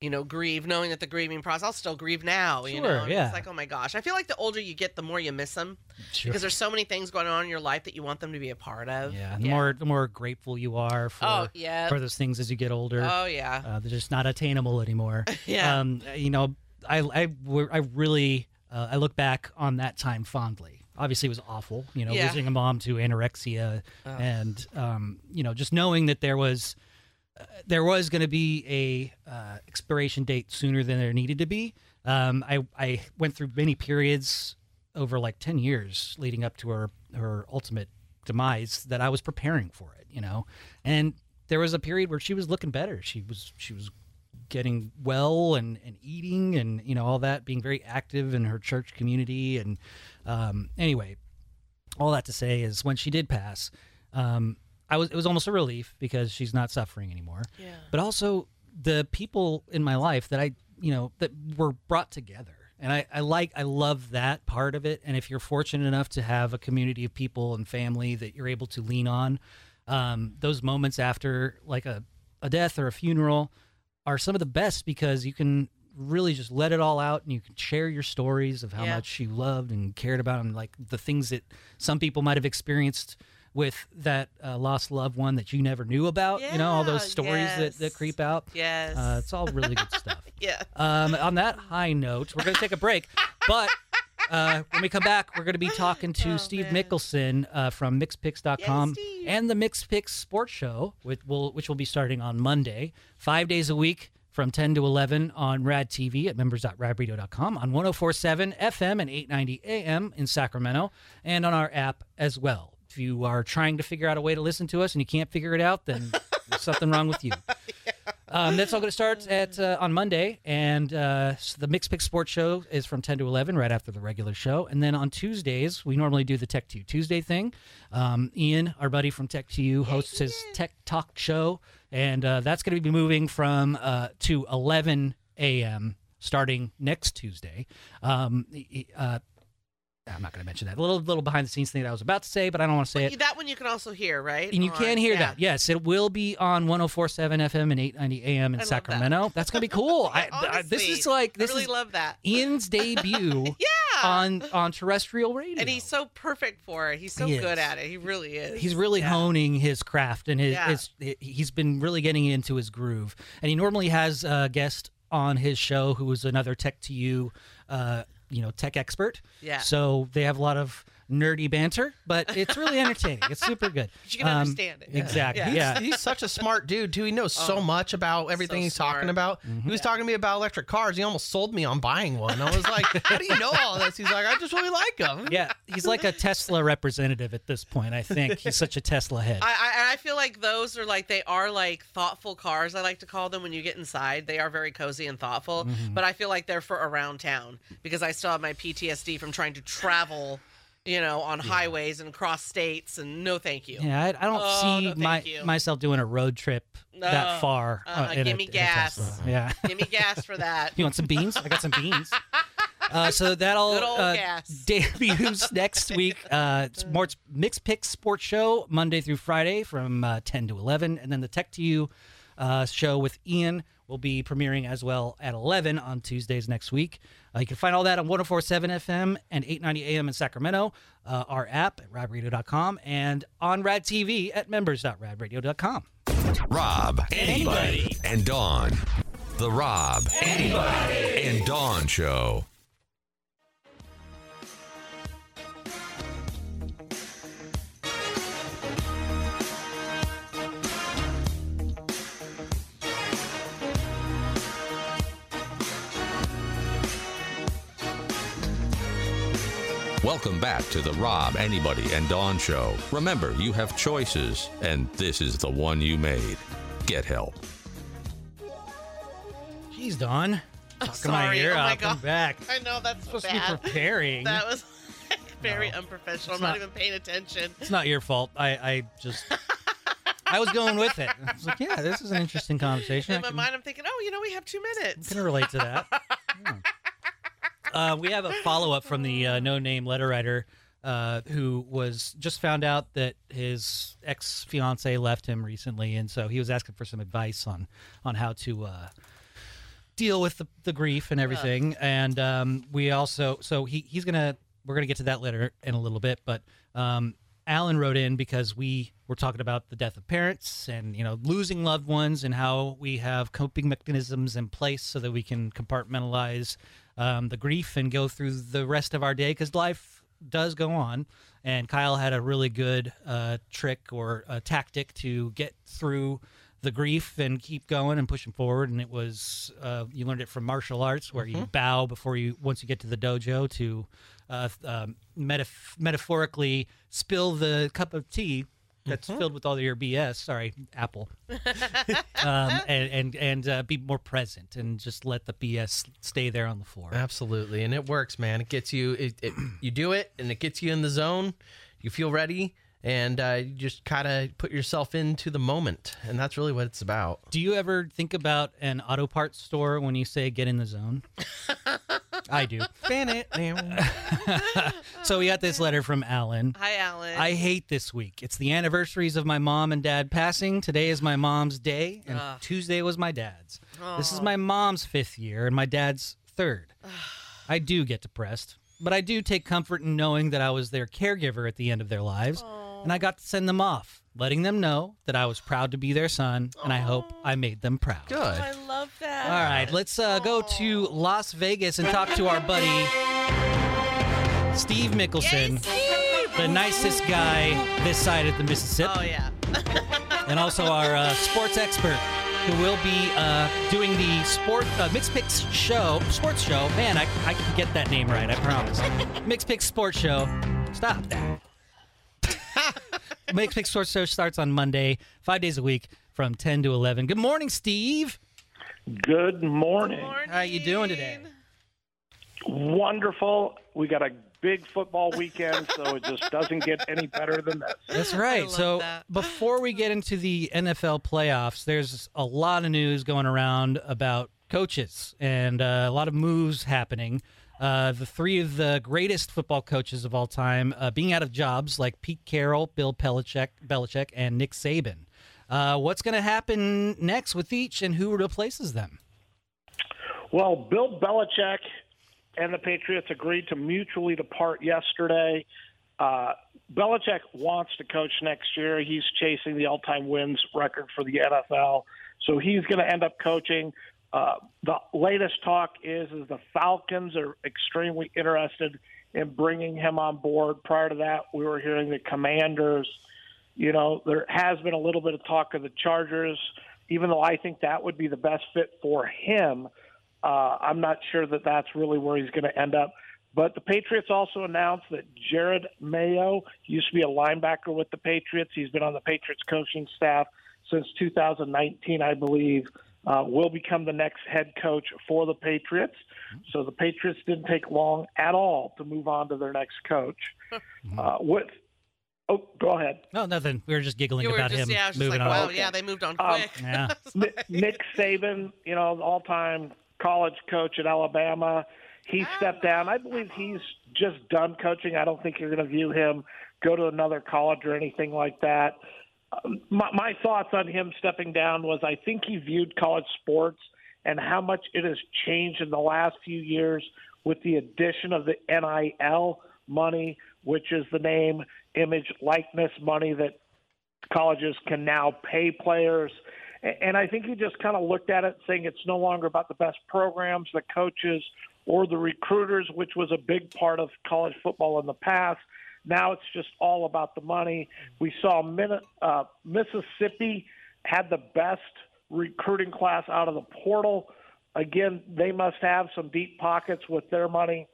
you know, grieve, knowing that the grieving process. I'll still grieve now. you know, And yeah. It's like, oh my gosh, I feel like the older you get, the more you miss them Sure. because there's so many things going on in your life that you want them to be a part of. Yeah, the more the more grateful you are for Oh yeah. for those things as you get older. Oh yeah. uh, they're just not attainable anymore. Yeah. Um, you know, I I, I really uh, I look back on that time fondly. Obviously, it was awful. You know, Yeah. losing a mom to anorexia, Ugh. and um, you know, just knowing that there was there was going to be a uh, expiration date sooner than there needed to be. Um, I I went through many periods over like ten years leading up to her her ultimate demise that I was preparing for it, you know, and there was a period where she was looking better. She was she was getting well and, and eating and you know all that being very active in her church community and um, anyway all that to say is when she did pass um, i was it was almost a relief because she's not suffering anymore Yeah. but also the people in my life that i you know that were brought together and I, I like i love that part of it and if you're fortunate enough to have a community of people and family that you're able to lean on um, those moments after like a, a death or a funeral are some of the best because you can really just let it all out and you can share your stories of how Yeah. much you loved and cared about and like the things that some people might have experienced with that uh, lost loved one that you never knew about you know all those Yeah, stories that, that creep out Yes. uh, it's all really good stuff yeah. um, on that high note, we're going to take a break. But uh, when we come back, we're going to be talking to Oh, Steve man. Mickelson uh, from MixPix.com Yes, and the Mixed Picks Sports Show, which will, which will be starting on Monday, five days a week from 10 to 11 on Rad TV at members.radradio.com, on 1047 FM and 890 AM in Sacramento, and on our app as well. If you are trying to figure out a way to listen to us and you can't figure it out, then there's something wrong with you. Um, that's all going to start at uh, on Monday, and uh, s- the Mix Pick Sports Show is from ten to eleven, right after the regular show. And then on Tuesdays, we normally do the Tech Two Tuesday thing. Um, Ian, our buddy from Tech Two, hosts his Tech Talk show, and uh, that's going to be moving from uh, to eleven a.m. starting next Tuesday. Um, uh, I'm not going to mention that. A little little behind the scenes thing that I was about to say, but I don't want to say it. That one you can also hear, right? And you On- can hear yeah. that. Yes, it will be on 1047 FM and 890 AM in I that. That. That's going to be cool. I, I- this is like this I really is love that. Ian's debut Yeah. on on terrestrial radio. and he's so perfect for it. He's so He good at it. He really is. He's really Yeah. honing his craft and his, Yeah. his he's been really getting into his groove. And he normally has a guest on his show who is another tech to you uh, you know, tech expert. Yeah. So they have a lot of nerdy banter, but it's really entertaining. it's super good. You can Um, understand it. Exactly. He's, Yeah. he's such a smart dude too. He knows so Oh, much about everything so he's talking smart. about. Mm-hmm. He was talking to me about electric cars. He almost sold me on buying one. I was like, "How do you know all this?" He's like, "I just really like them." Yeah, he's like a Tesla representative at this point. I think he's such a Tesla head. I, I I feel like those are like they are like thoughtful cars. I like to call them when you get inside. They are very cozy and thoughtful. Mm-hmm. But I feel like they're for around town because I still have my PTSD from trying to travel, you know, on highways and cross states. And no, thank you. yeah, I, I don't Oh, see no, my you. myself doing a road trip No. that far. In a- give me gas. Yeah. Give me gas for that. You want some beans? I got some beans. Uh, so that'll uh, gas. debuts next week. Uh, it's Mix Pick Sports Show Monday through Friday from uh, 10 to 11, and then the Tech to You uh, show with Ian will be premiering as well at 11 on Tuesdays next week. Uh, you can find all that on 104.7 FM and 890 AM in Sacramento, uh, our app at radradio.com, and on Rad TV at members.radradio.com. Rob, anybody, and Dawn. The Rob, anybody, and Dawn Show. Welcome back to the Rob, Anybody, and Dawn Show. Remember, you have choices, and this is the one you made. Get help. Jeez, Dawn. I'm Talking my sorry. ear oh my off god. and back. I know that's so supposed to be preparing. That was very No. unprofessional. I'm not, not- even paying attention. It's not your fault. I, I just I was going with it. I was like, yeah, this is an interesting conversation. In I my can, mind, I'm thinking, oh, you know, we have two minutes. can relate to that. Yeah. Uh, we have a follow up from the uh, no name letter writer uh, who was just found out that his ex fiance left him recently, and so he was asking for some advice on on how to. Uh, deal with the, the grief and everything and um, we also so he, he's gonna we're gonna get to that letter in a little bit but um, alan wrote in because we were talking about the death of parents and you know losing loved ones and how we have coping mechanisms in place so that we can compartmentalize um, the grief and go through the rest of our day because life does go on and kyle had a really good uh, trick or a tactic to get through the grief and keep going and pushing forward. And it was uh, you learned it from martial arts, where you bow before you once you get to the dojo to uh, um, metaf- metaphorically spill the cup of tea that's filled with all your BS. Sorry, Apple. um, and and and uh, be more present and just let the BS stay there on the floor. Absolutely, and it works, man. It gets you. It, it, you do it, and it gets you in the zone. You feel ready, and uh, you just kind of put yourself into the moment, and that's really what it's about. Do you ever think about an auto parts store when you say get in the zone? I do. Ban it. So we got this letter from Alan. Hi, Alan. I hate this week. It's the anniversaries of my mom and dad passing. Today is my mom's day, and Ugh. Tuesday was my dad's. This is my mom's fifth year and my dad's third. I do get depressed, but I do take comfort in knowing that I was their caregiver at the end of their lives, and I got to send them off, letting them know that I was proud to be their son, and I hope I made them proud. Good. I love that. All right, let's uh, go to Las Vegas and talk to our buddy Steve Mickelson, the nicest guy this side of the Mississippi, Oh yeah. and also our uh, sports expert who will be uh, doing the sport uh, Mixed Picks show, sports show. Man, I, I can get that name right, I promise. Mixed Picks Sports Show. Stop that. Mixed Picks Sports Show starts on Monday, five days a week from 10 to 11. Good morning, Steve. Good morning. How you doing today? Wonderful. We got a big football weekend, so it just doesn't get any better than this. That's right. So before we get into the NFL playoffs, there's a lot of news going around about coaches and uh, a lot of moves happening. Uh, the three of the greatest football coaches of all time uh, being out of jobs, like Pete Carroll, Bill Belichick, Belichick, and Nick Saban. Uh, what's going to happen next with each, and who replaces them? Well, Bill Belichick and the Patriots agreed to mutually depart yesterday. Uh, Belichick wants to coach next year. He's chasing the all-time wins record for the NFL, so he's going to end up coaching. Uh, the latest talk is is the Falcons are extremely interested in bringing him on board. Prior to that, we were hearing the Commanders. You know, there has been a little bit of talk of the Chargers, even though I think that would be the best fit for him. Uh, I'm not sure that that's really where he's going to end up. But the Patriots also announced that Jerod Mayo used to be a linebacker with the Patriots. He's been on the Patriots coaching staff since 2019, I believe. Uh, will become the next head coach for the Patriots. So the Patriots didn't take long at all to move on to their next coach. Uh, with oh, go ahead. No, nothing. We were just giggling You were about just him yeah, I was just moving like, on. wow, yeah, they moved on Um. Yeah. Ni- Nick Saban, you know, all-time college coach at Alabama, he stepped down. I believe he's just done coaching. I don't think you're going to view him go to another college or anything like that. My, my thoughts on him stepping down was I think he viewed college sports and how much it has changed in the last few years with the addition of the NIL money, which is the name, image, likeness money that colleges can now pay players. And I think he just kind of looked at it saying it's no longer about the best programs, the coaches, or the recruiters, which was a big part of college football in the past. Now it's just all about the money. We saw Min- uh, Mississippi had the best recruiting class out of the portal. Again, they must have some deep pockets with their money.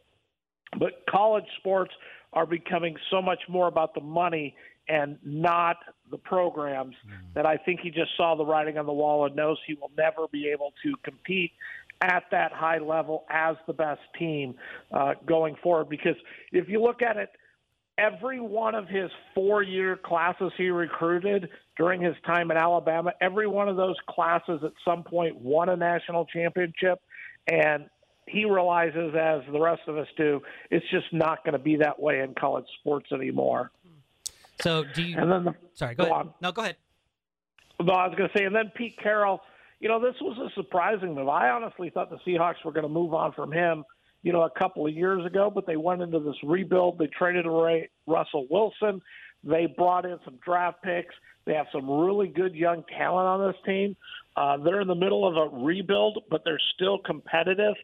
But college sports are becoming so much more about the money and not the programs that I think he just saw the writing on the wall and knows he will never be able to compete at that high level as the best team uh, going forward. Because if you look at it, every one of his four year classes he recruited during his time at Alabama, every one of those classes at some point won a national championship. And he realizes, as the rest of us do, it's just not going to be that way in college sports anymore. So do you? And then the, sorry, go, go ahead. on. No, go ahead. No, I was going to say, and then Pete Carroll, you know, this was a surprising move. I honestly thought the Seahawks were going to move on from him, you know, a couple of years ago, but they went into this rebuild. They traded away Russell Wilson. They brought in some draft picks. They have some really good young talent on this team. Uh, they're in the middle of a rebuild, but they're still competitive.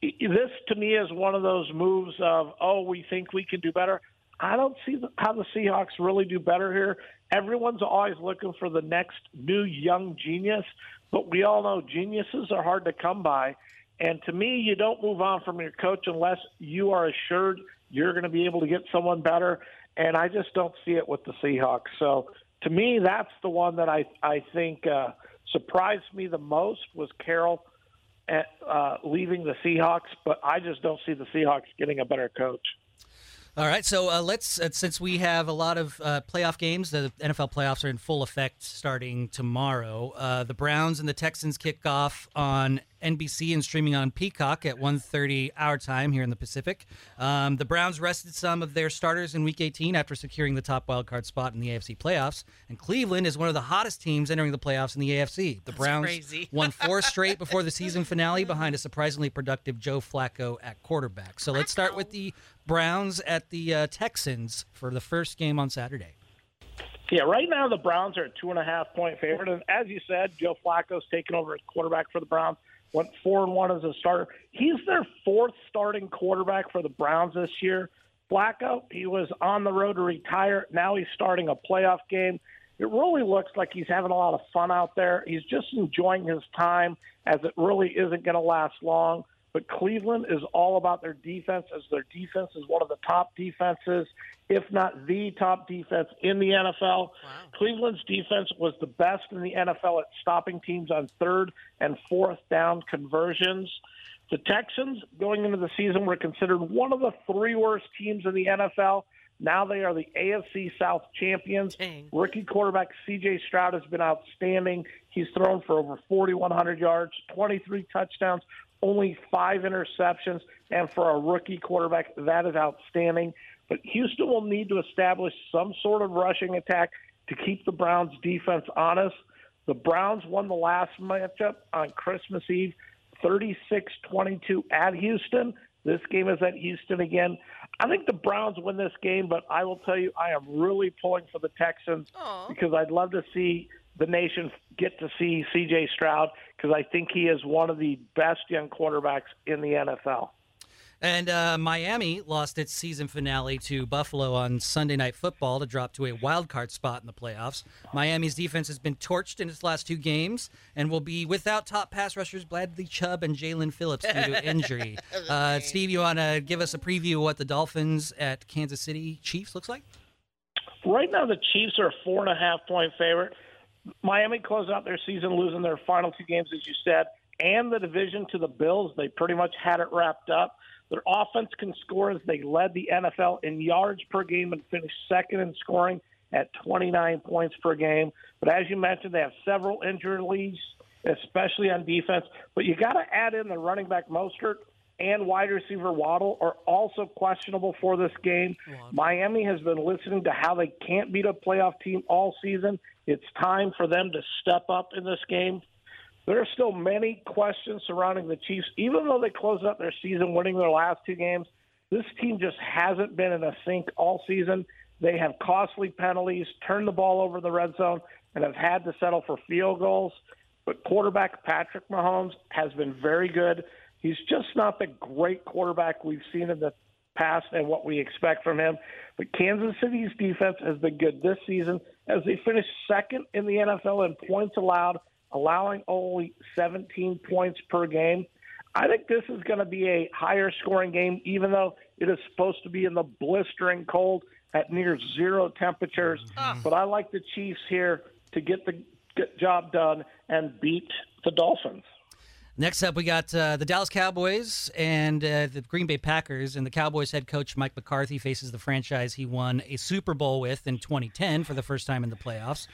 This, to me, is one of those moves of, oh, we think we can do better. I don't see how the Seahawks really do better here. Everyone's always looking for the next new young genius, but we all know geniuses are hard to come by. And to me, you don't move on from your coach unless you are assured you're going to be able to get someone better. And I just don't see it with the Seahawks. So to me, that's the one that I I think uh, surprised me the most was Carroll at, uh, leaving the Seahawks. But I just don't see the Seahawks getting a better coach. All right, so uh, let's uh, since we have a lot of uh, playoff games, the NFL playoffs are in full effect starting tomorrow. Uh, the Browns and the Texans kick off on NBC and streaming on Peacock at 1.30 our time here in the Pacific. Um, the Browns rested some of their starters in Week 18 after securing the top wildcard spot in the AFC playoffs, and Cleveland is one of the hottest teams entering the playoffs in the AFC. The Browns crazy. won four straight before the season finale behind a surprisingly productive Joe Flacco at quarterback. So let's start with the Browns at the uh, Texans for the first game on Saturday. Yeah, right now the Browns are a two and a half point favorite, and as you said, Joe Flacco's taken over as quarterback for the Browns. Went four and one as a starter. He's their fourth starting quarterback for the Browns this year. Flacco, he was on the road to retire. Now he's starting a playoff game. It really looks like he's having a lot of fun out there. He's just enjoying his time, as it really isn't going to last long. But Cleveland is all about their defense, as their defense is one of the top defenses, if not the top defense in the NFL. Cleveland's defense was the best in the NFL at stopping teams on third and fourth down conversions. The Texans, going into the season, were considered one of the three worst teams in the NFL. Now they are the AFC South champions. Rookie quarterback CJ Stroud has been outstanding. He's thrown for over 4,100 yards, 23 touchdowns, only five interceptions. And for a rookie quarterback, that is outstanding. But Houston will need to establish some sort of rushing attack to keep the Browns' defense honest. The Browns won the last matchup on Christmas Eve, 36 22 at Houston. This game is at Houston again. I think the Browns win this game, but I will tell you, I am really pulling for the Texans because I'd love to see the nation get to see CJ Stroud because I think he is one of the best young quarterbacks in the NFL. And uh, Miami lost its season finale to Buffalo on Sunday Night Football to drop to a wild card spot in the playoffs. Miami's defense has been torched in its last two games and will be without top pass rushers Bradley Chubb and Jaelan Phillips due to injury. Uh, Steve, you want to give us a preview of what the Dolphins at Kansas City Chiefs looks like? Right now, the Chiefs are a four and a half point favorite. Miami closed out their season losing their final two games, as you said, and the division to the Bills. They pretty much had it wrapped up. Their offense can score as they led the NFL in yards per game and finished second in scoring at 29 points per game. But as you mentioned, they have several injuries, especially on defense. But you got to add in the running back Mostert and wide receiver Waddle are also questionable for this game. Miami has been listening to how they can't beat a playoff team all season. It's time for them to step up in this game. There are still many questions surrounding the Chiefs, even though they closed out their season winning their last two games. This team just hasn't been in a sync all season. They have costly penalties, turned the ball over in the red zone, and have had to settle for field goals. But quarterback Patrick Mahomes has been very good. He's just not the great quarterback we've seen in the past and what we expect from him. But Kansas City's defense has been good this season as they finished second in the NFL in points allowed, allowing only 17 points per game. I think this is going to be a higher scoring game, even though it is supposed to be in the blistering cold at near zero temperatures. Mm-hmm. But I like the Chiefs here to get the get job done and beat the Dolphins. Next up, we got uh, the Dallas Cowboys and uh, the Green Bay Packers. And the Cowboys head coach Mike McCarthy faces the franchise he won a Super Bowl with in 2010 for the first time in the playoffs.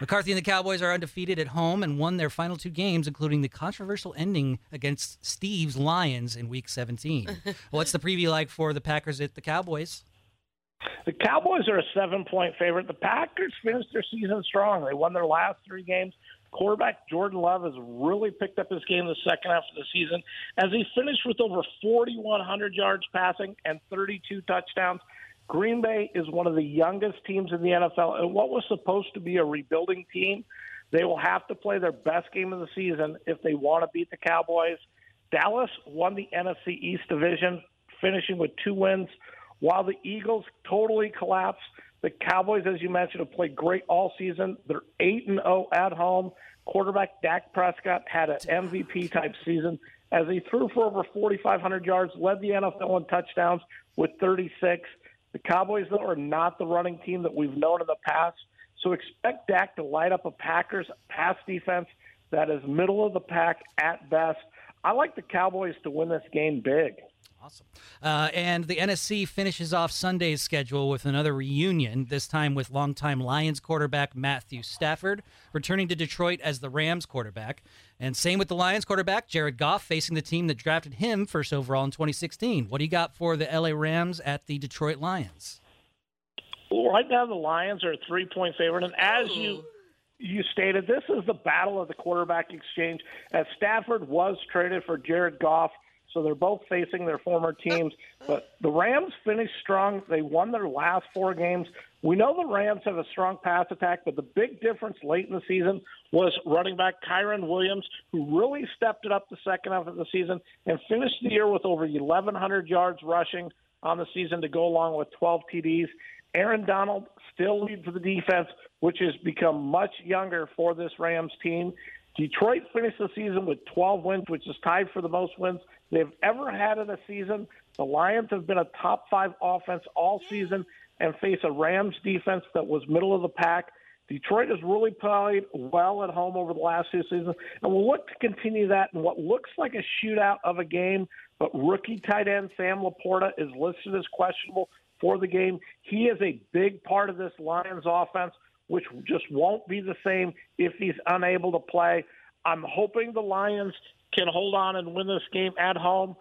McCarthy and the Cowboys are undefeated at home and won their final two games, including the controversial ending against Steve's Lions in Week 17. What's the preview like for the Packers at the Cowboys? The Cowboys are a seven point favorite. The Packers finished their season strong. They won their last three games. Quarterback Jordan Love has really picked up his game the second half of the season as he finished with over 4,100 yards passing and 32 touchdowns. Green Bay is one of the youngest teams in the NFL, and what was supposed to be a rebuilding team, they will have to play their best game of the season if they want to beat the Cowboys. Dallas won the NFC East division, finishing with two wins While the Eagles totally collapsed, the Cowboys, as you mentioned, have played great all season. They're 8 and 0 at home. Quarterback Dak Prescott had an MVP type season as he threw for over 4,500 yards, led the NFL in touchdowns with 36. The Cowboys, though, are not the running team that we've known in the past. So expect Dak to light up a Packers pass defense that is middle of the pack at best. I like the Cowboys to win this game big. Awesome. Uh, and the NFC finishes off Sunday's schedule with another reunion, this time with longtime Lions quarterback Matthew Stafford returning to Detroit as the Rams quarterback. And same with the Lions quarterback, Jared Goff, facing the team that drafted him first overall in 2016. What do you got for the LA Rams at the Detroit Lions? Right now, the Lions are a three point favorite. And as you you stated, this is the battle of the quarterback exchange. As Stafford was traded for Jared Goff, so they're both facing their former teams. But the Rams finished strong. They won their last four games. We know the Rams have a strong pass attack, but the big difference late in the season was running back Kyren Williams, who really stepped it up the second half of the season and finished the year with over 1,100 yards rushing on the season to go along with 12 TDs. Aaron Donald still leads the defense, which has become much younger for this Rams team. Detroit finished the season with 12 wins, which is tied for the most wins they've ever had in a season. The Lions have been a top five offense all season and face a Rams defense that was middle of the pack. Detroit has really played well at home over the last two seasons, and we'll look to continue that in what looks like a shootout of a game. But rookie tight end Sam LaPorta is listed as questionable for the game. He is a big part of this Lions offense, which just won't be the same if he's unable to play. I'm hoping the Lions can hold on and win this game at home.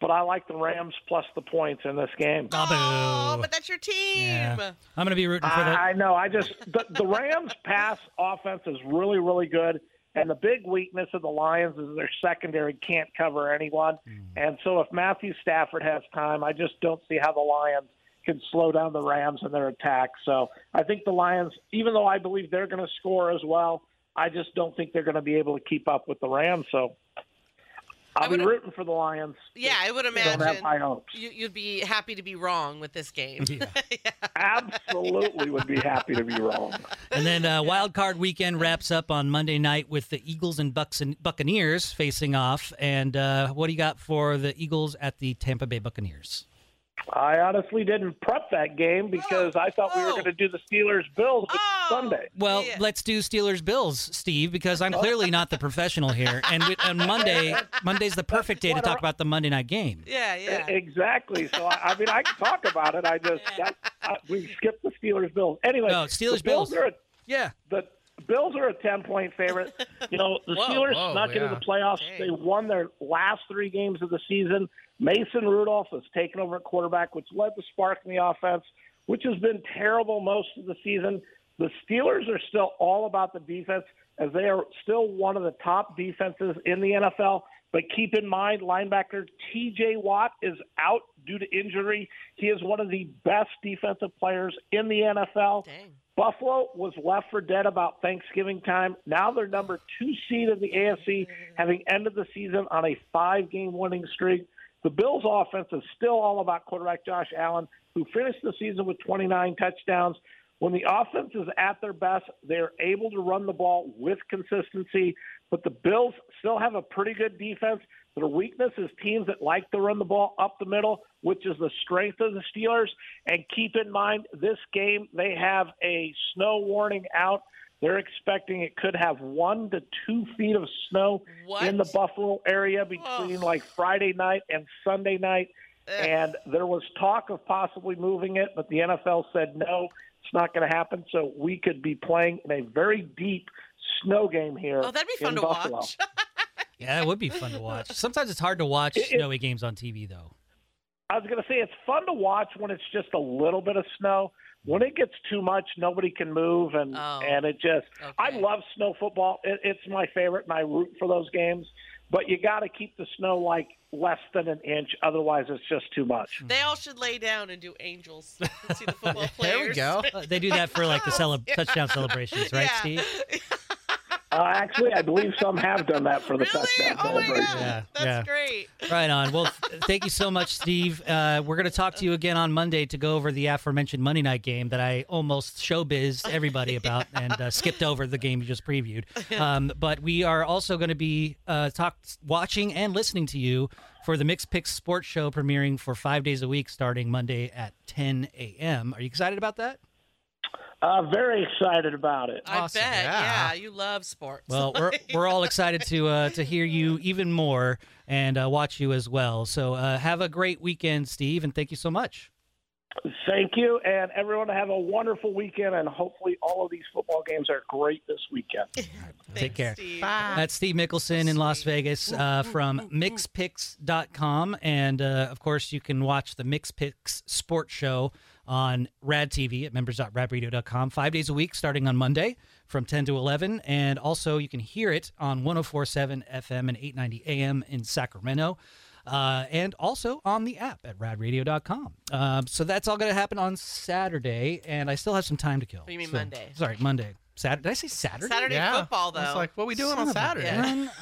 But I like the Rams plus the points in this game. Oh, but that's your team. Yeah. I'm going to be rooting for that. I know. I just the, the Rams pass offense is really, really good, and the big weakness of the Lions is their secondary can't cover anyone. Mm. And so if Matthew Stafford has time, I just don't see how the Lions can slow down the Rams in their attack. So I think the Lions, even though I believe they're going to score as well, I just don't think they're going to be able to keep up with the Rams. So I'll be rooting for the Lions. Yeah, I would Don't have imagine high hopes. you, you'd be happy to be wrong with this game. Absolutely would be happy to be wrong. And then uh, Wild Card Weekend wraps up on Monday night with the Eagles and Bucks and Buccaneers facing off. And uh, what do you got for the Eagles at the Tampa Bay Buccaneers? I honestly didn't prep that game because I thought we were oh. going to do the Steelers Bills oh. Sunday. Well, let's do Steelers Bills, Steve, because I'm clearly not the professional here. And we, on Monday, Monday's the perfect day to talk about the Monday night game. Yeah, yeah. Exactly. So I, I mean, I can talk about it. I just that, I, we skipped the Steelers Bills. Anyway, No, Steelers Bills. Bills. Are a, yeah. The Bills are a ten point favorite. You know, the Whoa, Steelers whoa, snuck into the playoffs. They won their last three games of the season. Mason Rudolph has taken over at quarterback, which led the spark in the offense, which has been terrible most of the season. The Steelers are still all about the defense, as they are still one of the top defenses in the NFL. But keep in mind, linebacker T.J. Watt is out due to injury. He is one of the best defensive players in the NFL. Buffalo was left for dead about Thanksgiving time. Now they're number two seed in the AFC, having ended the season on a five game winning streak. The Bills' offense is still all about quarterback Josh Allen, who finished the season with 29 touchdowns. When the offense is at their best, they're able to run the ball with consistency. But the Bills still have a pretty good defense. Their weakness is teams that like to run the ball up the middle, which is the strength of the Steelers. And keep in mind, this game, they have a snow warning out. They're expecting it could have one to two feet of snow in the Buffalo area between like Friday night and Sunday night. And there was talk of possibly moving it, but the NFL said no, it's not going to happen. So we could be playing in a very deep snow game here. Oh, that'd be fun in to Buffalo. watch. Yeah, that would be fun to watch. Sometimes it's hard to watch It- it- snowy games on TV, though. I was going to say it's fun to watch when it's just a little bit of snow. When it gets too much, nobody can move, and Oh. and it just. I love snow football. It, it's my favorite, and I root for those games. But you got to keep the snow like less than an inch, otherwise it's just too much. They all should lay down and do angels. and see the football players. Uh, they do that for like the cele- touchdown celebrations, right, Yeah. Steve? Uh, actually, I believe some have done that for the touchdown Oh my celebration. god, Yeah, that's yeah. great. Right on. Well, thank you so much, Steve. Uh, we're going to talk to you again on Monday to go over the aforementioned Monday night game that I almost showbiz everybody about and uh, skipped over the game you just previewed. Um, but we are also going to be uh, talk watching and listening to you for the Mixed Picks Sports Show premiering for five days a week starting Monday at 10 a.m. Are you excited about that? Uh, very excited about it. I Awesome, bet. yeah. Yeah. you love sports. Well, we're we're all excited to uh, to hear you even more and uh, watch you as well. So uh, have a great weekend, Steve, and thank you so much. Thank you, and everyone have a wonderful weekend, and hopefully all of these football games are great this weekend. Take care. Steve. That's Steve Mickelson in Las Vegas uh, from mixpicks.com. And uh, of course, you can watch the Mixed Picks Sports Show on Rad TV at members.radradio.com five days a week starting on Monday from 10 to 11. And also, you can hear it on 1047 FM and 890 AM in Sacramento. Uh, and also on the app at radradio.com. Um, so that's all going to happen on Saturday, and I still have some time to kill. do you mean So- Monday? Sorry, Monday. Saturday. Did I say Saturday? Saturday Yeah. football though. It's like, what are we doing Son on Saturday?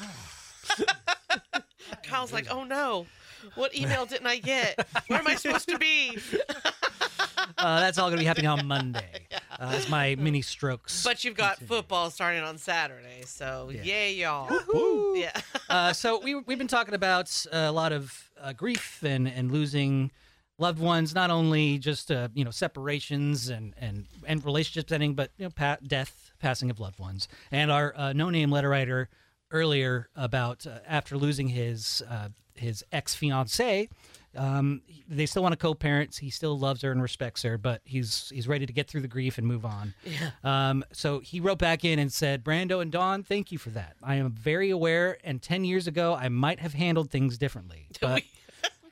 Kyle's like, oh no, what email didn't I get? Where am I supposed to be? Uh, that's all going to be happening on Monday. Uh, it's my mini strokes. But you've got football starting on Saturday, so yay y'all. Yeah. uh, so we we've been talking about uh, a lot of uh, grief and and losing loved ones, not only just uh, you know separations and and and relationships ending, but you know pa- death, passing of loved ones. And our uh, no name letter writer earlier about uh, after losing his uh, his ex fiancee. Um, they still want to co-parent. He still loves her and respects her, but he's he's ready to get through the grief and move on. Yeah. Um, so he wrote back in and said, Brando and Dawn, thank you for that. I am very aware, and 10 years ago, I might have handled things differently.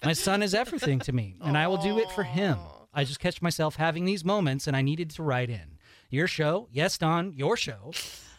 But my son is everything to me, and I will do it for him. I just catch myself having these moments, and I needed to write in. Your show, yes, Dawn, your show,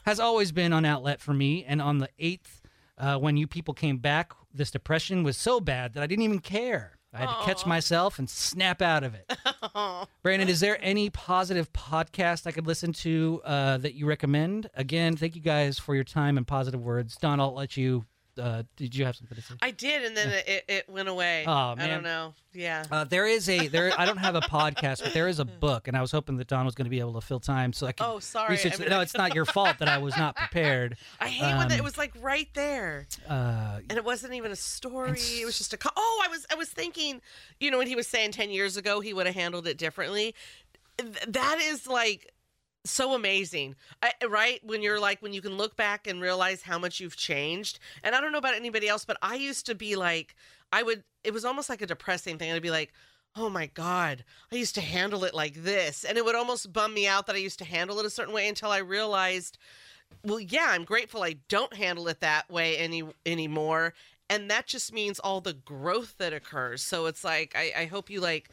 has always been an outlet for me. And on the 8th, uh, when you people came back, this depression was so bad that I didn't even care. I had to catch myself and snap out of it. Brandon, is there any positive podcast I could listen to uh, that you recommend? Again, thank you guys for your time and positive words. Dawn, I'll let you. Uh, did you have something to say? I did, and then it, it went away. Oh, I don't know. Yeah. Uh, there is a there. I don't have a podcast, but there is a book, and I was hoping that Dawn was going to be able to fill time so I could. Oh, sorry. research I mean- no, it's not your fault that I was not prepared. I hate when Um, it was like right there, Uh, and it wasn't even a story. It was just a. Co- oh, I was I was thinking, you know, when he was saying ten years ago he would have handled it differently. Th- that is like so amazing, I, eh, right? When you're like when you can look back and realize how much you've changed. And I don't know about anybody else, but I used to be like, I would. It was almost like a depressing thing. I'd be like. Oh my God, I used to handle it like this. And it would almost bum me out that I used to handle it a certain way until I realized well yeah i'm grateful i don't handle it that way any anymore and that just means all the growth that occurs so it's like i, I hope you like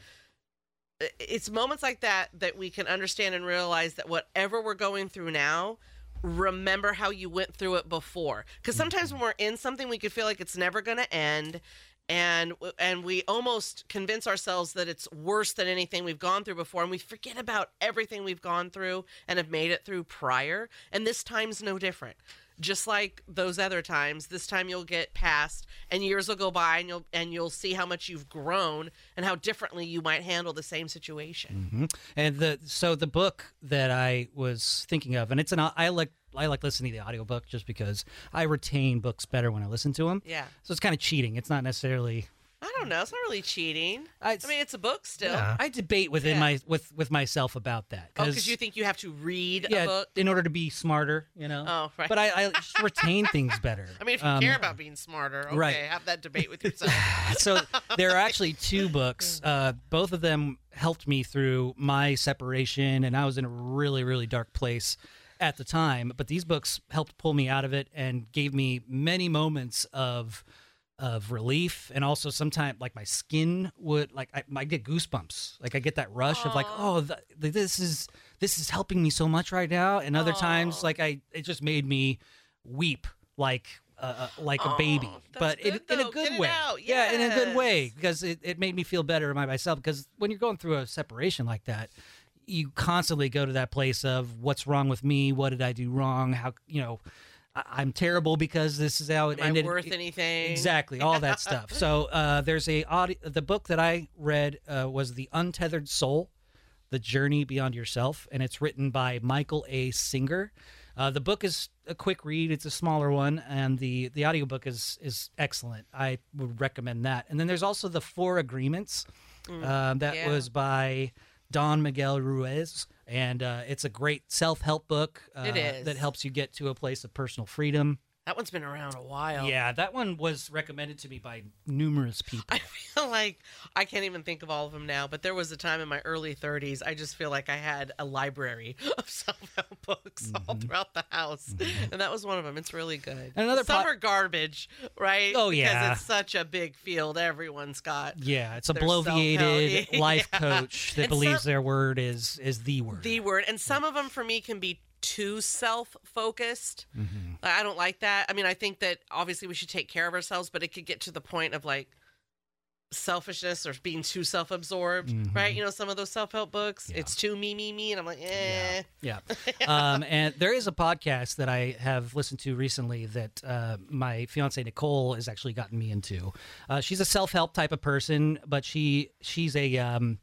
it's moments like that that we can understand and realize that whatever we're going through now remember how you went through it before. Because mm-hmm. sometimes when we're in something we could feel like it's never going to end and and we almost convince ourselves that it's worse than anything we've gone through before and we forget about everything we've gone through and have made it through prior and this time's no different just like those other times this time you'll get past and years will go by and you'll and you'll see how much you've grown and how differently you might handle the same situation mhm. And the so the book that I was thinking of, and it's an I like I like listening to the audiobook just because I retain books better when I listen to them. yeah So it's kind of cheating. It's not necessarily. I don't know it's not really cheating I, i mean it's a book still Yeah. I debate within Yeah. my with with myself about that oh because you think you have to read yeah, a book in order to be smarter, you know. Oh, right. But I, I just retain things better. i mean if you Um, care about being smarter okay right. have that debate with yourself so there are actually two books. Uh, both of them helped me through my separation, and I was in a really, really dark place at the time. But these books helped pull me out of it and gave me many moments of of relief, and also sometimes like my skin would like I, I get goosebumps, like I get that rush of like, oh, th- th- this is this is helping me so much right now, and other times like I it just made me weep like. Uh, uh, like a baby, but in, in a good Get way. out. Yeah, in a good way because it, it made me feel better by myself. Because when you're going through a separation like that, you constantly go to that place of what's wrong with me? What did I do wrong? How you know? I- I'm terrible because this is how it Am I ended. worth anything? Exactly, all that stuff. So uh, there's a audio, the book that I read uh, was The Untethered Soul, The Journey Beyond Yourself, and it's written by Michael A. Singer. Uh, the book is a quick read; it's a smaller one, and the the audiobook is is excellent. I would recommend that. And then there's also the Four Agreements, uh, that yeah. was by Don Miguel Ruiz, and uh, it's a great self help book uh, It is. that helps you get to a place of personal freedom. That one's been around a while. Yeah, that one was recommended to me by numerous people. I feel like I can't even think of all of them now, but there was a time in my early 30s, I just feel like I had a library of self help books all throughout the house. And that was one of them. It's really good. Mm-hmm. And another Some are garbage, right? Oh, yeah. Because it's such a big field. Everyone's got Yeah, it's a bloviated life Yeah. coach that And believes some- their word is is the word. the word. And some of them for me can be too self focused. Mm-hmm. I don't like that. I mean, I think that obviously we should take care of ourselves, but it could get to the point of like selfishness or being too self absorbed, right? You know, some of those self help books, Mm-hmm. Yeah. it's too me, me, me. And I'm like, eh. Yeah. Um, and there is a podcast that I have listened to recently that uh, my fiance Nicole has actually gotten me into. Uh, she's a self help type of person, but she she's a um,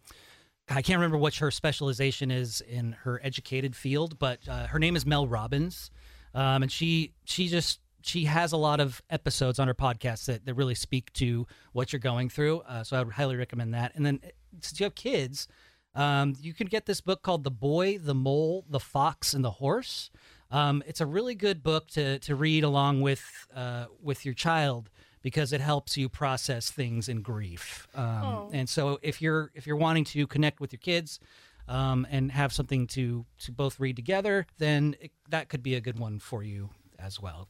I can't remember what her specialization is in her educated field, but uh, her name is Mel Robbins, um, and she she just she has a lot of episodes on her podcast that, that really speak to what you're going through. Uh, so I would highly recommend that. And then since you have kids, um, you can get this book called The Boy, the Mole, the Fox, and the Horse. Um, it's a really good book to to read along with uh, with your child because it helps you process things in grief. Um, and so if you're if you're wanting to connect with your kids um, and have something to to both read together, then it, that could be a good one for you as well.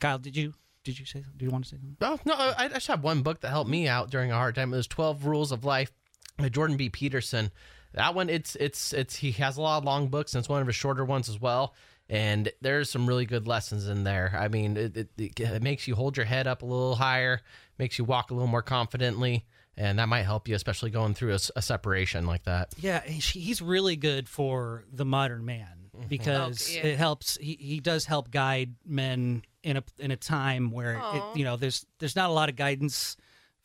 Kyle, did you did you say do you want to say something? Oh no, I I just have one book that helped me out during a hard time. It was Twelve Rules of Life by Jordan B. Peterson. That one, it's it's it's he has a lot of long books and it's one of his shorter ones as well. And there's some really good lessons in there. I mean, it, it, it, it makes you hold your head up a little higher, makes you walk a little more confidently, and that might help you, especially going through a separation like that. Yeah, he's really good for the modern man mm-hmm. oh, because Okay, yeah. it helps. He, he does help guide men in a in a time where it, you know there's there's not a lot of guidance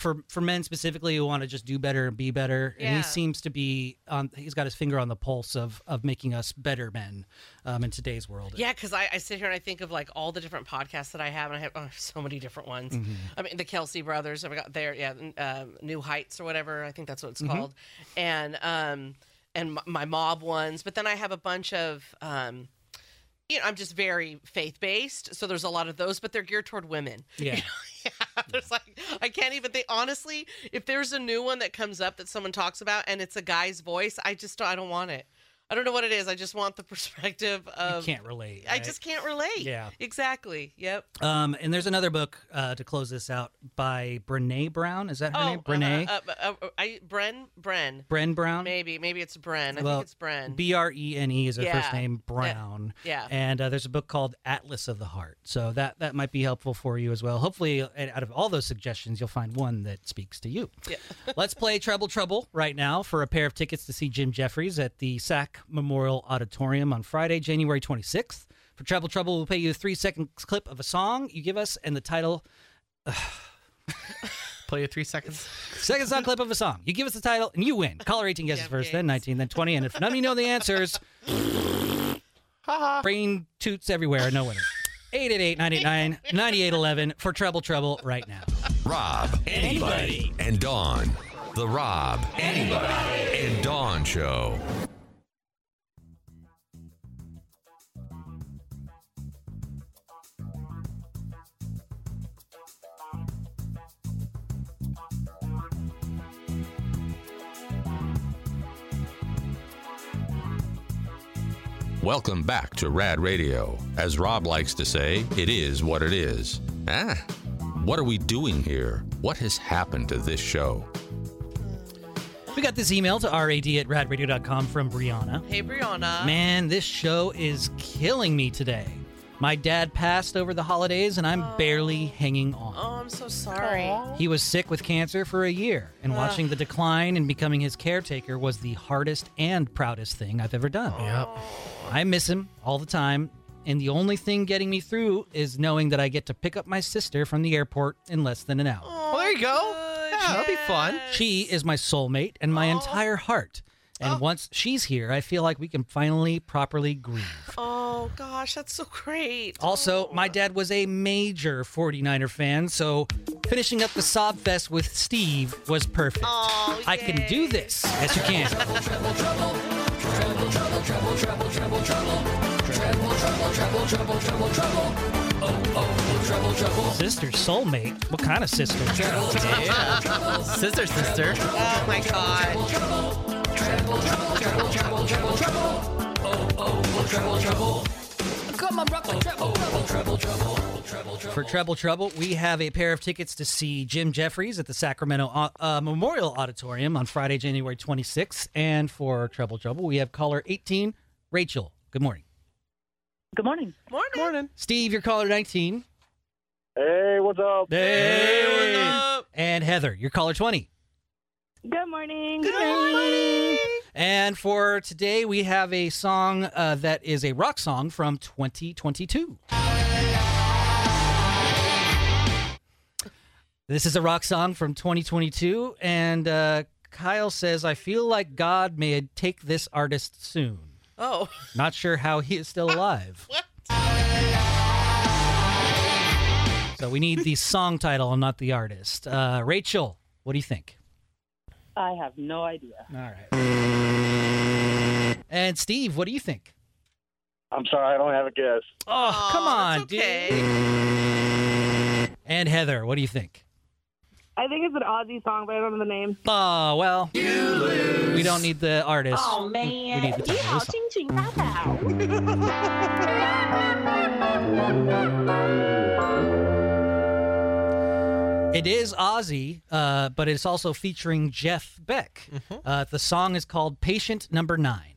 for for men specifically who want to just do better and be better. And Yeah. he seems to be on. He's got his finger on the pulse of of making us better men um, in today's world. Yeah, because I, I sit here and I think of like all the different podcasts that I have, and I have oh, so many different ones. Mm-hmm. I mean, the Kelce brothers, I've got their yeah, um, New Heights or whatever. I think that's what it's Mm-hmm. called, and um, and my, my mob ones. But then I have a bunch of um, you know, I'm just very faith based, so there's a lot of those, but they're geared toward women. Yeah. yeah, there's like I can't even think honestly. If there's a new one that comes up that someone talks about and it's a guy's voice, I just don't, I don't want it. I don't know what it is. I just want the perspective of. you can't relate. I just can't relate. Yeah. Exactly. Yep. Um, and there's another book uh, to close this out by Brene Brown. Is that her name? Brene. Uh, uh, uh, I, Bren. Bren. Bren Brown. Maybe. Maybe it's Bren. I Well, think it's Bren. B R E N E is her first name, Brown. Yeah. And uh, there's a book called Atlas of the Heart. So that that might be helpful for you as well. Hopefully, out of all those suggestions, you'll find one that speaks to you. Yeah. Let's play Treble Trouble right now for a pair of tickets to see Jim Jefferies at the SAC Memorial Auditorium on Friday, January 26th. For Treble Trouble, we'll pay you a three second clip of a song you give us and the title. Play you three seconds. Second song clip of a song. You give us the title and you win. Caller 18 guesses Yeah, first, then games. 19, then 20. And if none of you know the answers, brain toots everywhere. No winner. 888 989 9811 for Treble Trouble right now. Rob, anybody, and Dawn. The Rob, anybody, and Dawn Show. Welcome back to Rad Radio. As Rob likes to say, it is what it is. Ah, what are we doing here? What has happened to this show? We got this email to rad at radradio.com from Brianna. Hey, Brianna. Man, this show is killing me today. My dad passed over the holidays and I'm barely hanging on. Oh, I'm so sorry. He was sick with cancer for a year, and watching the decline and becoming his caretaker was the hardest and proudest thing I've ever done. Yep. I miss him all the time, and the only thing getting me through is knowing that I get to pick up my sister from the airport in less than an hour. Well, there you go. Yeah, that'll be fun. She is my soulmate and my entire heart. And oh. once she's here, I feel like we can finally properly grieve. Oh gosh, that's so great. Also, oh. my dad was a major 49er fan, so finishing up the Sob Fest with Steve was perfect. Oh, I can do this. Yes, you can. Sister soulmate? What kind of sister? Yeah. Sister, sister. Oh my god. For Treble Trouble, we have a pair of tickets to see Jim Jefferies at the Sacramento uh, uh, Memorial Auditorium on Friday, January 26th. And for Treble Trouble, we have caller 18, Rachel. Good morning. Good morning. Morning. Morning. Steve, you're caller 19. Hey, what's up? Hey, what's up? And Heather, you're caller 20. Good morning. Good morning. And for today, we have a song uh, that is a rock song from 2022. This is a rock song from 2022, and uh, Kyle says, I feel like God may take this artist soon. Oh. Not sure how he is still alive. What? So we need the song title and not the artist. Uh, Rachel, what do you think? I have no idea. All right. And Steve, what do you think? I'm sorry, I don't have a guess. Oh, come Aw, on, that's dude. okay. And Heather, what do you think? I think it's an Ozzy song, but I don't know the name. Oh, well, we don't need the artist. Oh We- man! We need the 你 title of the song. It is Ozzy, uh, but it's also featuring Jeff Beck. Mm-hmm. Uh, the song is called Patient Number Nine.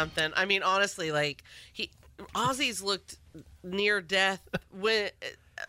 something. I mean, honestly, like he Ozzy's looked near death when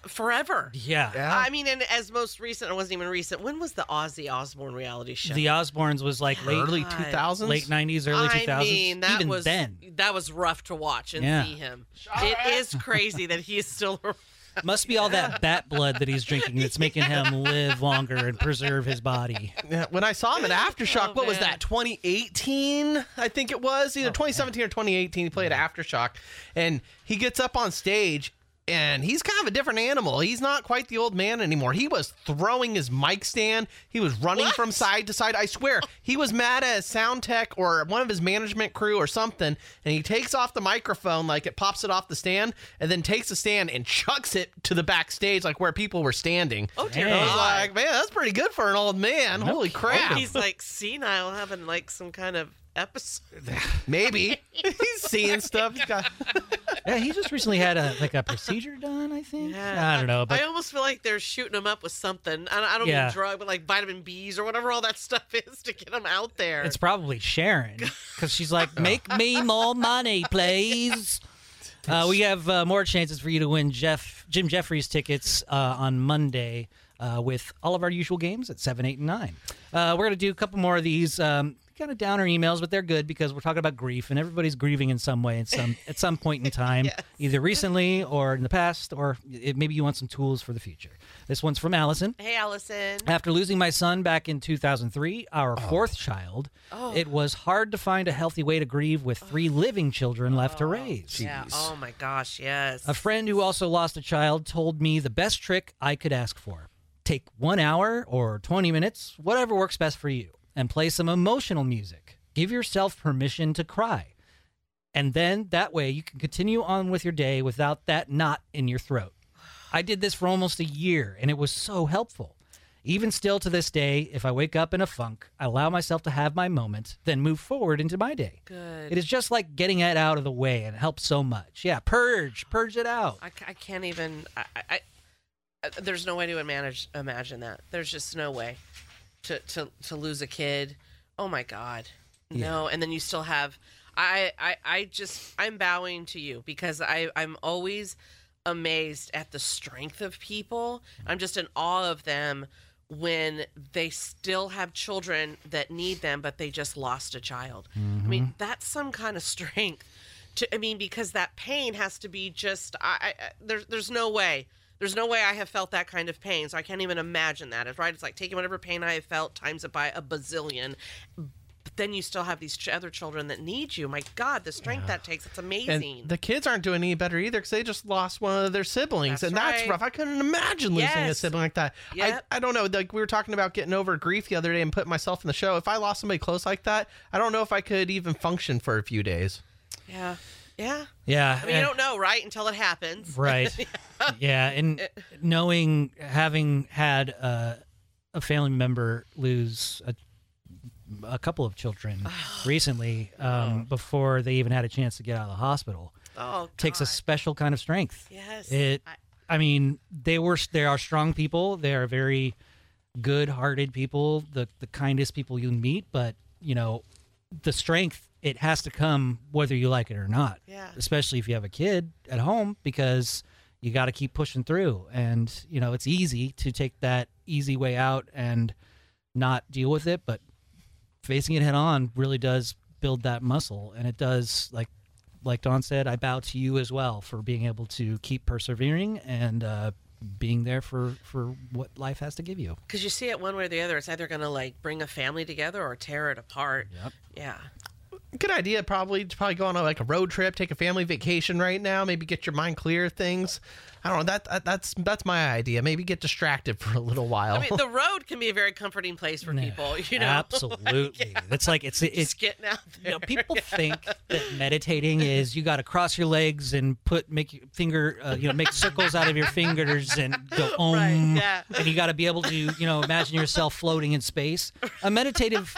forever. Yeah. I mean, and as most recent, it wasn't even recent. When was the Ozzy Osbourne reality show? The Osbournes was like late Early 2000s? late 90s, early 2000s. I mean, that Even was then. that was rough to watch and Yeah. see him. It is crazy that he is still. around. Must be all that bat blood that he's drinking that's making him live longer and preserve his body. Yeah, when I saw him at oh, Aftershock, Oh, what was man. that? 2018, I think it was either 2017 or 2018. He played Aftershock, and he gets up on stage, and he's kind of a different animal. He's not quite the old man anymore. He was throwing his mic stand. He was running What? from side to side. I swear, he was mad at a sound tech or one of his management crew or something, and he takes off the microphone like it pops it off the stand, and then takes the stand and chucks it to the backstage, like where people were standing. Oh dear Hey. I was like, man, that's pretty good for an old man. Holy crap. He's like senile, having like some kind of episode. Maybe. He's seeing stuff. Oh he's got Yeah, he just recently had a like a procedure done, I think. Yeah. I don't know, but I almost feel like they're shooting him up with something. I I don't Yeah. mean drug, but like vitamin B's or whatever all that stuff is to get him out there. It's probably Sharon because she's like, "Make me more money, please." Uh, we have uh, more chances for you to win Jeff Jim Jefferies tickets uh, on Monday uh, with all of our usual games at seven, eight, and nine. Uh, we're gonna do a couple more of these. Um, kind of downer emails, but they're good because we're talking about grief, and everybody's grieving in some way, at some at some point in time, either recently or in the past, or it, maybe you want some tools for the future. This one's from Allison. hey, Allison. After losing my son back in 2003, our oh. fourth child, oh. it was hard to find a healthy way to grieve with three oh. living children left to raise. Yeah. Oh my gosh. Yes. A friend who also lost a child told me the best trick I could ask for. Take one hour or 20 minutes, whatever works best for you, and play some emotional music. Give yourself permission to cry. And then that way you can continue on with your day without that knot in your throat. I did this for almost a year and it was so helpful. Even still to this day, if I wake up in a funk, I allow myself to have my moment, then move forward into my day. Good. It is just like getting it out of the way and it helps so much. Yeah, purge, purge it out. I, I can't even. I, I, I, uh, there's no way to manage imagine that. There's just no way to to to lose a kid. Oh my god. No, and then you still have I I I just I'm bowing to you because I I'm always amazed at the strength of people. I'm just in awe of them when they still have children that need them but they just lost a child. I mean, mm-hmm. that's some kind of strength. To I mean because that pain has to be just I, I I- there's there's no way there's no way I have felt that kind of pain, so I can't even imagine that. It's right. It's like taking whatever pain I have felt times it by a bazillion, but then you still have these ch- other children that need you. My God, the strength that takes, it's amazing. And the kids aren't doing any better either because they just lost one of their siblings, That's and that's right. rough. I couldn't imagine losing a Yes. sibling like that. Yep. I, I don't know. Like we were talking about getting over grief the other day and putting myself in the show. If I lost somebody close like that, I don't know if I could even function for a few days. yeah. Yeah. Yeah. I mean, you don't know, right? Until it happens. Right. yeah, and knowing having had uh, a family member lose a, a couple of children recently um, before they even had a chance to get out of the hospital Oh, takes a special kind of strength. Yes. It. I- I mean, they were they are strong people. They are very good-hearted people, the the kindest people you meet. But you know, the strength it has to come whether you like it or not. Yeah. Especially if you have a kid at home, because you got to keep pushing through. And you know, it's easy to take that easy way out and not deal with it, but facing it head on really does build that muscle, and it does like like Dawn said, I bow to you as well for being able to keep persevering and uh, being there for for what life has to give you. Because you see it one way or the other. It's either going to like bring a family together or tear it apart. Yep. Yeah. Good idea, probably to probably go on a, like a road trip, take a family vacation right now, maybe get your mind clear of things. I don't know. That, that that's that's my idea. Maybe get distracted for a little while. I mean, the road can be a very comforting place for people. You know, Absolutely, it's like it's it's Just getting out you there. know, people think that meditating is you got to cross your legs and put make your finger, uh, you know, make circles out of your fingers and go om, Right, yeah. and you got to be able to, you know, imagine yourself floating in space. A meditative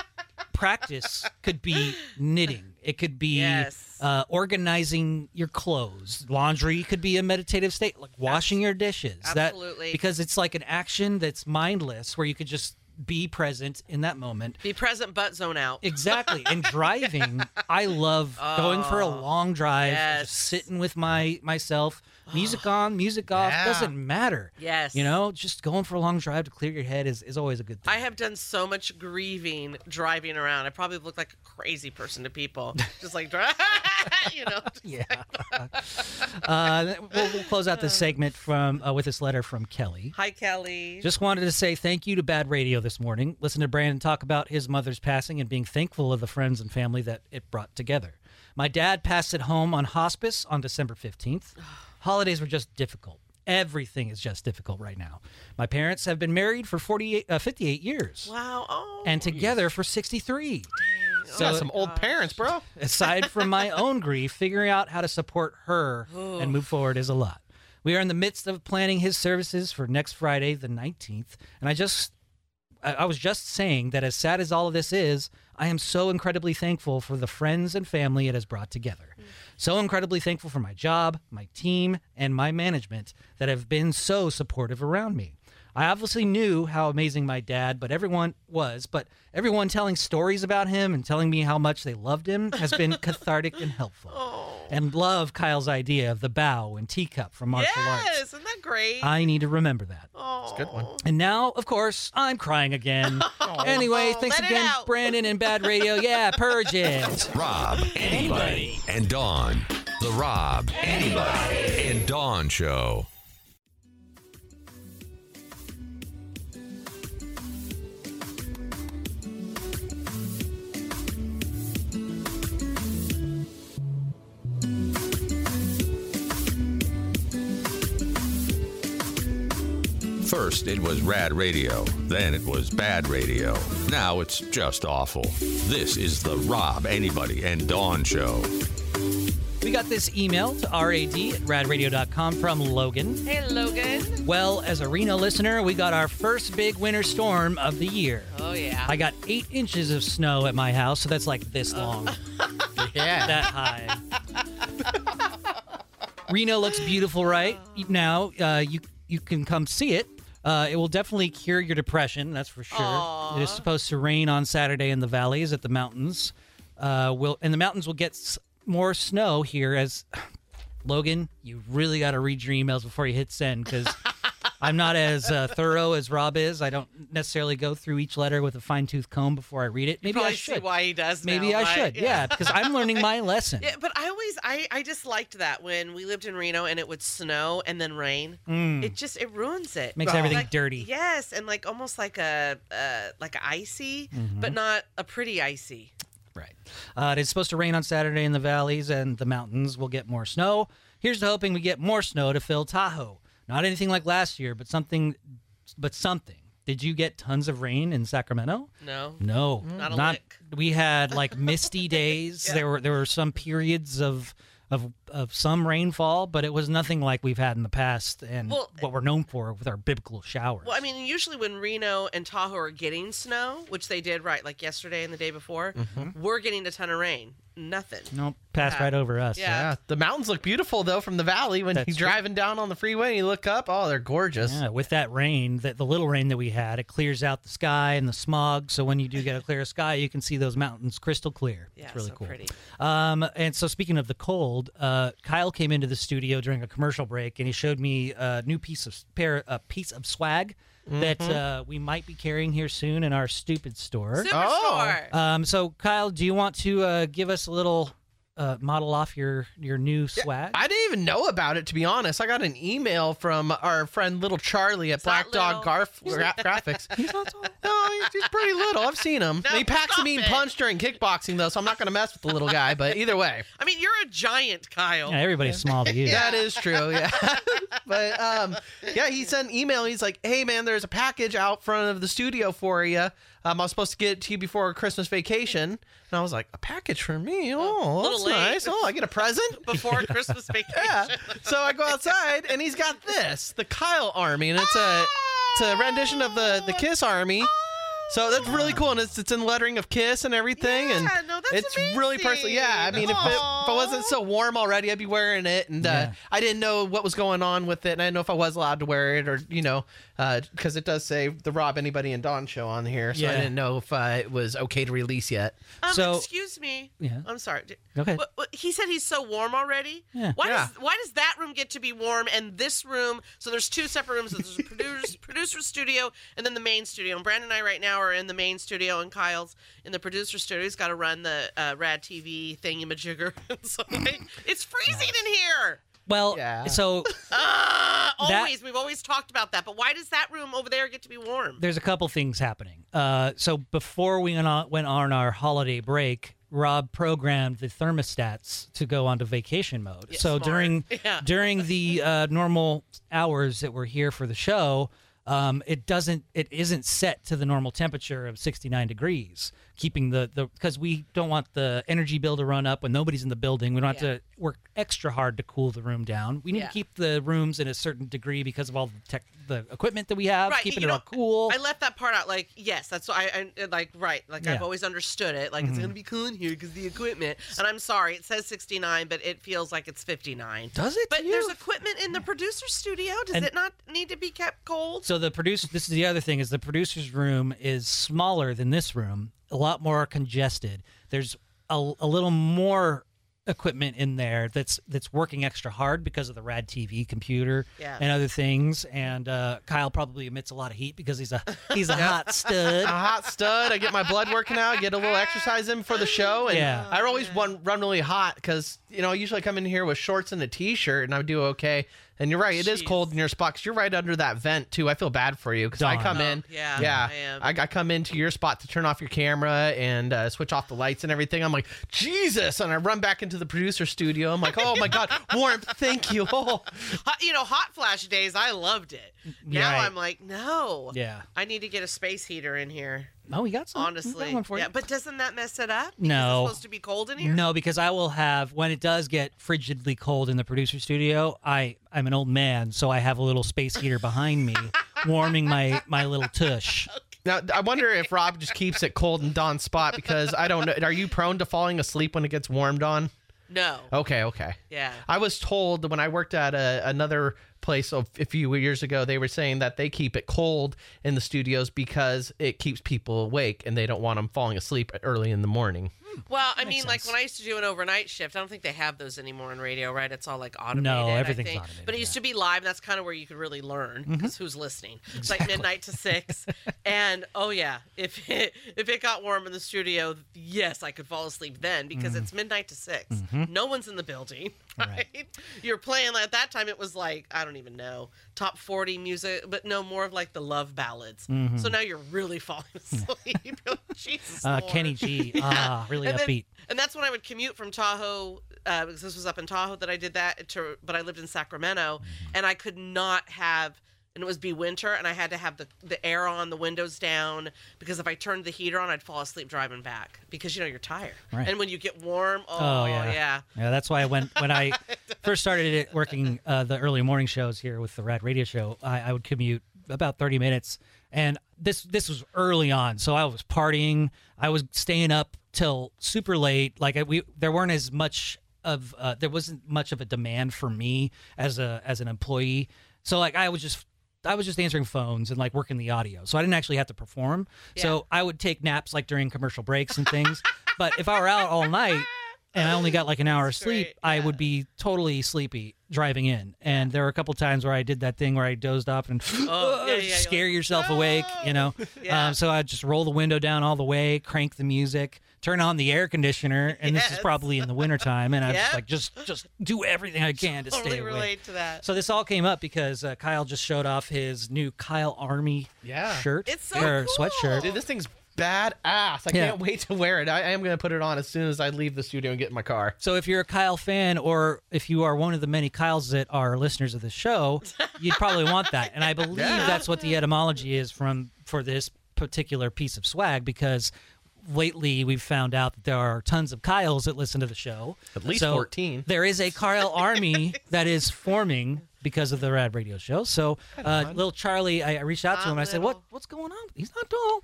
practice could be knitting. It could be Yes. uh, organizing your clothes. Laundry could be a meditative state, like washing your dishes. Absolutely. That, because it's like an action that's mindless, where you could just be present in that moment. Be present, but zone out. Exactly. And driving, I love going for a long drive, yes. just sitting with my myself, music on, music off, Yeah. doesn't matter. Yes. You know, just going for a long drive to clear your head is, is always a good thing. I have done so much grieving driving around. I probably look like a crazy person to people. Just like, dri- you know. yeah. uh, we'll, we'll close out this segment from uh, with this letter from Kelly. Hi, Kelly. Just wanted to say thank you to Bad Radio this morning. Listen to Brandon talk about his mother's passing and being thankful of the friends and family that it brought together. My dad passed at home on hospice on December 15th. Holidays were just difficult. Everything is just difficult right now. My parents have been married for 48, uh, 58 years wow. Oh. and together for 63. so got some old parents, bro. aside from my own grief, figuring out how to support her and move forward is a lot. We are in the midst of planning his services for next Friday, the 19th. And I just, I, I was just saying that as sad as all of this is, I am so incredibly thankful for the friends and family it has brought together. So incredibly thankful for my job, my team, and my management that have been so supportive around me. I obviously knew how amazing my dad, but everyone was, but everyone telling stories about him and telling me how much they loved him has been cathartic and helpful. And love Kyle's idea of the bow and teacup from martial yes, arts. isn't that great? I need to remember that. oh, it's a good one. And now, of course, I'm crying again. anyway, thanks let it again, out. Brandon and Bad Radio. Yeah, purge it. Rob, anybody, and Dawn. The Rob, anybody, and Dawn Show. First, it was Rad Radio. Then it was Bad Radio. Now it's just awful. This is the Rob, Anybody, and Dawn Show. We got this email to rad at radradio.com from Logan. Hey, Logan. Well, as a Reno listener, we got our first big winter storm of the year. Oh yeah. I got eight inches of snow at my house, so that's like this long, Yeah. that high. Reno looks beautiful right now. Uh, you you can come see it. Uh, it will definitely cure your depression, that's for sure. It is supposed to rain on Saturday in the valleys at the mountains. Uh, will and the mountains will get s- more snow here as Logan. You really got to read your emails before you hit send because I'm not as uh, thorough as Rob is. I don't necessarily go through each letter with a fine tooth comb before I read it. Maybe I should. why he does. Maybe now, I should. Yeah, because I'm learning my lesson. Yeah, but I always I I just liked that when we lived in Reno and it would snow and then rain. Mm. It just it ruins it. Makes everything Like- dirty. Yes, and like almost like a uh, like icy, Mhm. but not a pretty icy. Uh, it's supposed to rain on Saturday in the valleys and the mountains. will get more snow. Here's to hoping we get more snow to fill Tahoe. Not anything like last year, but something. But something. Did you get tons of rain in Sacramento? No. No, Not a lick. We had like misty days. There were there were some periods of of of some rainfall, but it was nothing like we've had in the past and Well, what we're known for with our biblical showers. Well, I mean, usually when Reno and Tahoe are getting snow, which they did right, like yesterday and the day before, Mhm. we're getting a ton of rain. Nothing. Nope, passed Yeah. right over us. Yeah. The mountains look beautiful though from the valley when That's you're true. driving down on the freeway and you look up. Oh, they're gorgeous. Yeah, with that rain, that the little rain that we had, it clears out the sky and the smog. So when you do get a clear sky, you can see those mountains crystal clear. Yeah, it's really so cool. pretty. Um, and so speaking of the cold, uh, Kyle came into the studio during a commercial break, and he showed me a new piece of pair, a piece of swag. That Mm-hmm. Mhm. uh, we might be carrying here soon in our stupid store. Superstore. Um, so Kyle, do you want to uh, give us a little uh, model off your your new swag? I didn't even know about it to be honest. I got an email from our friend Little Charlie at Black Dog Garf gra- Graphics. he's not tall. No, he's, he's pretty little. I've seen him. he packs a mean it. punch during kickboxing though, so I'm not going to mess with the little guy. But either way, I mean, you're a giant, Kyle. Yeah, everybody's small to you. that is true. Yeah, but um, yeah, he sent an email. He's like, "Hey man, there's a package out front of the studio for you. Um, I was supposed to get it to you before Christmas vacation." And I was like, "A package for me? Oh, that's late. nice. Oh, I get a present." Before Christmas vacation. Yeah. So I go outside and he's got this, the Kyle Army, and it's a it's a rendition of the the Kiss Army. So that's really cool, and it's it's in lettering of Kiss and everything, and no, that's it's really personal. Yeah, I mean, if it, if it wasn't so warm already, I'd be wearing it, and uh, Yeah. I didn't know what was going on with it, and I didn't know if I was allowed to wear it, or you know, because it does say the Rob Arnie and Dawn show on here, so I didn't know if uh, it was okay to release yet. Um, So- excuse me. Yeah. I'm sorry. D- Go ahead. What, what, he said he's so warm already. Yeah. Why Yeah. does why does that room get to be warm and this room? So there's two separate rooms. There's a producer's producer studio and then the main studio. And Brandon and I right now are in the main studio, and Kyle's in the producer studio. He's got to run the uh, Rad TV thingy-majigger. so like, it's freezing in here. Well, Yeah. so Uh, That- always. We've always talked about that. But why does that room over there get to be warm? there's a couple things happening. Uh, so before we went on, went on our holiday break, Rob programmed the thermostats to go onto vacation mode. Yeah, so smart. during Yeah. during the uh, normal hours that we're here for the show, um, it doesn't it isn't set to the normal temperature of 69 degrees, keeping the the because we don't want the energy bill to run up when nobody's in the building. We don't have Yeah. to work extra hard to cool the room down. We need Yeah. to keep the rooms in a certain degree because of all the tech the equipment that we have, Right, keeping you it all cool. I left that part out. Like, yes, that's why I, I like right. Like Yeah. I've always understood it. Like it's Mhm. gonna be cool in here because the equipment. And I'm sorry, it says 69, but it feels like it's 59. Does it? But there's equipment in the producer studio. Does And- it not need to be kept cold? So the producer. This is the other thing: is the producer's room is smaller than this room, a lot more congested. There's a, a little more equipment in there that's that's working extra hard because of the Rad TV computer Yeah. and other things. And uh, Kyle probably emits a lot of heat because he's a he's a hot stud. a hot stud. I get my blood working out, I get a little exercise in for the show, and Yeah. I always run run really hot because you know I usually come in here with shorts and a t-shirt, and I do okay. And you're right, it is Jeez. cold in your spot 'cause you're right under that vent too. I feel bad for you because I come Oh, in, yeah, yeah, I am. I, I come into your spot to turn off your camera and uh, switch off the lights and everything. I'm like Jesus, and I run back into the producer studio. I'm like, oh my god, warmth, thank you. Oh. Hot, you know, hot flash days. I loved it. Now Right. I'm like, no. Yeah. I need to get a space heater in here. Oh, we got some. We got Honestly, one for you. yeah. But doesn't that mess it up? Because No. It's supposed to be cold in here. No, because I will have when it does get frigidly cold in the producer studio. I I'm an old man, so I have a little space heater behind me, warming my my little tush. Now I wonder if Rob just keeps it cold in Dawn's spot because I don't know. Are you prone to falling asleep when it gets warmed on? No. Okay, okay. Yeah. I was told when I worked at a, another place a, a few years ago, they were saying that they keep it cold in the studios because it keeps people awake and they don't want them falling asleep early in the morning. Well, I mean, like when I used to do an overnight shift, I don't think they have those anymore in radio, right? It's all like automated. No, everything's automated, But it used to be live. That's kind of where you could really learn because who's listening? It's like midnight to six, and oh yeah, if it if it got warm in the studio, yes, I could fall asleep then because it's midnight to 6 No one's in the building, right? You're playing at that time. It was like I don't even know top forty music, but no more of like the love ballads. So now you're really falling asleep. Jesus, Uh, Kenny G, ah, really And then- and that's when I would commute from Tahoe, uh, because this was up in Tahoe that I did that. To, but I lived in Sacramento, Mm-hmm. and I could not have. And it was be winter, and I had to have the, the air on, the windows down, because if I turned the heater on, I'd fall asleep driving back. Because you know you're tired, Right. and when you get warm, oh, Oh, yeah. yeah. Yeah, that's why I went when I first started it, working uh, the early morning shows here with the Rad Radio Show, I, I would commute about thirty minutes, and this this was early on, so I was partying. I was staying up till super late. Like I, we there weren't as much of uh, there wasn't much of a demand for me as a as an employee. So like I was just I was just answering phones and like working the audio. So I didn't actually have to perform. So I would take naps like during commercial breaks and things. but if I were out all night and I only got like an hour of sleep, great, I would be totally sleepy driving in. And there were a couple times where I did that thing where I dozed off and Oh, yeah, yeah, scare like, yourself awake, you know. Yeah. Um, so I'd just roll the window down all the way, crank the music, turn on the air conditioner, and this is probably in the wintertime, and I'm just like just just do everything I can to Totally stay awake. relate to that. So this all came up because uh, Kyle just showed off his new Kyle Army Yeah. shirt It's so or cool. sweatshirt. Dude, this thing's badass. I Yeah. can't wait to wear it. I, I am going to put it on as soon as I leave the studio and get in my car. So if you're a Kyle fan, or if you are one of the many Kyles that are listeners of the show, you'd probably want that. And I believe that's what the etymology is from for this particular piece of swag because lately we've found out that there are tons of Kyles that listen to the show. At least So 14. There is a Kyle army that is forming because of the Rad Radio Show. So, uh, little Charlie, I I reached out to him I said, "What? What's going on? He's not tall.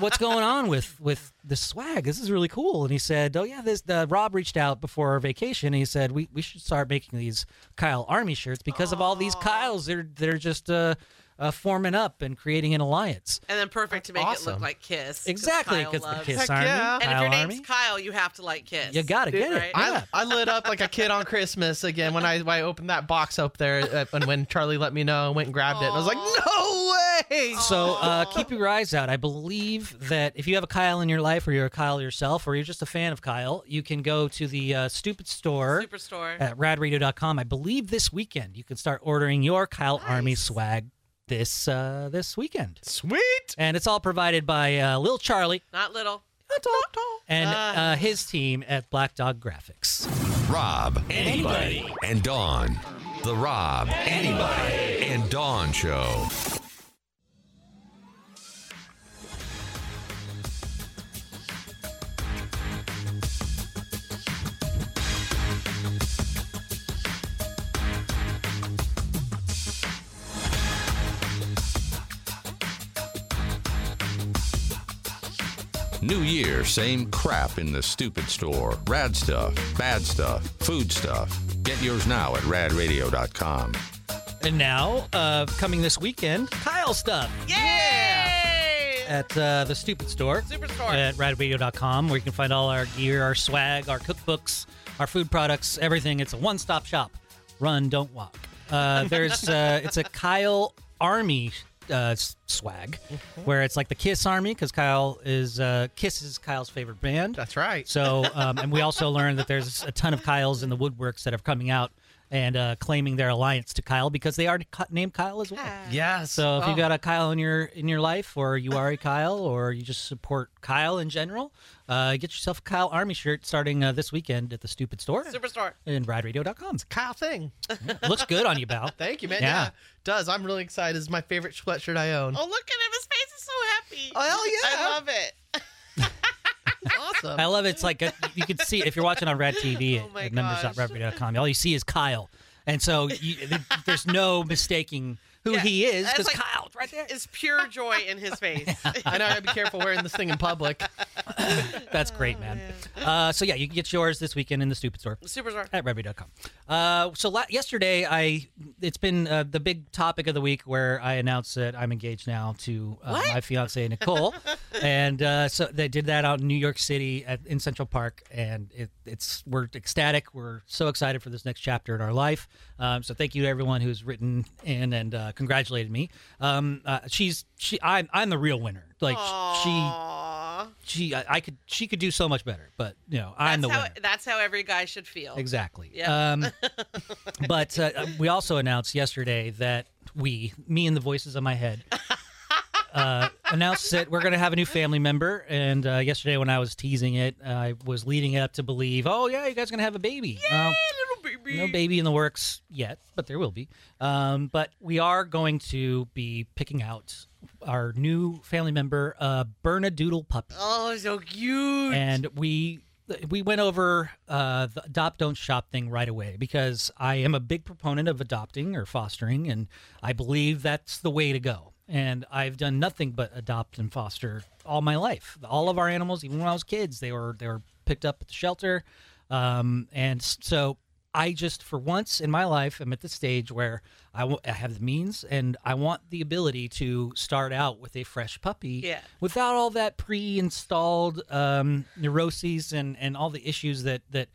What's going on with with the swag? This is really cool." And he said, "Oh yeah, this uh, Rob reached out before our vacation. And he said we we should start making these Kyle Army shirts because of all these Kyles. They're they're just uh, uh, forming up and creating an alliance. And then perfect to make it look like Kiss. Exactly, Kyle because the loves- Kiss Heck Army, yeah. And if your name's Army, Kyle, you have to like Kiss. you got to get right? it. I, Yeah. I lit up like a kid on Christmas again when I when I opened that box up there uh, and when Charlie let me know, I went and grabbed it. And I was like, no way. So uh, keep your eyes out. I believe that if you have a Kyle in your life, or you're a Kyle yourself, or you're just a fan of Kyle, you can go to the uh, Stupid Store Superstore. at radradio.com. I believe this weekend you can start ordering your Kyle Army swag this uh, this weekend, Sweet. and it's all provided by uh, Lil Charlie Not little. and Ah. uh, his team at Black Dog Graphics. Rob, Arnie. and Dawn. The Rob, Arnie, and Dawn Show. New year, same crap in the stupid store. Rad stuff, bad stuff, food stuff. Get yours now at radradio.com. And now, uh, coming this weekend, Kyle stuff Yay! at uh, the Stupid Store. Superstore. at radradio.com where you can find all our gear, our swag, our cookbooks, our food products, everything. It's a one-stop shop. Run, don't walk. Uh, there's uh, it's a Kyle Army uh, swag where it's like the Kiss Army because Kyle is uh, Kiss is Kyle's favorite band. That's right. So, um, and we also learned that there's a ton of Kyles in the woodworks that are coming out and uh, claiming their alliance to Kyle because they are named Kyle as well. Yes. So if you Oh. got a Kyle in your in your life, or you are a Kyle, or you just support Kyle in general, uh, get yourself a Kyle Army shirt starting uh, this weekend at the Stupid Store Superstore. and radradio.com. Kyle thing. Looks good on you, Bal. Thank you, man. Yeah. Yeah. Does. I'm really excited. It's my favorite sweatshirt I own. Oh, look at him. His face is so happy. Oh, hell yeah. I love it. awesome. I love it. It's like a, you can see if you're watching on Rad TV Oh my at members.radradio.com. All you see is Kyle, and so you, there's no mistaking who Yeah, he is that's because like- Kyle right there is pure joy in his face. I know I gotta be careful wearing this thing in public. That's great, man. Uh, so yeah, you can get yours this weekend in the Stupid Store. The Superstore. at redby.com. Uh, so la- yesterday, I it's been uh, the big topic of the week where I announced that I'm engaged now to uh, my fiance Nicole. and uh, so they did that out in New York City at, in Central Park, and it, it's we're ecstatic. We're so excited for this next chapter in our life. Um, so thank you to everyone who's written in and uh, congratulated me. Um, uh, she's she I'm I'm the real winner. Like Aw. she she I, I could she could do so much better, but you know I'm That's the how winner. that's how every guy should feel. Exactly. Yeah. Um, but uh, we also announced yesterday that we, me and the voices in my head, uh, announced that we're going to have a new family member. And uh, yesterday, when I was teasing it, I was leading it up to believe, oh, yeah, you guys are going to have a baby. Little baby. no baby in the works yet, but there will be. Um, but we are going to be picking out our new family member, uh, Bernedoodle puppy Oh, so cute. and we we went over uh, the adopt don't shop thing right away because I am a big proponent of adopting or fostering, and I believe that's the way to go. And I've done nothing but adopt and foster all my life. All of our animals, even when I was kids, they were they were picked up at the shelter, um, and so I just for once in my life am at the stage where I w- I have the means and I want the ability to start out with a fresh puppy Yeah. without all that pre-installed um, neuroses and, and all the issues that that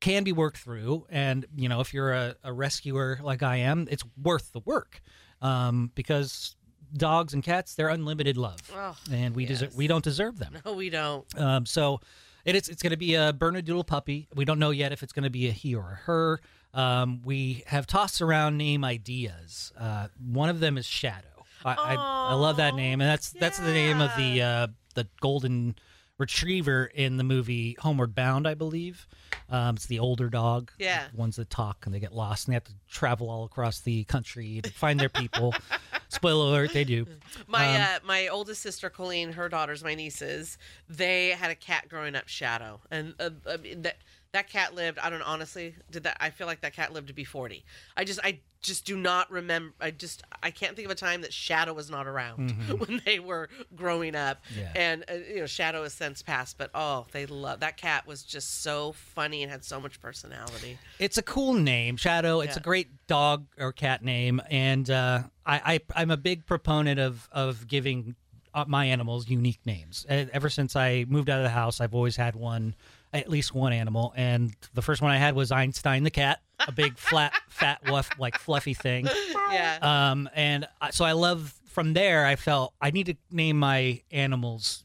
can be worked through. And you know, if you're a, a rescuer like I am, it's worth the work um, because dogs and cats they're unlimited love, Oh, and we deserve we don't deserve them. no, we don't. Um, so it is. It's going to be a Bernedoodle puppy. We don't know yet if it's going to be a he or a her. Um, we have tossed around name ideas. Uh, one of them is Shadow. I, I, I love that name, and that's that's the name of the uh, the golden retriever in the movie Homeward Bound, I believe. Um, it's the older dog. Yeah. the ones that talk and they get lost and they have to travel all across the country to find their people. Spoiler alert, they do. My Um, uh, my oldest sister Colleen, her daughters, my nieces, they had a cat growing up, Shadow, and uh, that that cat lived. I don't honestly. Did that? I feel like that cat lived to be forty. I just I just do not remember. I just I can't think of a time that Shadow was not around when they were growing up. Mm-hmm. Yeah. And uh, you know, Shadow has since passed, but oh, they love that cat. Was just so funny and had so much personality. It's a cool name, Shadow. It's Yeah. a great dog or cat name, and uh, I, I I'm a big proponent of of giving uh, my animals unique names. Ever since I moved out of the house, I've always had one, at least one animal, and the first one I had was Einstein the cat, a big flat, fat, wuff, like fluffy thing. Yeah. Um, and I- so I love from there. I felt I need to name my animals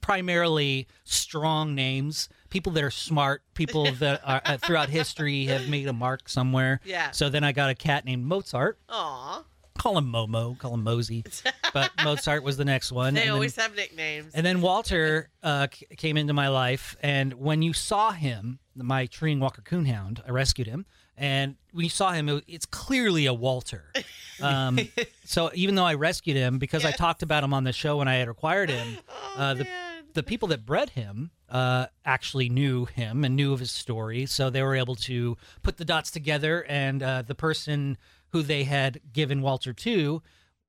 primarily strong names, people that are smart, people that are uh, throughout history have made a mark somewhere. Yeah. So then I got a cat named Mozart. Aw, Call him Momo, call him Mosey, but Mozart was the next one. they and then- always have nicknames. and then Walter uh, c- came into my life, and when you saw him, my treeing Walker Coonhound, I rescued him, and when you saw him, it, it's clearly a Walter. Um, so even though I rescued him, because I talked about him on the show when I had acquired him, uh, the the people that bred him uh, actually knew him and knew of his story, so they were able to put the dots together. And uh, the person who they had given Walter to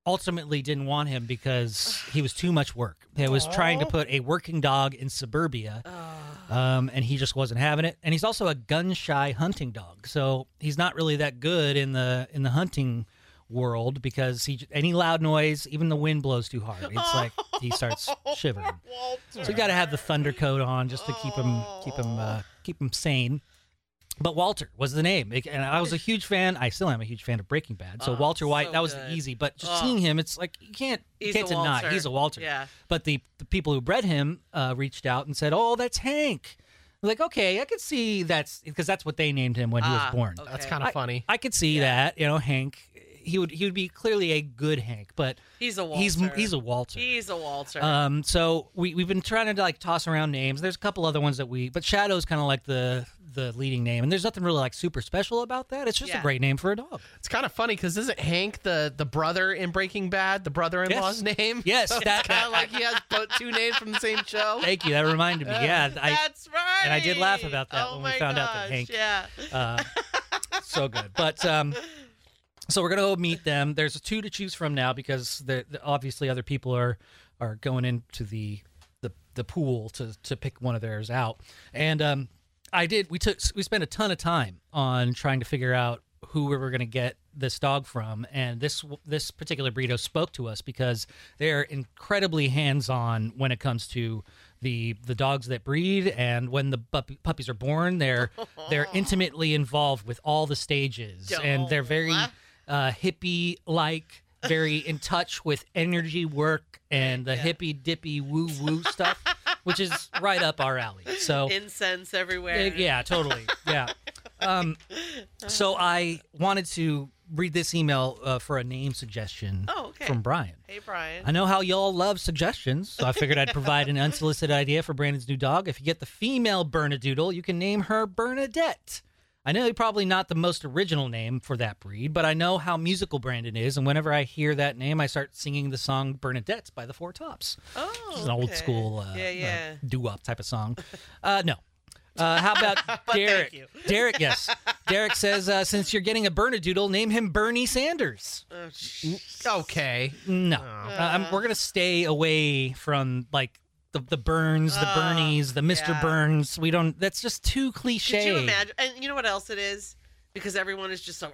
ultimately didn't want him because he was too much work. It was trying to put a working dog in suburbia, um, and he just wasn't having it. And he's also a gun shy hunting dog, so he's not really that good in the in the hunting world because he any loud noise, even the wind blows too hard. It's like he starts shivering. So you got to have the thunder coat on just to keep him keep him uh, keep him sane. But Walter was the name, It- and I was a huge fan. I still am a huge fan of Breaking Bad. So Oh, Walter White, so that was good. easy. But just Oh. seeing him, it's like you can't you He's can't deny Walter. he's a Walter. Yeah. But the the people who bred him uh, reached out and said, "Oh, that's Hank." Like, okay, I could see that's because that's what they named him when he Ah, was born. okay. That's kind of funny. I could see that, you know, Hank. He would he would be clearly a good Hank, but He's a he's Walter. he's a Walter. He's a Walter. Um, so we we've been trying to like toss around names. There's a couple other ones that we, but Shadow's kind of like the the leading name, and there's nothing really like super special about that. It's just a great name for a dog. It's kind of funny because isn't Hank the the brother in Breaking Bad, the brother-in-law's name? Yes, so that- it's kind of like he has both two names from the same show. Thank you. That reminded me. Yeah, I, That's right. and I did laugh about that oh when we my found out that Hank- Yeah. uh, so good. But um, so we're gonna go meet them. There's two to choose from now because the, the obviously other people are are going into the the the pool to to pick one of theirs out. And um, I did. We took we spent a ton of time on trying to figure out who we were gonna get this dog from, and this this particular burrito spoke to us because they're incredibly hands on when it comes to the the dogs that breed, and when the puppies are born, they're they're intimately involved with all the stages, and they're very uh, hippie like. Very in touch with energy work and the hippy dippy woo woo stuff, which is right up our alley. So Incense everywhere. uh, yeah, totally. Yeah. Um, so I wanted to read this email uh, for a name suggestion Oh, okay. from Brian. Hey, Brian. I know how y'all love suggestions, so I figured I'd provide an unsolicited idea for Brandon's new dog. If you get the female Bernedoodle, you can name her Bernadette. I know probably not the most original name for that breed, but I know how musical Brandon is, and whenever I hear that name, I start singing the song Bernadette by the Four Tops. Oh, an old school uh, Yeah, yeah. uh, doo-wop type of song. Uh, no. Uh, how about Derek? you. Derek, yes. Derek says, uh, since you're getting a Bernedoodle, name him Bernie Sanders. Oh, sh- Okay. No, Uh, we're gonna stay away from like the the Burns, the Oh, Bernies, the Mr. yeah. Burns. We don't. That's just too cliche. Could you imagine? And you know what else it is? Because everyone is just so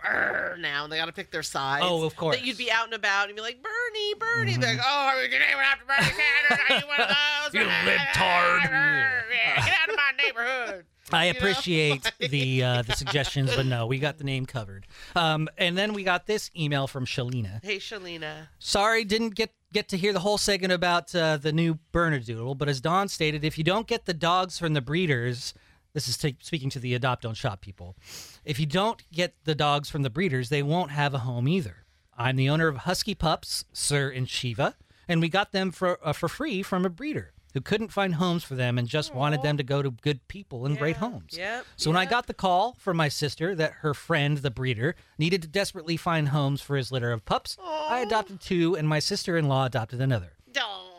now, and they got to pick their side. Oh, of course. Mm-hmm. That you'd be out and about and be like, Bernie, Bernie. They're like, oh, are name it after Bernie Sanders? Are you one of those? You libtard. Get out of my neighborhood. I you know? appreciate the uh, the suggestions, but no, we got the name covered. Um, and then we got this email from Shalina. Hey, Shalina. Sorry, didn't get get to hear the whole segment about uh, the new Bernedoodle, but as Dawn stated, if you don't get the dogs from the breeders, this is ta speaking to the adopt don't shop people. If you don't get the dogs from the breeders, they won't have a home either. I'm the owner of Husky Pups, Sir and Shiva, and we got them for uh, for free from a breeder who couldn't find homes for them and just wanted them to go to good people and great homes. Yep. So when I got the call from my sister that her friend, the breeder, needed to desperately find homes for his litter of pups, I adopted two, and my sister-in-law adopted another.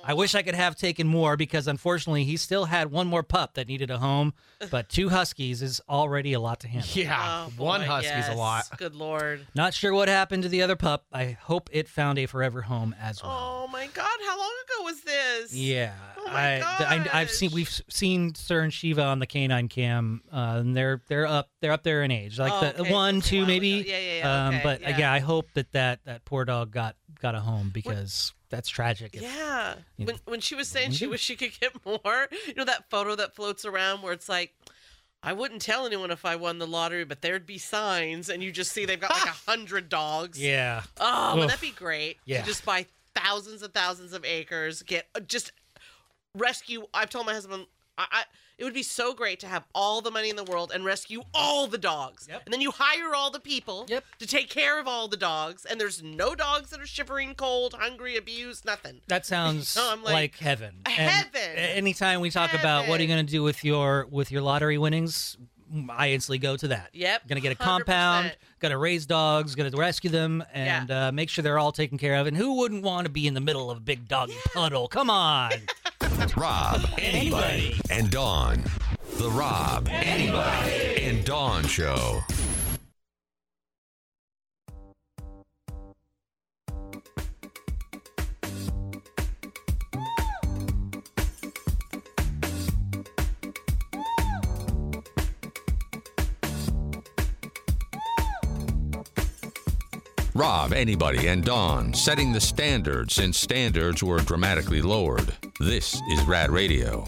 I wish I could have taken more because unfortunately he still had one more pup that needed a home, but two huskies is already a lot to handle. Yeah. Oh, one boy, husky's a lot. Good lord. Not sure what happened to the other pup. I hope it found a forever home as well. Oh my God! How long ago was this? Yeah, Oh my I, I, have seen we've seen Sir and Shiva on the canine cam, uh, and they're they're up they're up there in age, like Oh, the okay, one, two, maybe. ago. Yeah, yeah, yeah, Um, okay, but uh, yeah. yeah. I hope that that that poor dog got got a home because that's tragic. if- Yeah. you When know, when she was saying she do. wish she could get more, you know that photo that floats around where it's like, I wouldn't tell anyone if I won the lottery, but there'd be signs, and you just see they've got like a hundred dogs. Yeah. Oh, wouldn't Oof. that be great? Yeah. To just buy thousands and thousands of acres, get uh, just rescue. I've told my husband, I, I it would be so great to have all the money in the world and rescue all the dogs. Yep. And then you hire all the people Yep. to take care of all the dogs, and there's no dogs that are shivering cold, hungry, abused, nothing. That sounds I'm like, like, heaven. Heaven. a- anytime we talk about what are you going to do with your with your lottery winnings, I instantly go to that. Yep, Going to get a 100%. compound. Going to raise dogs. Going to rescue them and uh, make sure they're all taken care of. And who wouldn't want to be in the middle of a big doggy puddle? Come on. Rob, Arnie, and Dawn. The Rob, Arnie, and Dawn Show. Rob, Arnie, and Dawn setting the standard since standards were dramatically lowered. This is Rad Radio.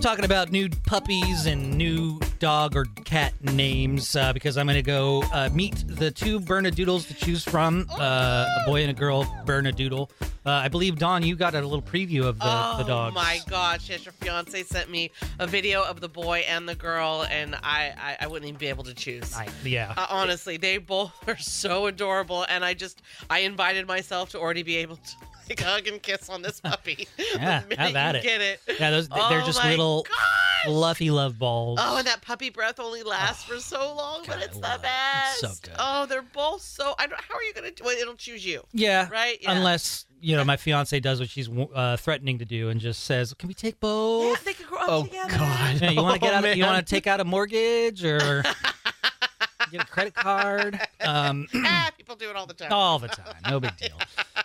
Talking about new puppies and new dog or cat names uh, because I'm going to go uh, meet the two Bernedoodles to choose from uh, a boy and a girl Bernedoodle. Uh, I believe, Dawn, you got a little preview of the, oh the dogs. Oh my gosh! Yes, your fiance sent me a video of the boy and the girl, and I I, I wouldn't even be able to choose. I, yeah. Uh, honestly, they both are so adorable, and I just I invited myself to already be able to like hug and kiss on this puppy. Yeah, the minute have at it. Get it? Yeah, those they're Oh just my little gosh! fluffy love balls. Oh, and that puppy breath only lasts for so long, but it's I the love it. best. It's so good. Oh, they're both so. I don't, how are you gonna do it? It'll choose you. yeah, Right? Yeah. Unless you know my fiance does what she's uh, threatening to do and just says, "Can we take Yeah, both?" they could grow up Oh together. God! Yeah, you want to get Oh, out? You man. want to take out a mortgage or get a credit card? Um, ah, people do it all the time. all the time. No big deal.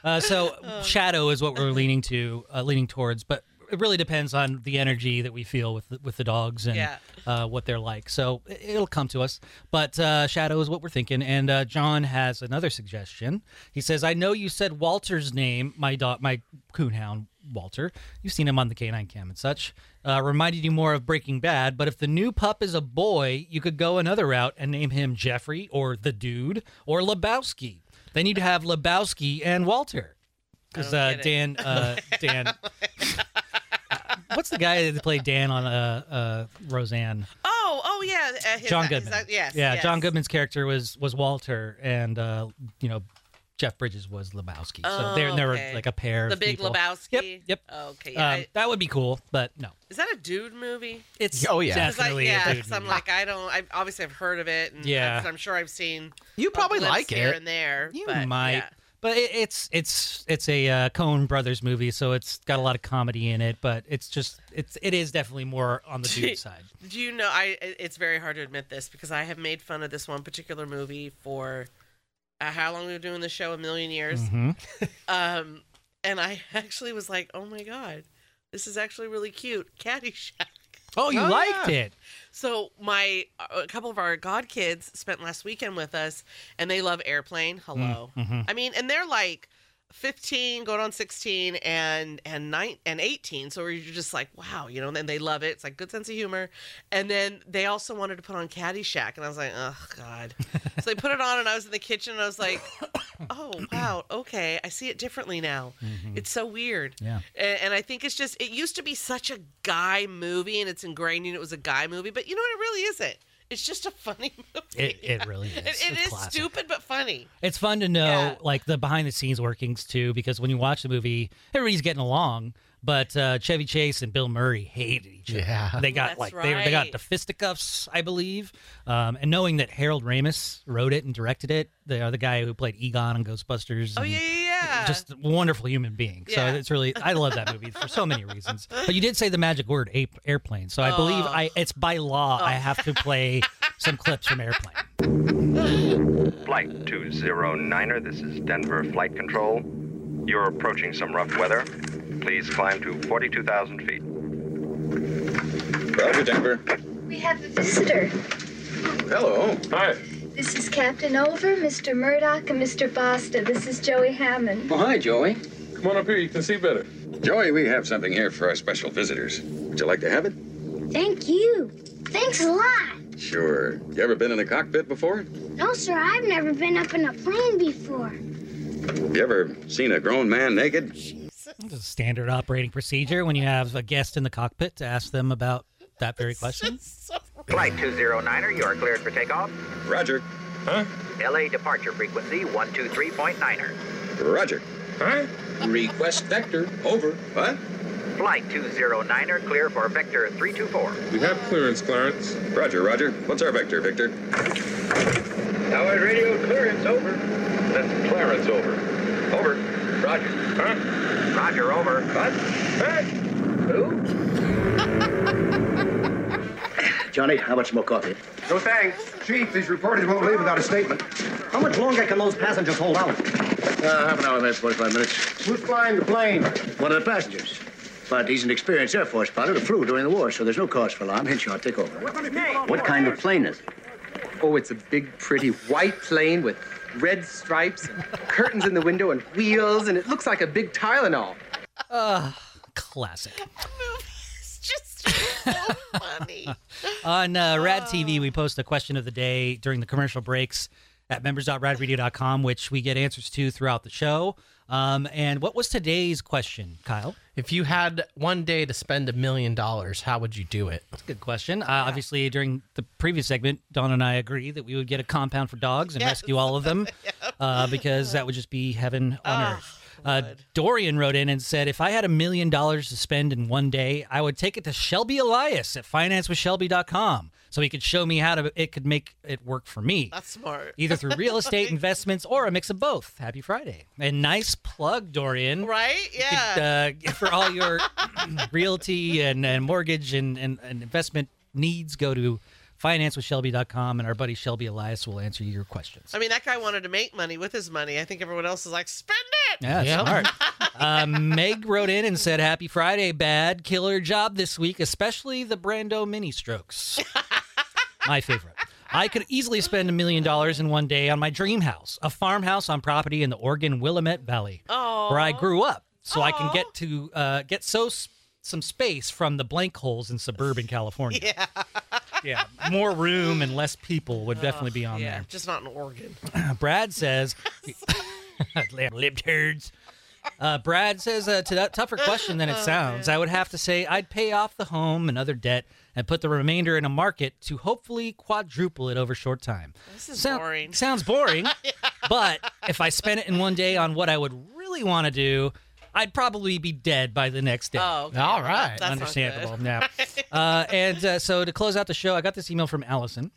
Uh, so shadow is what we're leaning to, uh, leaning towards. But it really depends on the energy that we feel with the, with the dogs and Yeah. uh, what they're like. So it- it'll come to us. But uh, Shadow is what we're thinking. And uh, John has another suggestion. He says, "I know you said Walter's name, my dog, my coonhound Walter. You've seen him on the Canine Cam and such. Uh, reminded you more of Breaking Bad. But if the new pup is a boy, you could go another route and name him Jeffrey or the Dude or Lebowski. Then you'd have Lebowski and Walter." Because uh. Dan, uh, Dan, what's the guy that played Dan on uh, uh, Roseanne? Oh, oh yeah, uh, his- John is Goodman. that- yes, yeah, yes. John Goodman's character was was Walter, and uh, you know, Jeff Bridges was Lebowski. so Oh, they're they were okay. like a pair. The of Big people. Lebowski. Yep, yep. Okay, yeah, Um, I- that would be cool, but no, Is that a dude movie? it's Oh, yeah. 'Cause I- definitely yeah, a dude 'cause I'm like I don't. I obviously I've heard of it. And Yeah. I'm, I'm sure I've seen. You probably glimpse like here and there. You but, might, yeah. But it, it's it's it's a uh, Coen Brothers movie, so it's got a lot of comedy in it. But it's just it's it is definitely more on the dude side. Do you know? I it's very hard to admit this because I have made fun of this one particular movie for uh, how long we've been doing the show? A million years. Mhm. Um, and I actually was like, oh my god, this is actually really cute. Caddyshack. Oh, you Oh, liked yeah. it? So my a couple of our god kids spent last weekend with us, and they love airplane. Hello, mhm. I mean, and they're like. 15 going on 16 and and 9 and 18 so you're just like wow you know and they love it it's like good sense of humor and then they also wanted to put on caddyshack and i was like oh god so they put it on and i was in the kitchen and i was like oh wow okay i see it differently now it's so weird Mm-hmm. Yeah. and, and I think it's just it used to be such a guy movie, and it's ingrained in it was a guy movie. But you know what? It really isn't. It's just a funny movie. It it really is. It, It's classic. stupid but funny. It's fun to know Yeah. like the behind the scenes workings too, because when you watch the movie, everybody's getting along. But uh, Chevy Chase and Bill Murray hated each other. Yeah. they got That's like they, they got right. the fisticuffs, I believe. Um, and knowing that Harold Ramis wrote it and directed it, the other guy who played Egon on Ghostbusters. Oh and yeah, yeah, yeah. Just a wonderful human being. So it's really I love that movie for so many reasons. But you did say the magic word ape, airplane. So I believe Oh. I it's by law I oh. have to play some clips from Airplane. Flight 209er, this is Denver Flight Control. You're approaching some rough weather. Please climb to 42,000 feet. Roger, Denver. We have a visitor. Hello. Hi. This is Captain Oveur, Mr. Murdock, and Mr. Basta. This is Joey Hammond. Well, hi, Joey. Come on up here. You can see better. Joey, we have something here for our special visitors. Would you like to have it? Thank you. Thanks a lot. Sure. You ever been in a cockpit before? No, sir, I've never been up in a plane before. Have you ever seen a grown man naked? It's a standard operating procedure when you have a guest in the cockpit to ask them about that very question. Flight 209er, you are cleared for takeoff. Roger. Huh? LA departure frequency 123.9er. Roger. Huh? Request vector. Over. What? Flight 209er, clear for vector 324. We have clearance, Clarence. Roger, Roger. What's our vector, Victor? Tower radio clearance, over. That's Clarence, over. Over. Roger. Huh? Roger, over. What? Hey! Who? Johnny, how much more coffee? No thanks. Chief, these reporters won't leave without a statement. How much longer can those passengers hold out? Uh, half an hour, that's 45 minutes. Who's flying the plane? One of the passengers. But he's an experienced Air Force pilot who flew during the war, so there's no cause for alarm. Henshaw, take over. What kind of plane is it? Oh, it's a big, pretty white plane with red stripes, and curtains in the window, and wheels, and it looks like a big Tylenol. Uh, classic. It's just so funny. On uh, Rad TV, we post a question of the day during the commercial breaks at members.radradio.com, which we get answers to throughout the show. Um, and what was today's question, Kyle? If you had one day to spend a million dollars, how would you do it? That's a good question. Uh, obviously, during the previous segment, Dawn and I agree that we would get a compound for dogs and rescue all of them uh, because that would just be heaven on earth. Uh, Dorian wrote in and said, If I had a million dollars to spend in one day, I would take it to Shelby Elias at financewithshelby.com so he could show me how to it could make it work for me. That's smart. Either through real estate investments or a mix of both. Happy Friday. And nice plug, Dorian. Right? Yeah. could, uh, for all your realty and, and mortgage and, and, and investment needs, go to financewithshelby.com and our buddy Shelby Elias will answer your questions. I mean, that guy wanted to make money with his money. I think everyone else is like, spend it. Yeah, Yeah. smart. Uh, Meg wrote in and said, "Happy Friday, bad killer job this week, especially the Brando mini strokes. My favorite." I could easily spend a million dollars in one day on my dream house, a farmhouse on property in the Oregon Willamette Valley, where I grew up, so I can get to uh, get so s- some space from the blank holes in suburban California. Yeah. yeah, more room and less people would definitely be on yeah, there. just not in Oregon. Brad says, lib turds. Uh, Brad says, uh, to that tougher question than it Oh, sounds, I would have to say I'd pay off the home and other debt and put the remainder in a market to hopefully quadruple it over short time. This is Sound- boring. Sounds boring, but if I spent it in one day on what I would really want to do, I'd probably be dead by the next day. Oh, okay. All Well, right. that- that's Understandable. good. Yeah. Uh, and uh, so to close out the show, I got this email from Allison.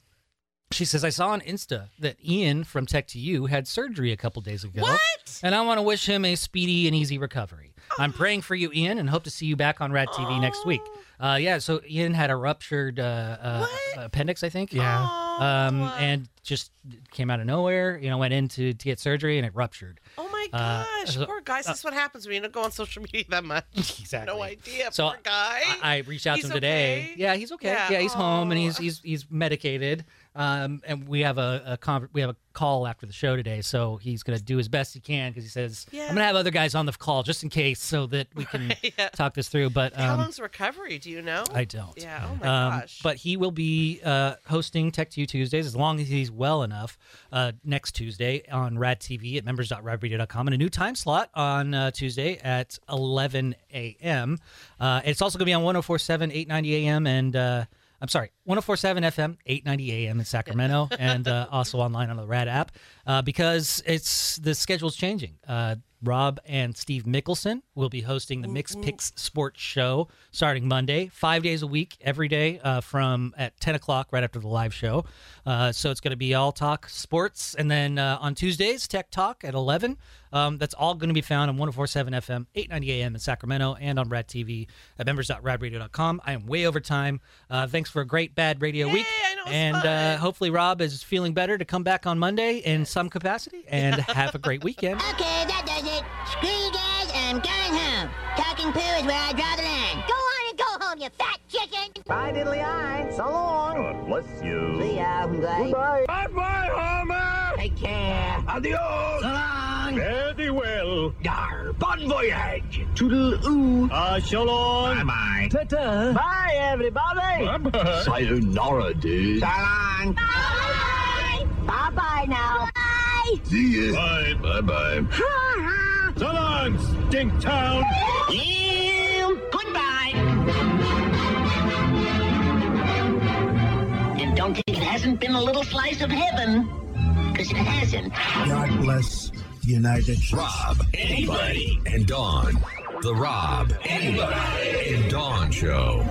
She says, I saw on Insta that Ian from Tech to You had surgery a couple days ago. What? And I want to wish him a speedy and easy recovery. I'm praying for you, Ian, and hope to see you back on Rad TV next week. Uh, yeah, so Ian had a ruptured uh, uh, appendix, I think. Yeah. Um, and just came out of nowhere. You know, went in to, to get surgery and it ruptured. Oh my Uh, gosh, so- poor guys. This is what happens when you don't go on social media that much. Exactly. No idea. So poor guy. I, I reached out He's to him today. okay? Yeah, he's okay. Yeah. Yeah, he's home and he's Aw. he's he's medicated. Um, and we have a, a con- we have a call after the show today, so he's gonna do his best he can because he says Yeah. I'm gonna have other guys on the call just in case so that we can Yeah. talk this through. But How um, long's recovery? Do you know? I don't. Yeah. Oh my um, gosh. But he will be uh, hosting Tech to You Tuesdays as long as he's well enough uh, next Tuesday on Rad TV at members.radradio.com and a new time slot on uh, Tuesday at 11 a.m. Uh, it's also going to be on 1047, 890 a.m. and uh, I'm sorry, 1047 FM, 890 a.m. in Sacramento, and uh, also online on the Rad app uh, because it's the schedule's changing. Uh, Rob and Steve Mickelson will be hosting the Mixed Picks Sports Show starting Monday, five days a week, every day uh, from at 10 o'clock, right after the live show. Uh, so it's going to be all talk sports. And then uh, on Tuesdays, Tech Talk at 11. Um, that's all going to be found on 1047 FM, 890 AM in Sacramento, and on Rad TV at members.radradio.com. I am way over time. Uh, thanks for a great bad radio week. And uh, hopefully, Rob is feeling better to come back on Monday in some capacity. And have a great weekend. Okay, that does it. Screw you guys, I'm going home. Talking poo is where I draw the line. Go on and go home, you fat chicken. Bye, diddly eye. So long. God bless you. See ya. Goodbye. Bye-bye, Homer. Take care. Adios. So long. Very well. Yar, bon voyage. Toodle oo. Ah, so long. Bye-bye. Ta-ta. Bye, everybody. Bye-bye. Sayonara, dude. So long. Bye. Bye-bye now. Bye. See ya. Bye. Bye-bye. so long, Stink Town. Goodbye. And don't think it hasn't been a little slice of heaven. Because it hasn't. God bless the United States. Rob, Arnie, and Dawn. The Rob, Arnie, and Dawn Show.